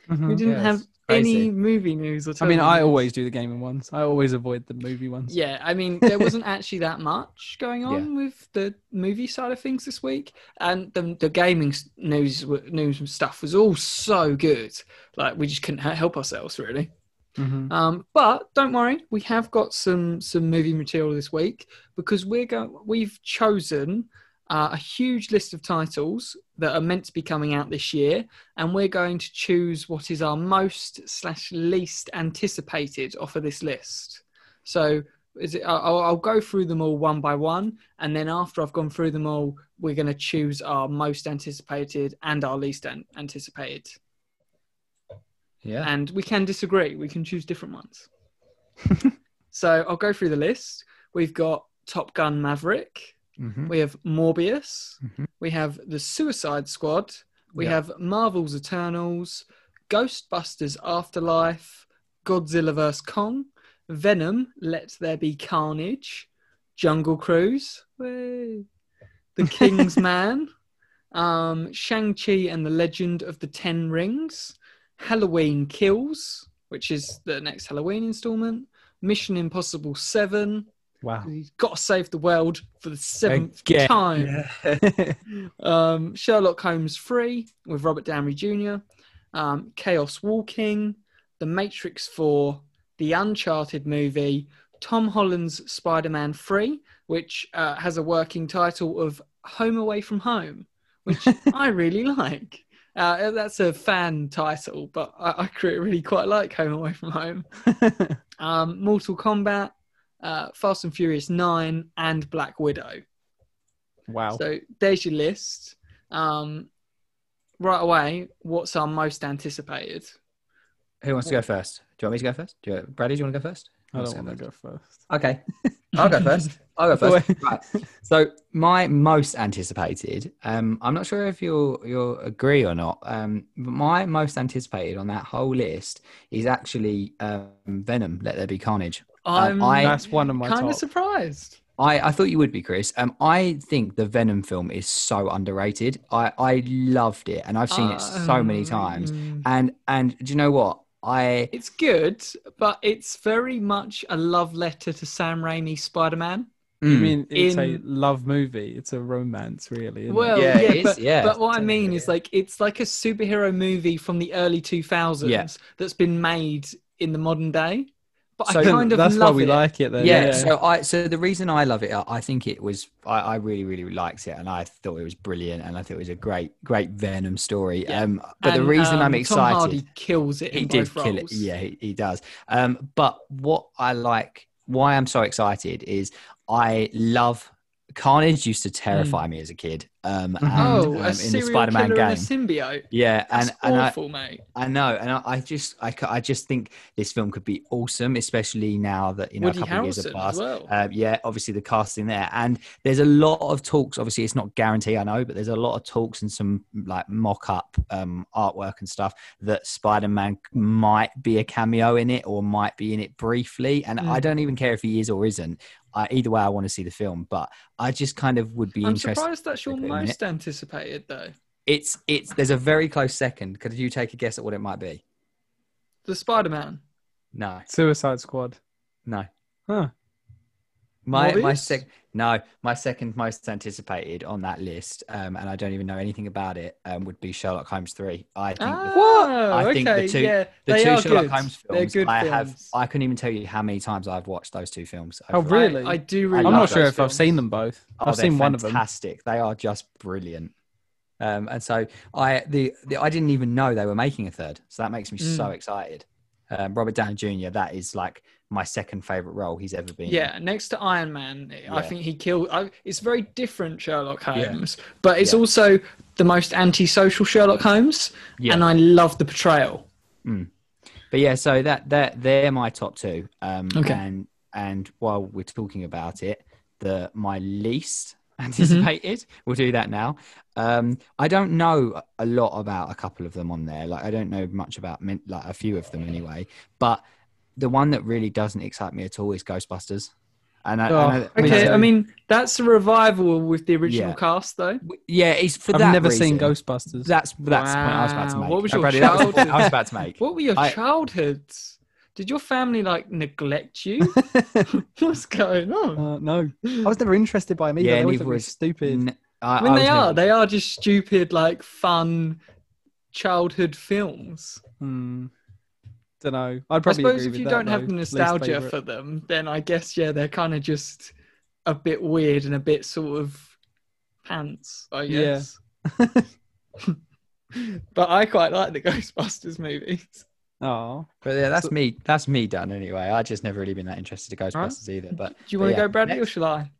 Mhm. We didn't Yeah, have crazy. any movie news or I mean, television I news. always do the gaming ones. I always avoid the movie ones. Yeah, I mean, there wasn't actually that much going on with the movie side of things this week, and the the gaming news news and stuff was all so good. Like we just couldn't help ourselves really. Mhm. Um, but don't worry, we have got some some movie material this week because we're going. We've chosen uh, a huge list of titles that are meant to be coming out this year, and we're going to choose what is our most slash least anticipated off of this list. So. Is it, I'll, I'll go through them all one by one, and then after I've gone through them all, we're going to choose our most anticipated and our least an- anticipated Yeah. and we can disagree. We can choose different ones. so I'll go through the list. We've got Top Gun Maverick. Mhm. We have Morbius. Mhm. We have The Suicide Squad. We Yeah. have Marvel's Eternals, Ghostbusters Afterlife, Godzilla vs. Kong, Venom, Let There Be Carnage, Jungle Cruise. The King's Man, um, Shang-Chi and the Legend of the Ten Rings, Halloween Kills, which is the next Halloween installment, Mission Impossible 7, Wow. He's got to save the world for the seventh Again. time. Um, Sherlock Holmes 3 with Robert Downey Jr., um, Chaos Walking, The Matrix 4, The Uncharted movie, Tom Holland's Spider Man 3, which uh, has a working title of Home Away from Home, which I really like. Uh, that's a fan title, but I, I really quite like Home Away from Home. Um, Mortal Kombat, uh, Fast and Furious 9, and Black Widow. wow. So there's your list. Um, right away, what's our most anticipated? Who wants to go first? Do you want me to go first? Do you, Bradley, do you want to go first? I don't want to go first. Okay, I'll go first. I'll go Go first. right. So my most anticipated. Um, I'm not sure if you'll you'll agree or not. Um, but my most anticipated on that whole list is actually um, Venom. Let there be carnage. I'm I- That's one of my kind of surprised. I, I thought you would be, Chris. Um, I think the Venom film is so underrated. I, I loved it, and I've seen it so many times. Um, And and do you know what? I It's good, but it's very much a love letter to Sam Raimi's Spider-Man. I Mm. mean, it's a love movie. It's a romance, really. isn't it? Well, Yeah, yeah, it is, but, yeah, but what I mean is like it's like a superhero movie from the early 2000s Yeah. that's been made in the modern day. But So I kind of that's love why we it. like it. Then. yeah, yeah. So I so the reason I love it, I, think it was I, I really really liked it, and I thought it was brilliant, and I thought it was a great great Venom story. Yeah. Um, but the reason um, I'm excited, Tom Hardy kills it. he in did kill it. Yeah, he, he does. Um, but what I like, why I'm so excited is I love Carnage. Used to terrify me as a kid. Um, and, Oh, um, a in the serial Spider-Man killer game. and a symbiote. Yeah, That's and and I, mate. I know, and I, I just I, I just think this film could be awesome, especially now that you know Woody a couple of years have passed. well. Uh, yeah, obviously the casting there, and there's a lot of talks. Obviously, it's not guarantee, I know, but there's a lot of talks and some like mock-up um, artwork and stuff that Spider-Man might be a cameo in it or might be in it briefly. And I Mm. don't even care if he is or isn't. I, either way, I want to see the film, but I just kind of would be I'm interested. surprised that's your Look at it a minute. most anticipated, though. It's it's there's a very close second. Could you take a guess at what it might be? The Spider-Man. No, Suicide Squad. no. Huh. My my Morbius? sec no, my second most anticipated on that list, um, and I don't even know anything about it, um, would be Sherlock Holmes three. I think the, Oh, I think the okay, two- yeah, the they two are Sherlock good. Holmes films, good I films. have I couldn't even tell you how many times I've watched those two films. Oh, overall. really? I, I do really. I I'm not sure those if I've seen them both. Oh, I've they're seen one of them. fantastic. They are just brilliant. Um, and so I the, the I didn't even know they were making a third, so that makes me so Mm. excited. Um, Robert Downey Jr. That is like my second favorite role he's ever been. in. Yeah, next to Iron Man, I think he killed. I, it's very different Sherlock Yeah. Holmes, but it's Yeah. also the most antisocial Sherlock Holmes, Yeah. and I love the portrayal. But yeah, so that that they're my top two. Um, Okay. And and while we're talking about it, the my least anticipated, we'll do that now. Um, I don't know a lot about a couple of them on there. Like I don't know much about like a few of them anyway. But the one that really doesn't excite me at all is Ghostbusters. And I, Oh, I know, Me Okay, too. I mean that's a revival with the original Yeah. cast, though. yeah, it's for I've that never seen. Ghostbusters. That's that's the point I was about to make. What was Oh, your Bradley, that was childhood? I was about to make. What were your I- childhoods? Did your family like neglect you? What's going on? Uh, no, I was never interested by them either. Yeah, they always neither looked really was- stupid. N- I, I mean, I they are. never- They are just stupid, like fun childhood films. Hmm. Don't know. I'd probably. I suppose agree if with you that, don't have though. the nostalgia for them, then I guess yeah, they're kind of just a bit weird and a bit sort of pants. I Yeah. but I quite like the Ghostbusters movies. Oh, But yeah, that's So- me. That's me done anyway. I just never really been that interested in Ghostbusters either. But Do you want to yeah, go, Bradley, or shall I?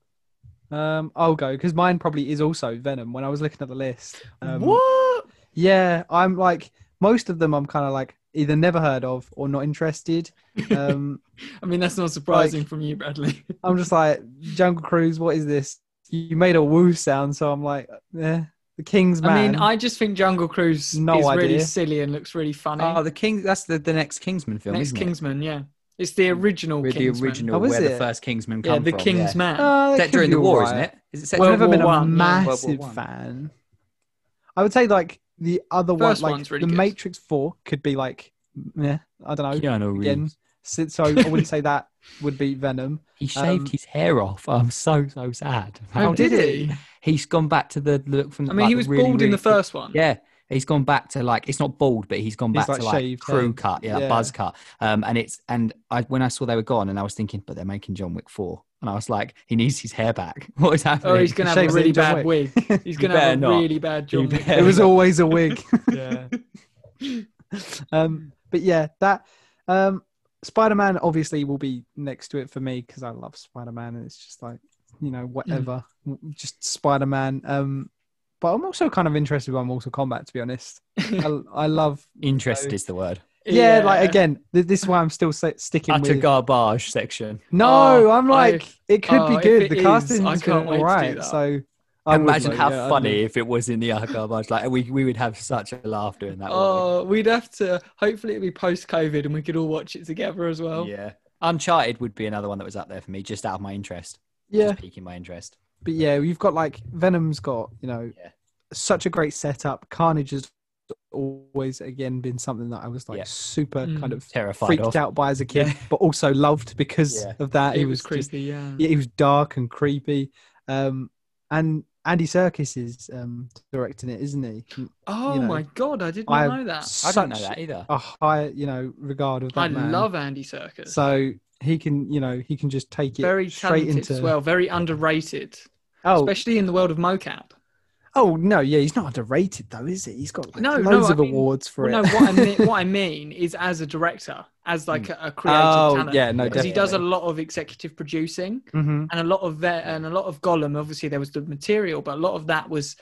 um, I'll go because mine probably is also Venom. When I was looking at the list, um, what? Yeah, I'm like most of them. I'm kind of like either never heard of or not interested. Um, I mean, that's not surprising from you, Bradley. I'm just like Jungle Cruise. What is this? You made a woo sound, so I'm like, eh, the King's Man. I mean, I just think Jungle Cruise No is really silly and looks really funny. oh, the King. That's the, the next Kingsman film, Next isn't Kingsman, yeah, it's the original it? With the original, Oh, is where the first Kingsman yeah, the from. King's yeah. Man. Uh, that Set during the war, alright. isn't it? Is it set I've never been a One, yeah. World War massive One. fan. I would say like the other one, like really the good. Matrix Four, could be like, yeah, I don't know. Keanu Again, Reeves. so, so I wouldn't say that would be Venom. He shaved Um, his hair off. I'm so so sad. Oh, did did he? He's gone back to the look from. The, I mean, like, he was really, bald in the first one. Yeah, he's gone back to like it's not bald, but he's gone He's back like to like crew head. cut, yeah, Yeah. buzz cut. Um, and it's and I when I saw they were gone, and I was thinking, but they're making John Wick four, and I was like, he needs his hair back. What is happening? Oh, he's gonna have a really bad Wick. wig. He's gonna have a not. really bad You John Wick. It was always a wig. yeah. um, but yeah, that um, Spider Man obviously will be next to it for me because I love Spider Man, and it's just like you know whatever, w- just Spider Man. Um, but I'm also kind of interested by Mortal Kombat to be honest. I, I love Interest is the word. yeah, like again, th- this is why I'm still sa- sticking Utter with. garbage section. No, Oh, I'm I- like it could oh, be if good. it The is, casting I is can't wait to do alright, that. so. I would Imagine like, how yeah, I'd funny if it was in the utter garbage. Like we, we would have such a laugh doing that. wouldn't Oh, we'd have to. Hopefully, it'll be post COVID, and we could all watch it together as we? well. yeah. Uncharted would be another one that was up there for me, just out of my interest. Yeah, Just piquing my interest. But yeah, you've got like Venom's got you know Yeah. such a great setup. Carnage has always again been something that I was like Yeah. super Mm. kind of Terrified freaked of. out by as a kid, but also loved because Yeah. of that. it he was was, creepy. yeah. yeah, he was dark and creepy. Um, and Andy Serkis is um, directing it, isn't he? Oh you know, my god, I did not I know that. I don't know that either. A high, you know, regard of that I man. love Andy Serkis. So he can, you know, he can just take it very straight into. as well. Very underrated, oh, especially in the world of mocap. oh no, yeah, he's not underrated though, is he? He's got like, No, no, loads I of mean- awards for Well, it. no, what I mean, what I mean is as a director, as like a, a creative oh talent. yeah, no, because he does a lot of executive producing hmm and a lot of that and a lot of Gollum. Obviously, there was the material, but a lot of that was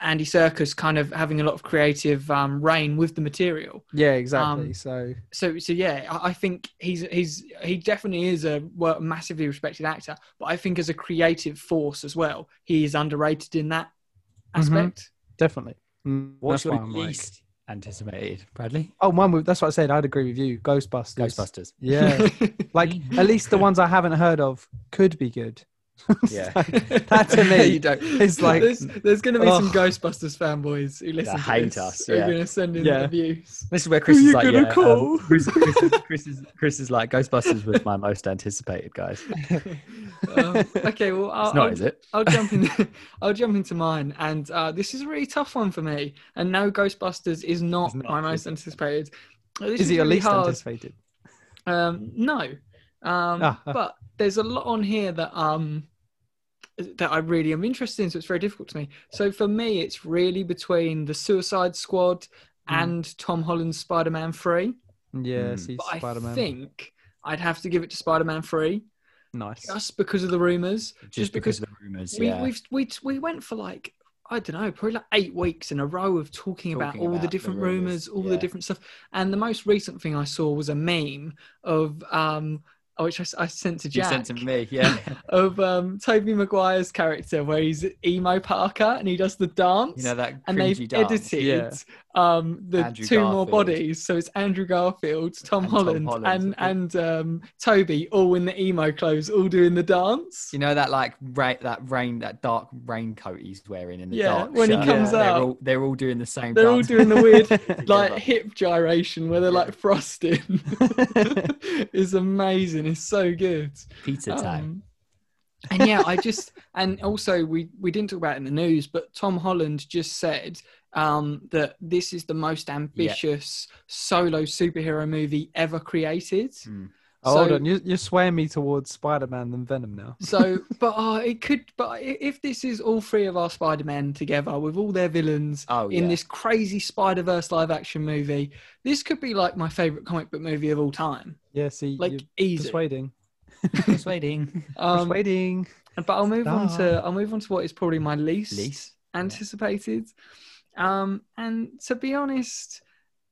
Andy Serkis kind of having a lot of creative um, rein with the material. Yeah, exactly. Um, so So, so yeah, I, I think he's he's he definitely is a well, massively respected actor. But I think as a creative force as well, he is underrated in that Mhm. aspect. definitely. Mm, What's that's your why I'm like- least anticipated, Bradley? Oh, one. with- That's what I said. I'd agree with you. Ghostbusters. Ghostbusters. Yeah, like at least the ones I haven't heard of could be good. Yeah. that to me You don't- is like there's, there's going to be some Ghostbusters fanboys who listen to hate this, us, who are yeah. going to send in Yeah. abuse. This is where Chris Who is like, gonna yeah, call? um, Chris, Chris, is, Chris, is, Chris is like, Ghostbusters was my most anticipated, guys. Um, okay, well, I'll, It's not, I'll, is it? I'll jump in. I'll jump into mine, and uh, this is a really tough one for me. And no, Ghostbusters is not, not, my most anticipated. This is it your really least hard. anticipated? Um, no, um, Ah, ah. but there's a lot on here that um that I really am interested in, so it's very difficult to me. So for me, it's really between the Suicide Squad Mm. and Tom Holland's Spider-Man Three. Yeah, Mm. see But Spider I Man. think I'd have to give it to Spider-Man Three Nice. just because of the rumors. Just, because, of the rumors. we yeah. we've, we we went for like I don't know, probably like eight weeks in a row of talking, about all about the the different rumours, rumors, all the different stuff. And the most recent thing I saw was a meme of um, which I sent to Jack. you sent to me, yeah. of um Tobey Maguire's character where he's emo Parker and he does the dance. you know that and they've dance. edited yeah. Um the Andrew two more bodies, so it's Andrew Garfield, Tom And Tom Holland, Holland. and and um Tobey all in the emo clothes, all doing the dance. You know that like ra- that rain, that dark raincoat he's wearing in the Yeah, dark. when he shirt? comes they're out. All, they're all doing the same. They're all doing the weird like hip gyration where they're like frosting. it's amazing. It's so good. pizza time. Um, and yeah, I just and also we we didn't talk about it in the news, but Tom Holland just said um, that this is the most ambitious solo superhero movie ever created. Mm. Oh, hold on, you're, you're swaying me towards Spider Man than Venom now. So, but uh, it could. But if this is all three of our Spider Men together with all their villains Oh, in yeah. this crazy Spider Verse live action movie, this could be like my favorite comic book movie of all time. Yeah, see, Like you're easy. persuading. Persuading. Um, persuading. but I'll move on to I'll move on to what is probably my least, Least. anticipated. Um, and to be honest,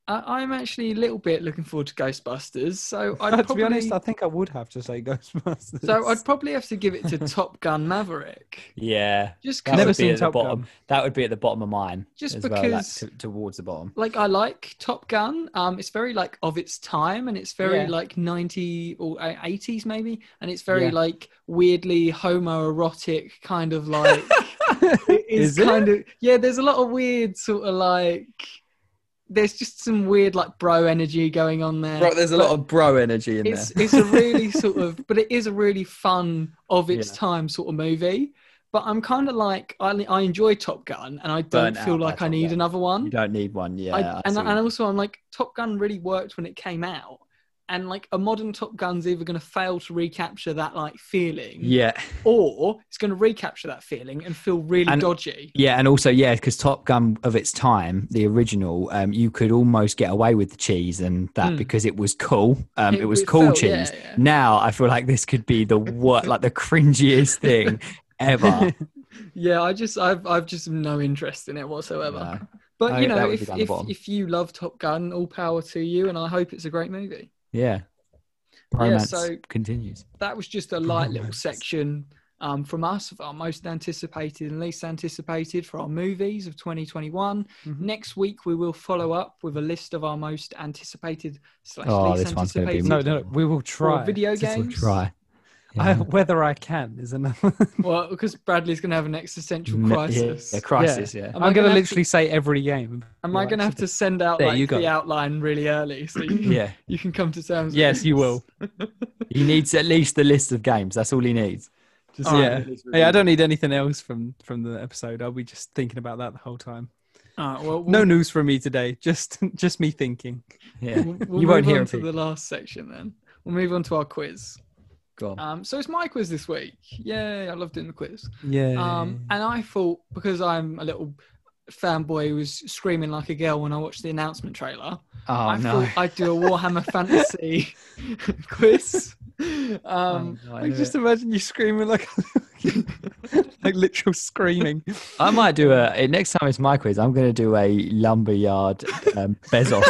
I, I'm actually a little bit looking forward to Ghostbusters. So I'd to probably, be honest, I think I would have to say Ghostbusters. so I'd probably have to give it to Top Gun Maverick. Yeah. Just That Never would be seen at the Top bottom. Gun. That would be at the bottom of mine. Just as well, like, because- towards the bottom. like I like Top Gun. Um, it's very like of its time, and it's very Yeah. like ninety or uh, eighties maybe, and it's very Yeah. like weirdly homoerotic kind of like. it is, Is it? kind of yeah. There's a lot of weird sort of like. There's just some weird like bro energy going on there. Bro, there's a lot of bro energy in It's there. it's a really sort of, but it is a really fun of its Yeah. time sort of movie. But I'm kind of like I, I enjoy Top Gun, and I don't feel like I Top need Gun. another one. You don't need one. Yeah. I, I and, and also I'm like Top Gun really worked when it came out, and like a modern Top Gun's either going to fail to recapture that like feeling, yeah. or it's going to recapture that feeling and feel really And- dodgy. Yeah, and also yeah, because Top Gun of its time, the original, um, you could almost get away with the cheese and that Mm. because it was cool. Um, it, It- was it cool felt- cheese. yeah, yeah. Now I feel like this could be the what, like the cringiest thing ever. Yeah, I just I've I've just no interest in it whatsoever. No. But you know, if if, if you love Top Gun, all power to you, and I hope it's a great movie. Yeah. Yeah, so- continues. That was just a light little section um, from us of our most anticipated and least anticipated for our movies of 2021. Mhm. Next week we will follow up with a list of our most anticipated slash Oh, least this one's gonna be no, no, we will try. video This will games. Try. I, whether I can is another. Well, because Bradley's going to have an existential crisis. Yeah, crisis. Yeah. Am I'm I going gonna to literally say every game. Am I going to have to send out There like you the outline really early so you can, Yeah. you can come to terms? with Yes, you will. He needs at least the list of games. That's all he needs. Just All yeah. Hey, I don't need anything else from from the episode. I'll be just thinking about that the whole time. All right, well, No we'll- news from me today. Just just me thinking. Yeah. We'll, we'll you won't move hear on him. to the last section then. We'll move on to our quiz. Go on. Um, so it's my quiz this week. Yay! I love doing the quiz. Yeah. Um, and I thought because I'm a little fanboy who was screaming like a girl when I watched the announcement trailer, Oh I no. thought I'd do a Warhammer Fantasy quiz. Um, Oh, no, I just it. imagine you screaming like like literal screaming. I might do a eh, next time it's my quiz. I'm going to do a lumberyard um, Bezos.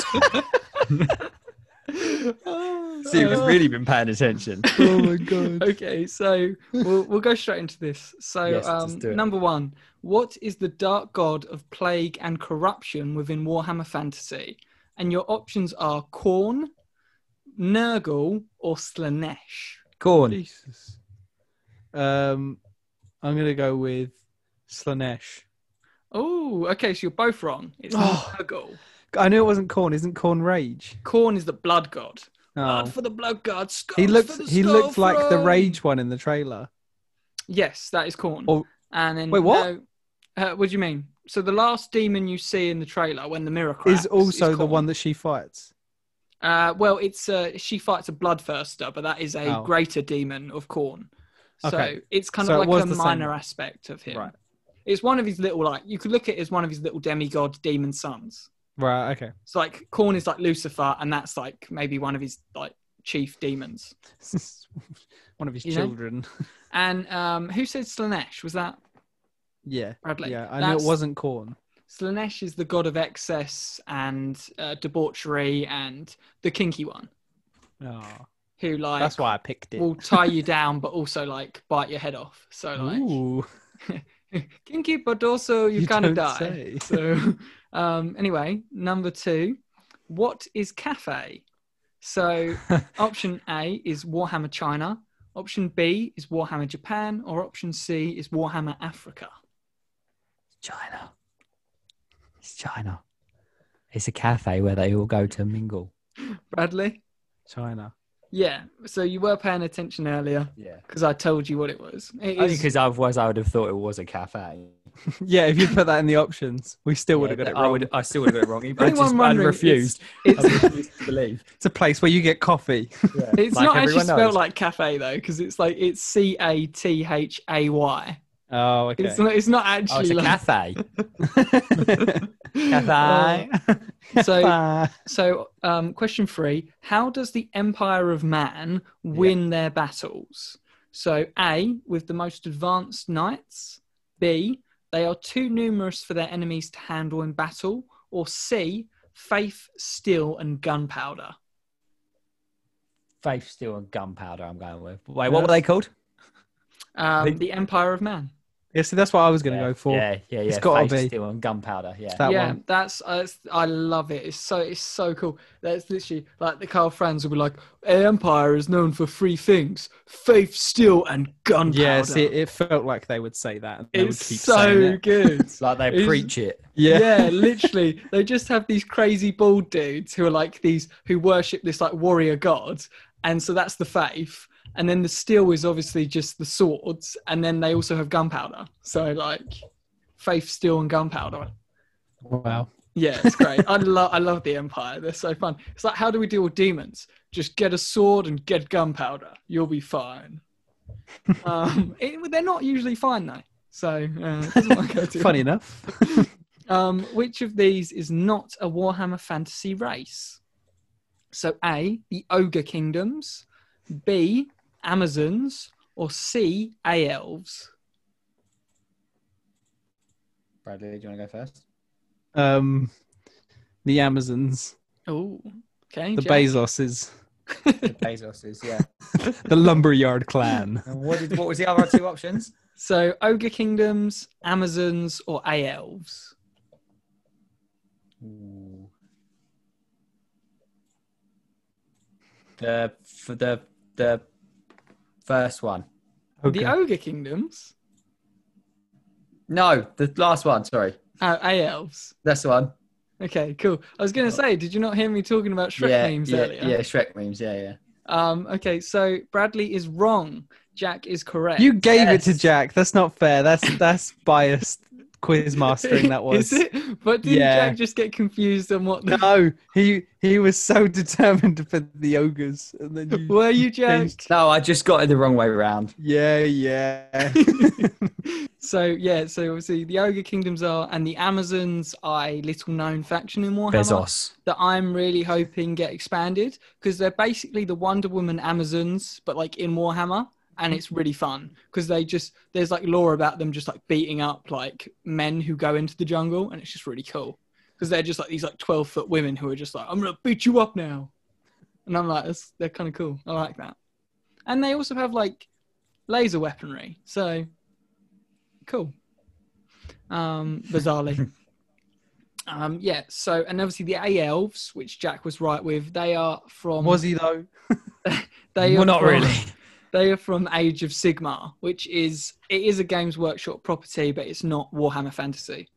See who's really been paying attention. oh my god. okay, so we'll we'll go straight into this. So, Yes, um, number one, what is the dark god of plague and corruption within Warhammer Fantasy? And your options are Khorne, Nurgle, or Slaanesh. Khorne. Jesus. Um, I'm gonna go with Slaanesh. Oh, okay, so you're both wrong. It's Oh. Nurgle. I knew it wasn't Khorne. Isn't Khorne Rage? Khorne is the blood god. Blood Oh. for the blood god. He looks. for the He looks like the. Rage one in the trailer. Yes, that is Khorne. Oh. and then Wait, what? no- uh, what do you mean? So the last demon you see in the trailer when the mirror cracks Is also the one that she fights. Uh, well, it's uh, she fights a bloodthirster, but that is a Oh. greater demon of Khorne. So Okay. it's kind So of like a the same minor aspect of him. Right. It's one of his little like you could look at it as one of his little demigod demon sons. Right. Okay. So like Khorne is like Lucifer, and that's like maybe one of his like chief demons. one of his You know? children. And um, who said Slaanesh? Was that yeah. Bradley? Yeah. I That's- it wasn't Khorne. Slaanesh is the god of excess and uh, debauchery and the kinky one Oh, who like that's why I picked it. will tie you down but also like bite your head off. So like Ooh. kinky, but also you, You kind of don't die. say. So um, anyway, number two, what is Cathay? So option A is Warhammer China. Option B is Warhammer Japan, or option C is Warhammer Africa. China. It's China. It's a cafe where they all go to mingle. Bradley? China. Yeah. So you were paying attention earlier Yeah. because I told you what it was. It Only is- because otherwise I would have thought it was a cafe. Yeah. If you put that in the options, we still would have Yeah, got it I wrong. would. I still would have got it wrong. I Anyone just I refused. It's, I refused to believe. It's a place where you get coffee. Yeah. it's Like not actually everyone spelled knows. like cafe though, because it's like it's C A T H A Y. Oh, okay. It's not. It's not Oh, it's actually a like. cafe. Cafe. So, so um, question three: How does the Empire of Man win their battles? So, A, with the most advanced knights. B, they are too numerous for their enemies to handle in battle. Or C, faith, steel, and gunpowder. Faith, steel, and gunpowder. I'm going with. Wait, what were they called? Um, the Empire of Man. Yeah, see, that's what I was going to yeah, go for. Yeah, yeah, yeah. It's gotta Faith, be. steel, and gunpowder. Yeah. That yeah, one. that's uh, I love it. It's so it's so cool. That's literally like the Karl Franz will be like, Empire is known for three things: faith, steel, and gunpowder. Yeah, see, it felt like they would say that. And they would it's keep so it. good. It's like they It's- preach it. Yeah. yeah, literally, they just have these crazy bald dudes who are like these who worship this like warrior god, and so that's the faith. And then the steel is obviously just the swords, and then they also have gunpowder. So like, faith, steel, and gunpowder. Wow. Yeah, it's great. I love I love the Empire. They're so fun. It's like how do we deal with demons? Just get a sword and get gunpowder. You'll be fine. um, it- they're not usually fine though. So uh, it doesn't work out too Funny enough. um, which of these is not a Warhammer Fantasy race? So A, the Ogre Kingdoms, B, Amazons, or C, Aelves. Bradley, do you want to go first? Um, the Amazons, Oh, okay. the Jack. Bezoses, Bezos is, yeah. the Lumberyard clan. And what, did, what was the other two options? So Ogre Kingdoms, Amazons, or Aelves. Ooh. The for the the First one. The ogre kingdoms. No, the last one. Sorry, Oh, Aelves. that's the one. Okay, cool. I was gonna say, did you not hear me talking about Shrek yeah, memes yeah, earlier? yeah, Shrek memes. Yeah, yeah. Um. Okay, so Bradley is wrong. Jack is correct. You gave it to Jack. That's not fair. That's that's biased quiz mastering. That was. Is it? But did Yeah. Jack just get confused on what? The... No, he he was so determined for the ogres, and then you. Were you, Jack? changed- No, I just got it the wrong way around. Yeah, yeah. so yeah, so obviously the ogre kingdoms are, and the Amazons are a little known faction in Warhammer Bezos. that I'm really hoping get expanded because they're basically the Wonder Woman Amazons, but like in Warhammer, and it's really fun because they just there's like lore about them just like beating up like men who go into the jungle, and it's just really cool because they're just like these like 12 foot women who are just like I'm gonna beat you up now, and I'm like that's, they're kind of cool. I like that, and they also have like laser weaponry, so cool. Um, bizarrely. Um, yeah, so and obviously the Aelves, which Jack was right with, they are from was he though? they are well, not from- really. They are from Age of Sigmar, which is it is a Games Workshop property, but it's not Warhammer Fantasy.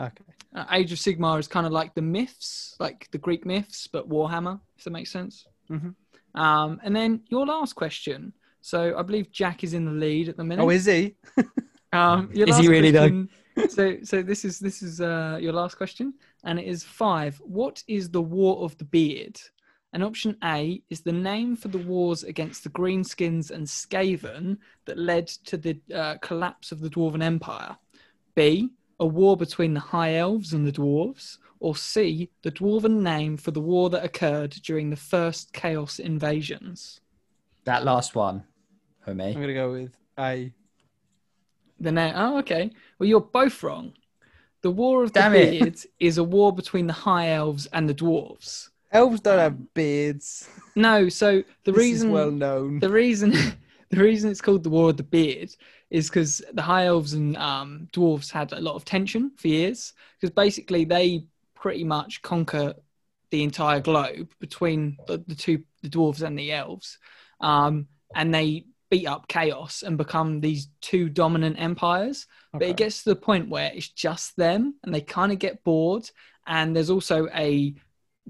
Okay. Uh, Age of Sigmar is kind of like the myths, like the Greek myths, but Warhammer. If that makes sense. Mhm. Um, and then your last question. So I believe Jack is in the lead at the minute. Oh, is he? Um, your Is he last really, though? so, so this is this is uh, your last question, and it is five. What is the War of the Beard? And option A is the name for the wars against the Greenskins and Skaven that led to the uh, collapse of the Dwarven Empire. B, a war between the High Elves and the Dwarves. Or C, the Dwarven name for the war that occurred during the first Chaos invasions. That last one for me. I'm gonna go with A. The name. Oh, okay. Well, you're both wrong. The War of the Damn it. Beard is a war between the High Elves and the Dwarves. Elves don't have beards. No, so the This reason is well known. the reason the reason it's called the War of the Beard is because the High Elves and um, Dwarves had a lot of tension for years because basically they pretty much conquer the entire globe between the, the two the Dwarves and the Elves, um, and they beat up chaos and become these two dominant empires. But it gets to the point where it's just them and they kind of get bored. And there's also a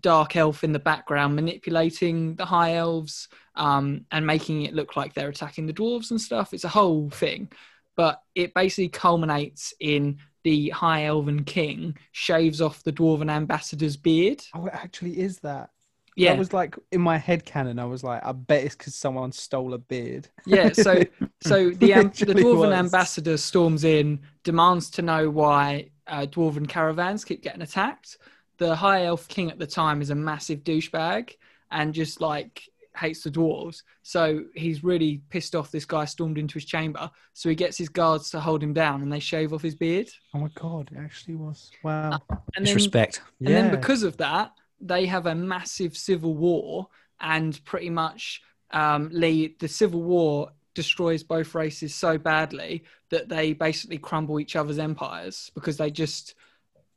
dark elf in the background manipulating the high elves um, and making it look like they're attacking the dwarves and stuff. It's a whole thing. But it basically culminates in the high elven king shaves off the dwarven ambassador's beard. Oh, it actually is that. Yeah. That was like in my head canon. I was like, I bet it's because someone stole a beard. Yeah, so so the am- the dwarven was. ambassador storms in, demands to know why uh, dwarven caravans keep getting attacked. The high elf king at the time is a massive douchebag and just like hates the dwarves. So he's really pissed off. This guy stormed into his chamber, so he gets his guards to hold him down, and they shave off his beard. Oh my god, it actually was. Wow. And then Disrespect. and then because of that, they have a massive civil war, and pretty much um, lead the civil war destroys both races so badly that they basically crumble each other's empires because they just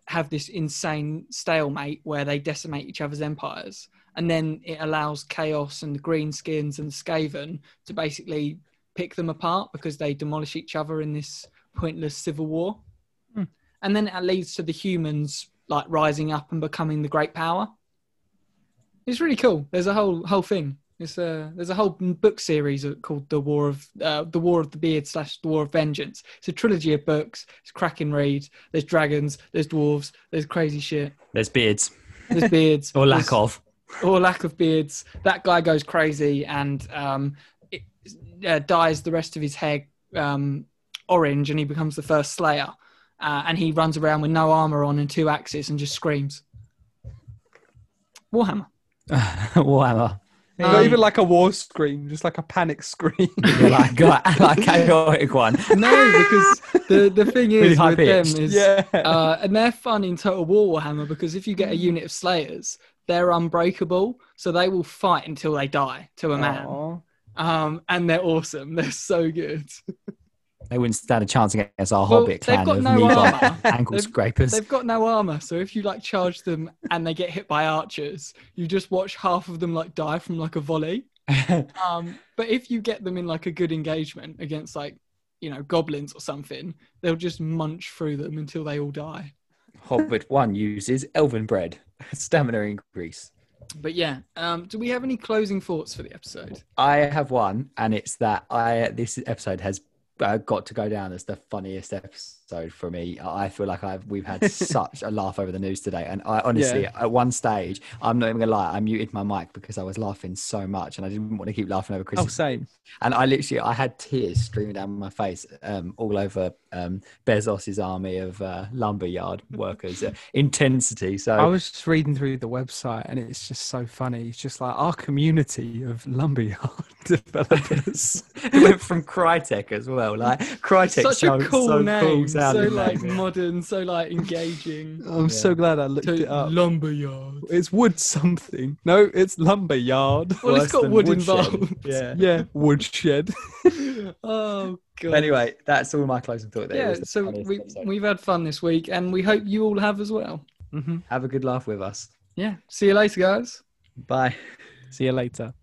have this insane stalemate where they decimate each other's empires. And then it allows Chaos and the Greenskins and the Skaven to basically pick them apart because they demolish each other in this pointless civil war. Hmm. And then it leads to the humans like rising up and becoming the great power. It's really cool. There's a whole whole thing. It's a there's a whole book series called the War of uh, the War of the Beard slash the War of Vengeance. It's a trilogy of books. It's cracking read. There's dragons. There's dwarves. There's crazy shit. There's beards There's beards or lack of. or lack of beards. That guy goes crazy and um, it, uh, dyes the rest of his hair um, orange, and he becomes the first Slayer. Uh, and he runs around with no armor on and two axes and just screams. Warhammer. Warhammer. Not Um, even like a war scream, just like a panic scream. Like, like, like chaotic one. No, because the the thing Really is with them is yeah. uh, and they're fun in Total War Warhammer because if you get a unit of Slayers, they're unbreakable, so they will fight until they die to a man. Um, and they're awesome. They're so good. They wouldn't stand a chance against our Well, Hobbit clan of no armor. ankle They've- scrapers. They've got no armor, so if you like charge them and they get hit by archers, you just watch half of them like die from like a volley. Um, but if you get them in like a good engagement against like you know goblins or something, they'll just munch through them until they all die. Hobbit one uses elven bread, stamina increase. But yeah, um, do we have any closing thoughts for the episode? I have one, and it's that I this episode has uh, got to go down as the funniest episode for me. I feel like I've we've had such a laugh over the news today, and I honestly, Yeah. at one stage, I'm not even gonna lie, I muted my mic because I was laughing so much, and I didn't want to keep laughing over Oh, Christmas. same. And I literally, I had tears streaming down my face, um, all over um, Bezos's army of uh, lumberyard workers. Uh, intensity. So I was just reading through the website and it's just so funny. It's just like our community of lumberyard developers. went from Crytek as well. Like Crytek, Such so, a cool so name, cool so like name. modern, so like engaging. I'm so glad I looked it up. lumberyard. It's wood something. No, it's lumberyard. Well, it's got than wood woodshed. involved. Yeah. Yeah, woodshed. Oh god. Anyway, that's all my closing thought. There. Yeah. the So we episode. we've had fun this week, and we hope you all have as well. hmm have a good laugh with us. Yeah. See you later, guys. Bye. See you later.